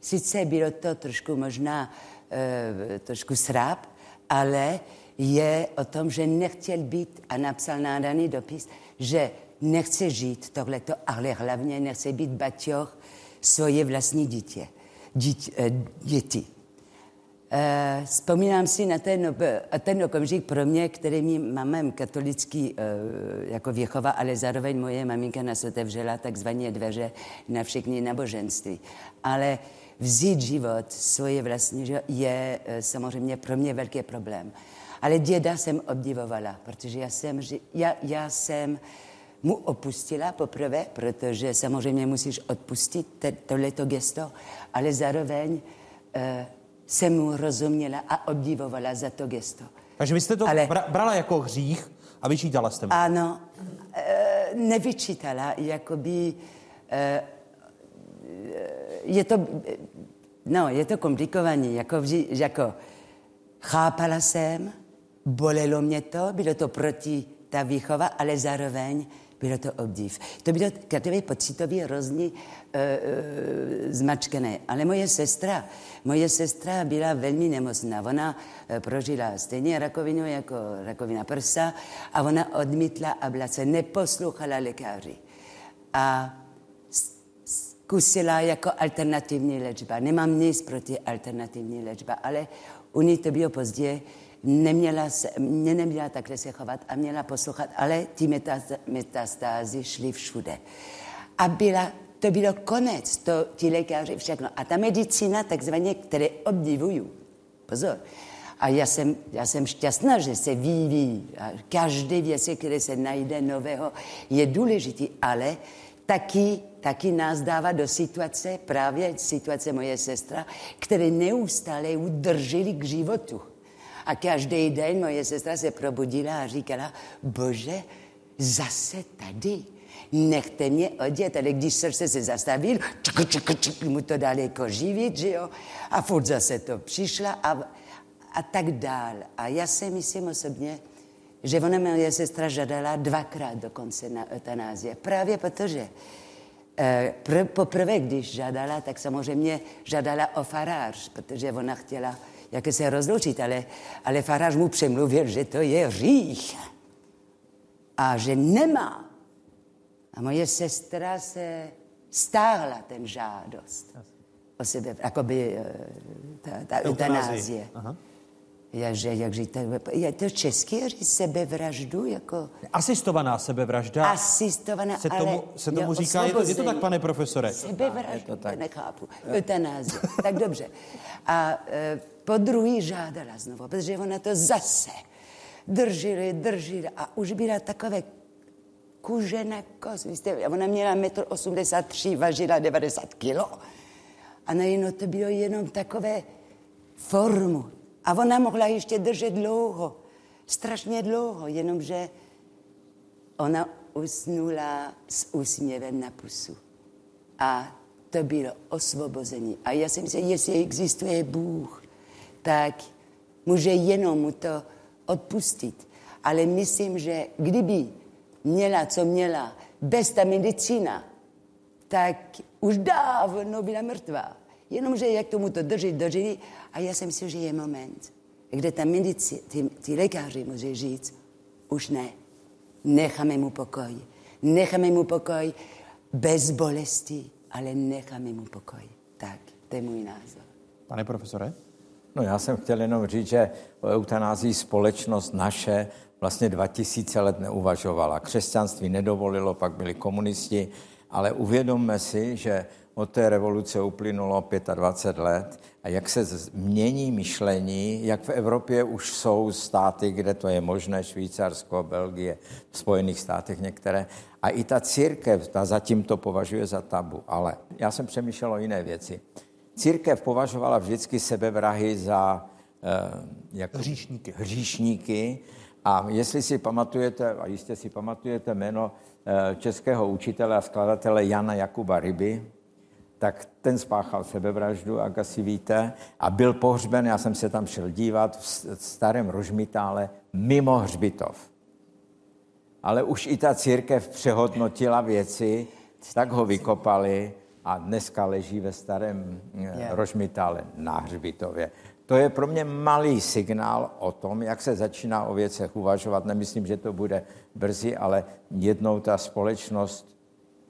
Sice bylo to trošku možná uh, trošku sráp, ale je o tom, že nechtěl být a napsal nádaný dopis, že nechce žít tohleto, ale hlavně nechce být baťoch svoje vlastní dítě, dítě, děti. Eh, Vzpomínám si na ten, ten okamžik pro mě, který mi mamem katolický eh, jako věchova, ale zároveň moje maminka nás otevřela takzvané dveře na všechny náboženství. Ale vzít život svoje vlastní že je eh, samozřejmě pro mě velký problém. Ale děda jsem obdivovala, protože já jsem, já, já jsem mu opustila poprvé, protože samozřejmě musíš odpustit tohleto gesto, ale zároveň jsem mu rozuměla a obdivovala za to gesto. Takže vy jste to Ale- bra- brala jako hřích a vyčítala jste mu. Ano, eh, nevyčítala, jakoby, eh, je to, no, je to komplikované, jako, vždy- jako chápala jsem, bolelo mě to, bylo to proti ta výchova, ale zároveň bylo to obdiv. To bylo takové pocitově hrozně uh, uh, zmačkené. Ale moje sestra, moje sestra byla velmi nemocná. Ona uh, prožila stejně rakovinu jako rakovina prsa a ona odmítla ablace, neposlouchala lékaři. A zkusila jako alternativní léčba. Nemám nic proti alternativní léčba, ale u ní to bylo pozdě, neměla, se, mě neměla takhle se chovat a měla poslouchat, ale ty metastázy šly všude. A byla, to bylo konec, to ti lékaři všechno. A ta medicína, takzvaně, které obdivuju, pozor, a já jsem, já jsem šťastná, že se vyvíjí. Každé věc, které se najde nového, je důležitý, ale taky, taky nás dává do situace, právě situace moje sestra, které neustále udrželi k životu. A každý den moje sestra se probudila a říkala, bože, zase tady. Nechte mě odjet, ale když srdce se zastavil, čuk, čuk, čuk, mu to daleko živit, že jo? A furt zase to přišla a, a tak dál. A já si myslím osobně, že ona moje sestra žádala dvakrát dokonce na eutanázie. Právě protože eh, pr- poprvé, když žádala, tak samozřejmě žádala o farář, protože ona chtěla jak se rozloučit, ale, ale farář mu přemluvil, že to je hřích a že nemá. A moje sestra se stáhla ten žádost o sebe, jakoby eh, ta, ta eutanázie. Je, že, jak říct, je to česky říct sebevraždu, jako Asistovaná sebevražda. asistovaná, se ale tomu, se tomu ne, říká, je to, je to tak, pane profesore? Sebevraždu, to nechápu. Eutanázie, tak dobře. A e, po druhý žádala znovu, protože ona to zase drželi, drželi a už byla takové kužené kost. Vy jste, ona měla 1,83 m, vážila 90 kilo. A najednou to bylo jenom takové formu. A ona mohla ještě držet dlouho, strašně dlouho, jenomže ona usnula s úsměvem na pusu. A to bylo osvobození. A já si myslím, jestli existuje Bůh, tak může jenom mu to odpustit. Ale myslím, že kdyby měla, co měla, bez ta medicína, tak už dávno byla mrtvá. Jenomže jak tomu to drží, drží. A já si myslím, že je moment, kde ta medici, ty, ty lékaři může říct, už ne, necháme mu pokoj. Necháme mu pokoj bez bolesti, ale necháme mu pokoj. Tak, to je můj názor. Pane profesore? No já jsem chtěl jenom říct, že o eutanázii společnost naše vlastně 2000 let neuvažovala. Křesťanství nedovolilo, pak byli komunisti, ale uvědomme si, že od té revoluce uplynulo 25 let a jak se změní myšlení, jak v Evropě už jsou státy, kde to je možné, Švýcarsko, Belgie, v Spojených státech některé. A i ta církev, ta zatím to považuje za tabu. Ale já jsem přemýšlel o jiné věci. Církev považovala vždycky sebevrahy za eh, jako Hříšníky. hříšníky. A jestli si pamatujete, a jistě si pamatujete jméno eh, českého učitele a skladatele Jana Jakuba Ryby, tak ten spáchal sebevraždu, jak asi víte, a byl pohřben, já jsem se tam šel dívat, v starém Rožmitále, mimo hřbitov. Ale už i ta církev přehodnotila věci, tak ho vykopali a dneska leží ve starém yeah. Rožmitále na hřbitově. To je pro mě malý signál o tom, jak se začíná o věcech uvažovat. Nemyslím, že to bude brzy, ale jednou ta společnost,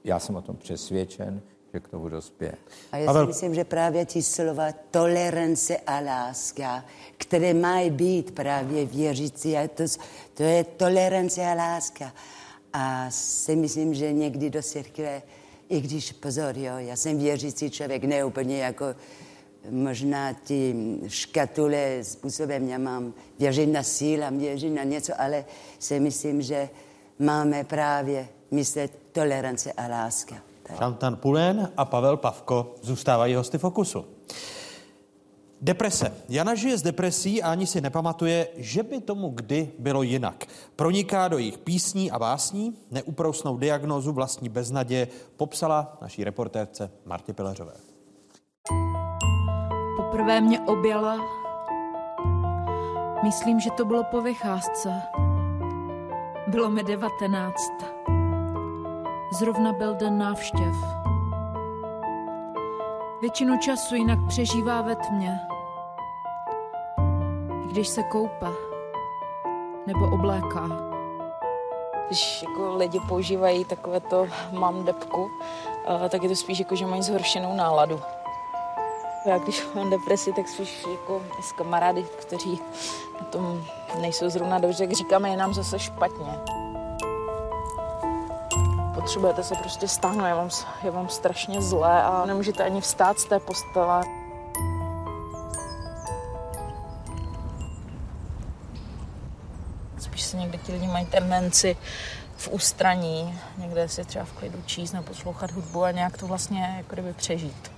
já jsem o tom přesvědčen, že k tomu dospěje. A já si myslím, že právě ti slova tolerance a láska, které mají být právě věřící, a to, to je tolerance a láska. A si myslím, že někdy do církve, i když pozor, jo, já jsem věřící člověk, ne úplně jako možná ty škatule způsobem, já mám věřit na síl a věřit na něco, ale si myslím, že máme právě myslet tolerance a láska. Šantan Pulen a Pavel Pavko zůstávají hosty Fokusu. Deprese. Jana žije s depresí a ani si nepamatuje, že by tomu kdy bylo jinak. Proniká do jejich písní a básní, neúprosnou diagnózu vlastní beznaděje popsala naší reportérce Martě Pileřové. Poprvé mě objala. Myslím, že to bylo po vycházce. Bylo mi devatenáct. Zrovna byl den návštěv. Většinu času jinak přežívá ve tmě. Když se koupe nebo obléká. Když jako lidi používají takové to mám depku, eh, tak je to spíš jako, že mají zhoršenou náladu. Já když mám depresi, tak spíš jako s kamarády, kteří na tom nejsou zrovna dobře, jak říkáme, je nám zase špatně. Potřebujete se prostě stáhnout, je vám, je vám strašně zlé a nemůžete ani vstát z té postele. Někdy ti lidi mají tendenci v ústraní, někde si třeba v klidu číst nebo poslouchat hudbu a nějak to vlastně jako kdyby přežít.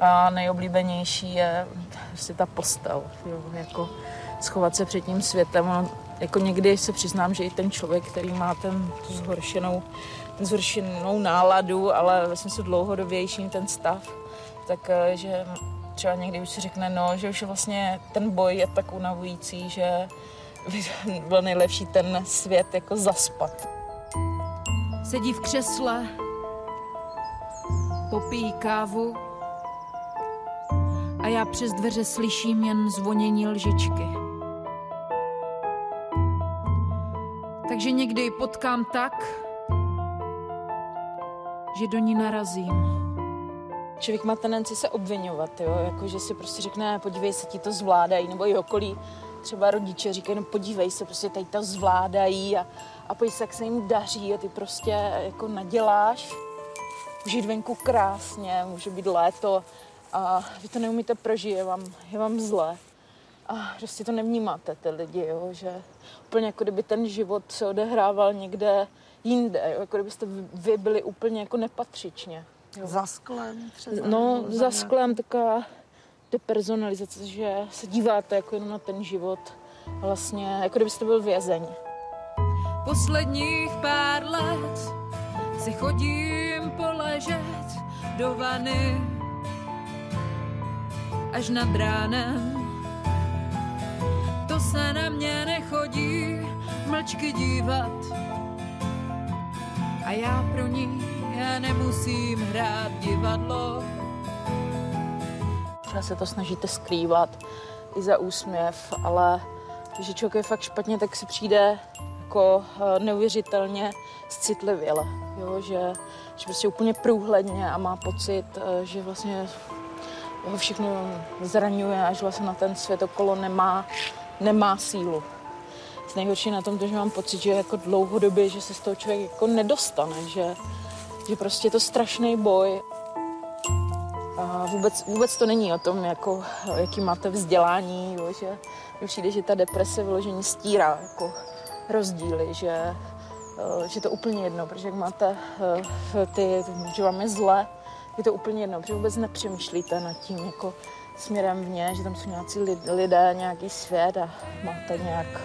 A nejoblíbenější je prostě ta postel, jo, jako schovat se před tím světem. Ono, jako někdy se přiznám, že i ten člověk, který má ten zhoršenou, ten zhoršenou náladu, ale vlastně se dlouhodobější ten stav, tak eh, třeba někdy už si řekne, no, že už vlastně ten boj je tak unavující, že byl nejlepší ten svět jako zaspat. Sedí v křesle, popíjí kávu a já přes dveře slyším jen zvonění lžičky. Takže někdy ji potkám tak, že do ní narazím. Člověk má tendenci se obvinovat, jo? Jako, že si prostě řekne, podívej se, ti to zvládají, nebo i okolí třeba rodiče říkají, no podívej se, prostě tady to zvládají a, a pojď se, jak se jim daří a ty prostě jako naděláš. Jít venku krásně, může být léto a vy to neumíte prožít, je vám, je vám zlé. A prostě to nevnímáte, ty lidi, jo? že úplně jako kdyby ten život se odehrával někde jinde, jo? jako kdybyste vy byli úplně jako nepatřičně. Jo? Za sklem třeba? No, za sklem taková depersonalizace, že se díváte jako jenom na ten život, vlastně jako kdybyste byl vězeň. Posledních pár let si chodím poležet do vany až nad ránem. To se na mě nechodí mlčky dívat a já pro ní já nemusím hrát divadlo. Třeba se to snažíte skrývat i za úsměv, ale když člověk je fakt špatně, tak si přijde jako eh, neuvěřitelně citlivěle, jo? Že, že prostě úplně průhledně a má pocit, eh, že vlastně ho všechno zraňuje a že vlastně na ten svět okolo nemá, nemá sílu. Z nejhorší na tom to, že mám pocit, že jako dlouhodobě, že se z toho člověk jako nedostane, že, že prostě je to strašný boj. A vůbec, vůbec to není o tom, jako, jaký máte vzdělání, jo, že mi přijde, že ta deprese vyložení stírá jako rozdíly, že, eh, že to úplně jedno, protože jak máte eh, ty, že vám je zle, je to úplně jedno, protože vůbec nepřemýšlíte nad tím jako směrem vně, že tam jsou nějací lidé, nějaký svět a máte nějak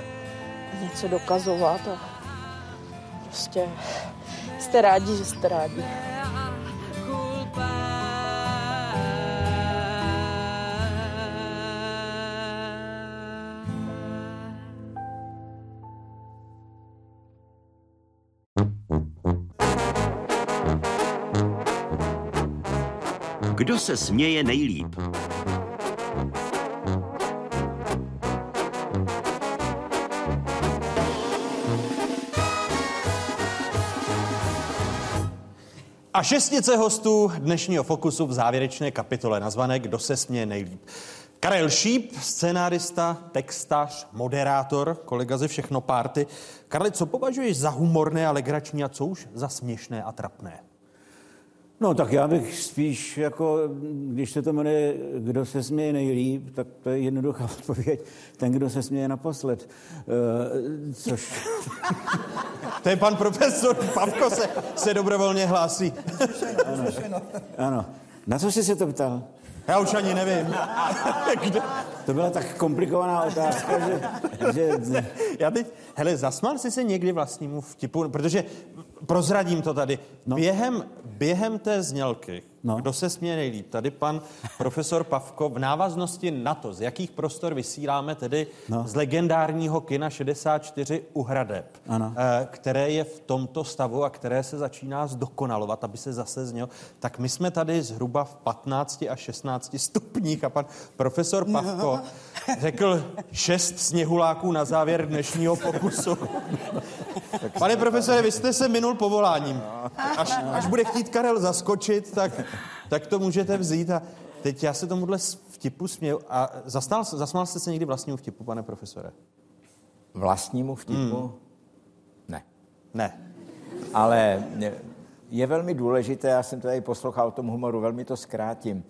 něco dokazovat a prostě jste rádi, že jste rádi. Kdo se směje nejlíp? A šestnice hostů dnešního Fokusu v závěrečné kapitole nazvané Kdo se směje nejlíp. Karel Šíp, scénárista, textař, moderátor, kolega ze Všechno párty. Karli, co považuješ za humorné a legrační a co už za směšné a trapné? No tak já bych spíš jako, když se to jmenuje Kdo se směje nejlíp, tak to je jednoduchá odpověď. Ten, kdo se směje naposled. Uh, což... To je pan profesor Pavko se, se dobrovolně hlásí. ano, ano. Na co jsi se to ptal? Já už ani nevím. To byla tak komplikovaná otázka, že... že... Já teď, hele, zasmál jsi se někdy vlastnímu vtipu, protože prozradím to tady. No. Během, během té znělky, no. kdo se směje nejlíp, tady pan profesor Pavko v návaznosti na to, z jakých prostor vysíláme tedy no. z legendárního kina 64 u Hradeb, Ano. eh, které je v tomto stavu a které se začíná zdokonalovat, aby se zase znělo, tak my jsme tady zhruba v 15 a 16 stupních a pan profesor Pavko řekl šest sněhuláků na závěr dnešního pokusu. Pane profesore, vy jste se minul povoláním. Až, až bude chtít Karel zaskočit, tak, tak to můžete vzít. A teď já se tomuhle vtipu směju. A zastal, zasmál jste se někdy vlastnímu vtipu, pane profesore? Vlastnímu vtipu? Hmm. Ne. Ne. Ale je velmi důležité, já jsem tady poslouchal o tom humoru, velmi to zkrátím.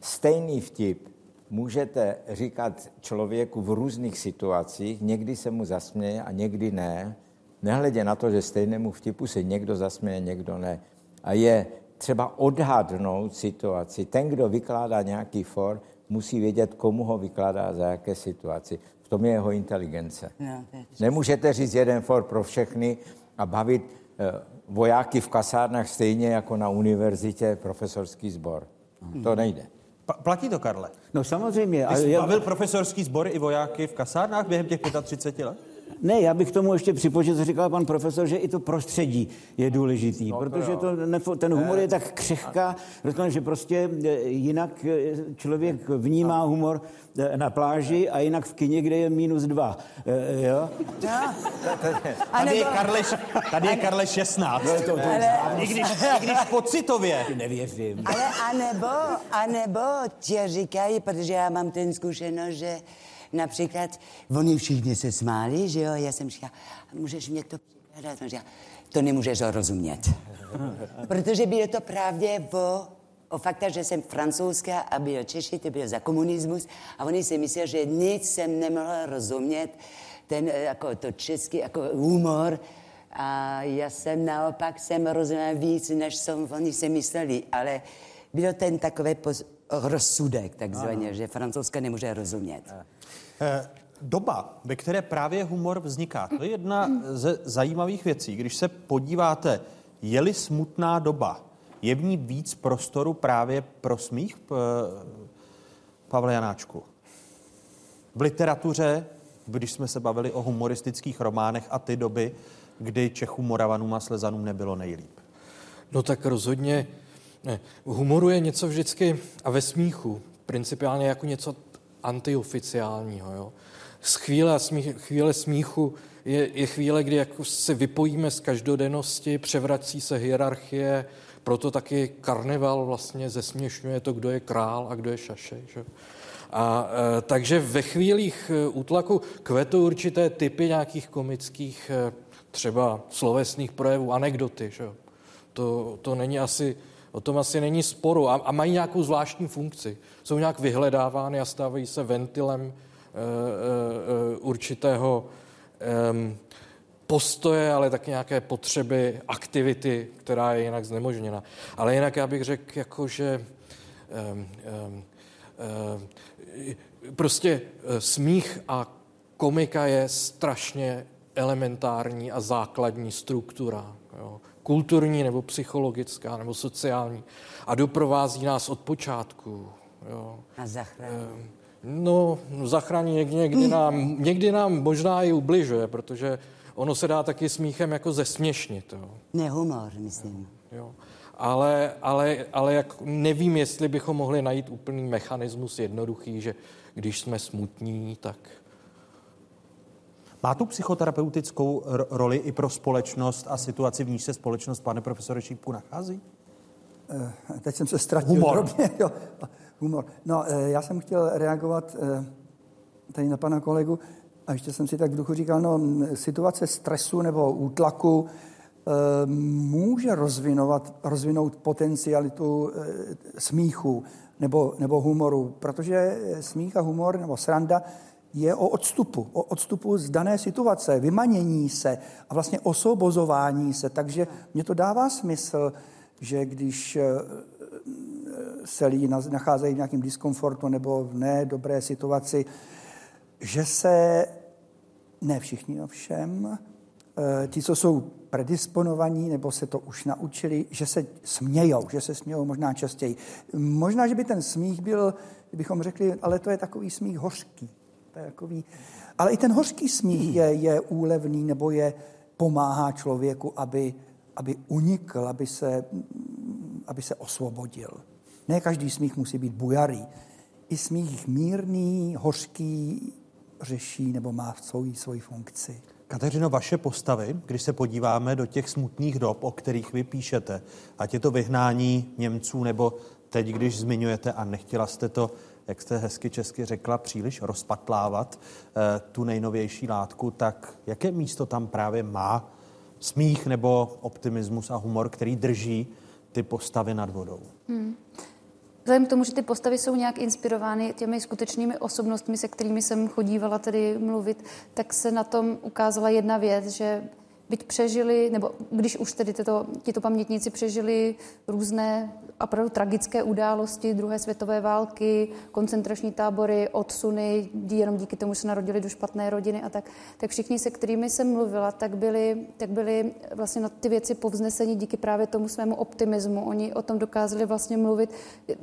Stejný vtip můžete říkat člověku v různých situacích, někdy se mu zasměje a někdy ne, nehledě na to, že stejnému vtipu se někdo zasměje, někdo ne. A je třeba odhadnout situaci. Ten, kdo vykládá nějaký for, musí vědět, komu ho vykládá za jaké situaci. V tom je jeho inteligence. No, Nemůžete říct jeden for pro všechny a bavit eh, vojáky v kasárnách stejně jako na univerzitě profesorský sbor. To nejde. Pa- platí to, Karle? No samozřejmě. Ty jsi já- bavil profesorský sbor i vojáky v kasárnách během těch 35 let? Ne, já bych tomu ještě připočet, co říkal pan profesor, že i to prostředí je důležitý, no, protože to, ten humor je tak křehká, že prostě e, jinak e, člověk vnímá humor na pláži a jinak v kině, kde je minus dva. Jo? Tady je Karle, tady je Karle 16. No, to- to- Ale... I, když, I když pocitově. Nevěřím. Ale anebo, anebo ti říkají, protože já mám ten zkušenost, že například oni všichni se smáli, že jo, já jsem říkala, můžeš mě to překládat? On říká, to nemůžeš rozumět. Protože bylo to právě o, o fakta, že jsem francouzská a byl Češi, to bylo za komunismus a oni si mysleli, že nic jsem nemohla rozumět, ten, eh, jako to český, jako humor, a já jsem naopak jsem rozuměla víc, než jsem, oni si mysleli, ale byl ten takový pos, rozsudek, takzvaně, že francouzska nemůže rozumět. Eh, Doba, ve které právě humor vzniká, to je jedna ze zajímavých věcí. Když se podíváte, je-li smutná doba, je v ní víc prostoru právě pro smích, P- Pavle Janáčku? V literatuře, když jsme se bavili o humoristických románech a ty doby, kdy Čechům, Moravanům a Slezanům nebylo nejlíp. No tak rozhodně ne. V humoru je něco vždycky a ve smíchu principiálně jako něco antioficiálního. Jo? Z chvíle, smích, chvíle smíchu je, je chvíle, kdy jako se vypojíme z každodennosti, převrací se hierarchie, proto taky karneval vlastně zesměšňuje to, kdo je král a kdo je šašej. Že? A e, takže ve chvílích e, útlaku kvetou určité typy nějakých komických e, třeba slovesných projevů, anekdoty. Že? To, to není asi, o tom asi není sporu a, a mají nějakou zvláštní funkci. Jsou nějak vyhledávány a stávají se ventilem e, e, e, určitého e, postoje, ale tak nějaké potřeby, aktivity, která je jinak znemožněna. Ale jinak já bych řekl, jako, že um, um, prostě smích a komika je strašně elementární a základní struktura. Jo. Kulturní nebo psychologická nebo sociální. A doprovází nás od počátku. Jo. A zachrání. Ehm, No, zachrání někdy, někdy, nám, někdy nám možná i ubližuje, protože ono se dá taky smíchem jako zesměšnit. Jo. Ne humor, myslím. Jo. Ale, ale, ale jak nevím, jestli bychom mohli najít úplný mechanismus jednoduchý, že když jsme smutní, tak Má tu psychoterapeutickou roli i pro společnost a situaci, v níž se společnost, pane profesore Šípku, nachází? Eh, Teď jsem se ztratil Humor. drobně. Jo. Humor. No, eh, já jsem chtěl reagovat eh, tady na pana kolegu a ještě jsem si tak v duchu říkal, no, situace stresu nebo útlaku může rozvinovat, rozvinout potencialitu smíchu nebo, nebo humoru, protože smích a humor nebo sranda je o odstupu, o odstupu z dané situace, vymanění se a vlastně osvobozování se. Takže mě to dává smysl, že když eh, se lidi nacházejí v nějakém diskomfortu nebo v nedobré situaci, že se, ne všichni ovšem, eh, ti, co jsou predisponovaní nebo se to už naučili, že se smějou, že se smějou možná častěji. Možná, že by ten smích byl, kdybychom řekli, ale to je takový smích hořký. To je takový, ale i ten hořký smích je, je úlevný nebo je pomáhá člověku, aby, aby unikl, aby se, aby se osvobodil. Ne každý smích musí být bujarý. I smích mírný, hořký řeší nebo má svoji, svoji funkci. Kateřino, vaše postavy, když se podíváme do těch smutných dob, o kterých vy píšete, ať je to vyhnání Němců, nebo teď, když zmiňujete, a nechtěla jste to, jak jste hezky česky řekla, příliš rozpatlávat eh, tu nejnovější látku, tak jaké místo tam právě má smích nebo optimismus a humor, který drží ty postavy nad vodou? Hmm. Vzhledem k tomu, že ty postavy jsou nějak inspirovány těmi skutečnými osobnostmi, se kterými jsem chodívala tedy mluvit, tak se na tom ukázala jedna věc, že byť přežili, nebo když už tedy tyto, tyto pamětníci přežili různé opravdu tragické události druhé světové války, koncentrační tábory, odsuny, jenom díky tomu, že se narodili do špatné rodiny a tak, tak všichni, se kterými jsem mluvila, tak byli, tak byli vlastně na ty věci povzneseni díky právě tomu svému optimismu. Oni o tom dokázali vlastně mluvit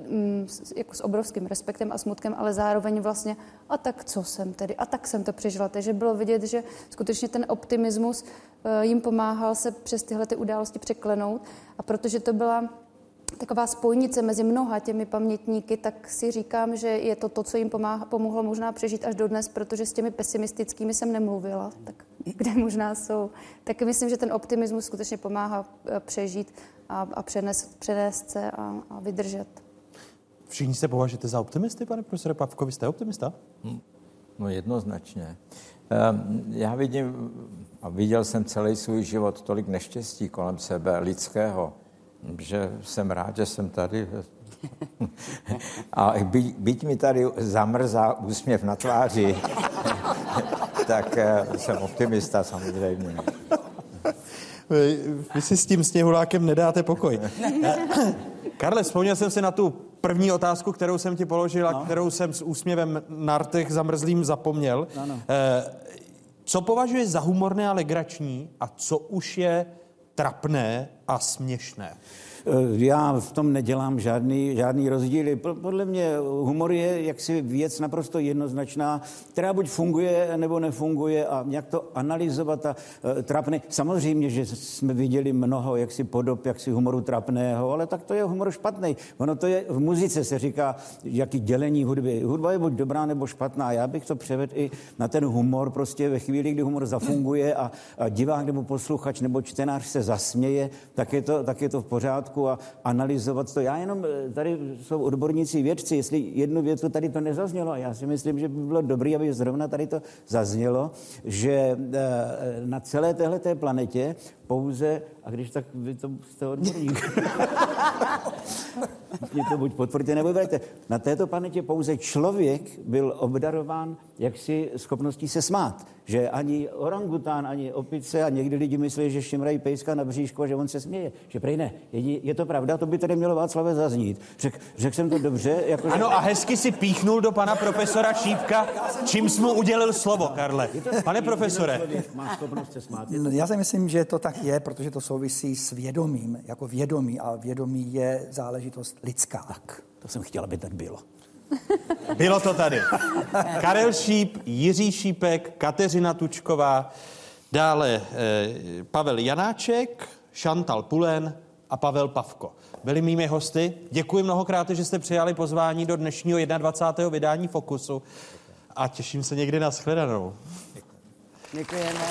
mm, jako s obrovským respektem a smutkem, ale zároveň vlastně a tak co jsem tedy, a tak jsem to přežila. Takže bylo vidět, že skutečně ten optimismus eh, jim pomáhal se přes tyhle ty události překlenout a protože to byla taková spojnice mezi mnoha těmi pamětníky, tak si říkám, že je to to, co jim pomáha, pomohlo možná přežít až dodnes, protože s těmi pesimistickými jsem nemluvila, tak kde možná jsou. Tak myslím, že ten optimismus skutečně pomáhá eh, přežít a, a přenést, přenést se a, a vydržet. Všichni se považujete za optimisty, pane profesore Pavko? Vy jste optimista? No jednoznačně. Ehm, Já vidím, a viděl jsem celý svůj život tolik neštěstí kolem sebe, lidského, že jsem rád, že jsem tady. A by, byť mi tady zamrzá úsměv na tváři, tak eh, jsem optimista samozřejmě. Vy, vy si s tím sněhulákem nedáte pokoj. Karle, vzpomněl jsem si na tu první otázku, kterou jsem ti položil a kterou jsem s úsměvem na rtech zamrzlým zapomněl. Ano. Eh, Co považuješ za humorné a legrační a co už je trapné a směšné? Eh, Já v tom nedělám žádný, žádný rozdíly. Po- Podle mě humor je jaksi věc naprosto jednoznačná, která buď funguje, nebo nefunguje a jak to analyzovat a uh, trapné. Samozřejmě, že jsme viděli mnoho jaksi podob, jaksi humoru trapného, ale tak to je humor špatný. Ono to je, v muzice se říká, jaký dělení hudby. Hudba je buď dobrá, nebo špatná. Já bych to převedl i na ten humor, prostě ve chvíli, kdy humor zafunguje a, a divák nebo posluchač nebo čtenář se zasměje, tak je to, tak je to v pořádku a analyzovat to. Já jenom, eh, tady jsou odborníci, vědci, jestli jednu větu tady to nezaznělo, a já si myslím, že by bylo dobré, aby zrovna tady to zaznělo, že eh, na celé téhleté planetě pouze, a když tak vy to jste odborník, mě to buď podporíte, nebo vyberete. Na této planetě pouze člověk byl obdarován jaksi schopností se smát. Že ani orangután, ani opice a někdy lidi myslí, že šimrají pejska na bříšku a že on se směje. Že prej ne. Je, je to pravda, to by tady mělo Václave zaznít. Řek, řekl jsem to dobře. Jako, že- Ano, a hezky si píchnul do pana profesora Šípka, čím jsi mu udělil slovo, Karle. Pane profesore, Má schopnost se smát. Já si myslím, že to tak je, protože to souvisí s vědomím, jako vědomí. A vědomí je záležitost lidská. Tak, to jsem chtěl, aby tak bylo. Bylo to tady. Karel Šíp, Jiří Šípek, Kateřina Tučková, dále eh, Pavel Janáček, Šantal Pulen a Pavel Pavko. Byli mými hosty. Děkuji mnohokrát, že jste přijali pozvání do dnešního 21. vydání Fokusu a těším se někdy na shledanou. Děkujeme.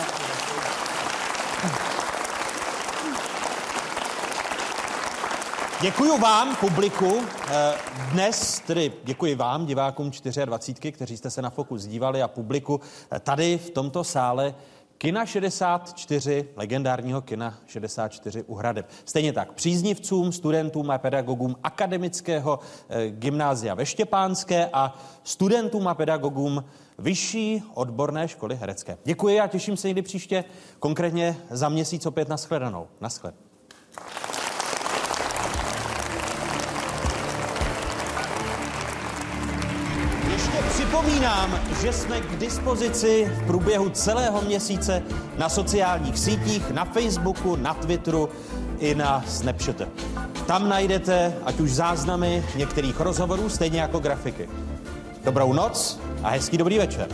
Děkuji vám, publiku. Eh, Dnes tedy děkuji vám, divákům 24, kteří jste se na Fokus dívali a publiku eh, tady v tomto sále Kina 64, legendárního Kina 64 u Hradeb. Stejně tak příznivcům, studentům a pedagogům akademického eh, gymnázia ve Štěpánské a studentům a pedagogům Vyšší odborné školy herecké. Děkuji a těším se někdy příště, konkrétně za měsíc opět na shledanou. Připomínám, že jsme k dispozici v průběhu celého měsíce na sociálních sítích, na Facebooku, na Twitteru i na Snapchatu. Tam najdete ať už záznamy některých rozhovorů, stejně jako grafiky. Dobrou noc a hezký dobrý večer.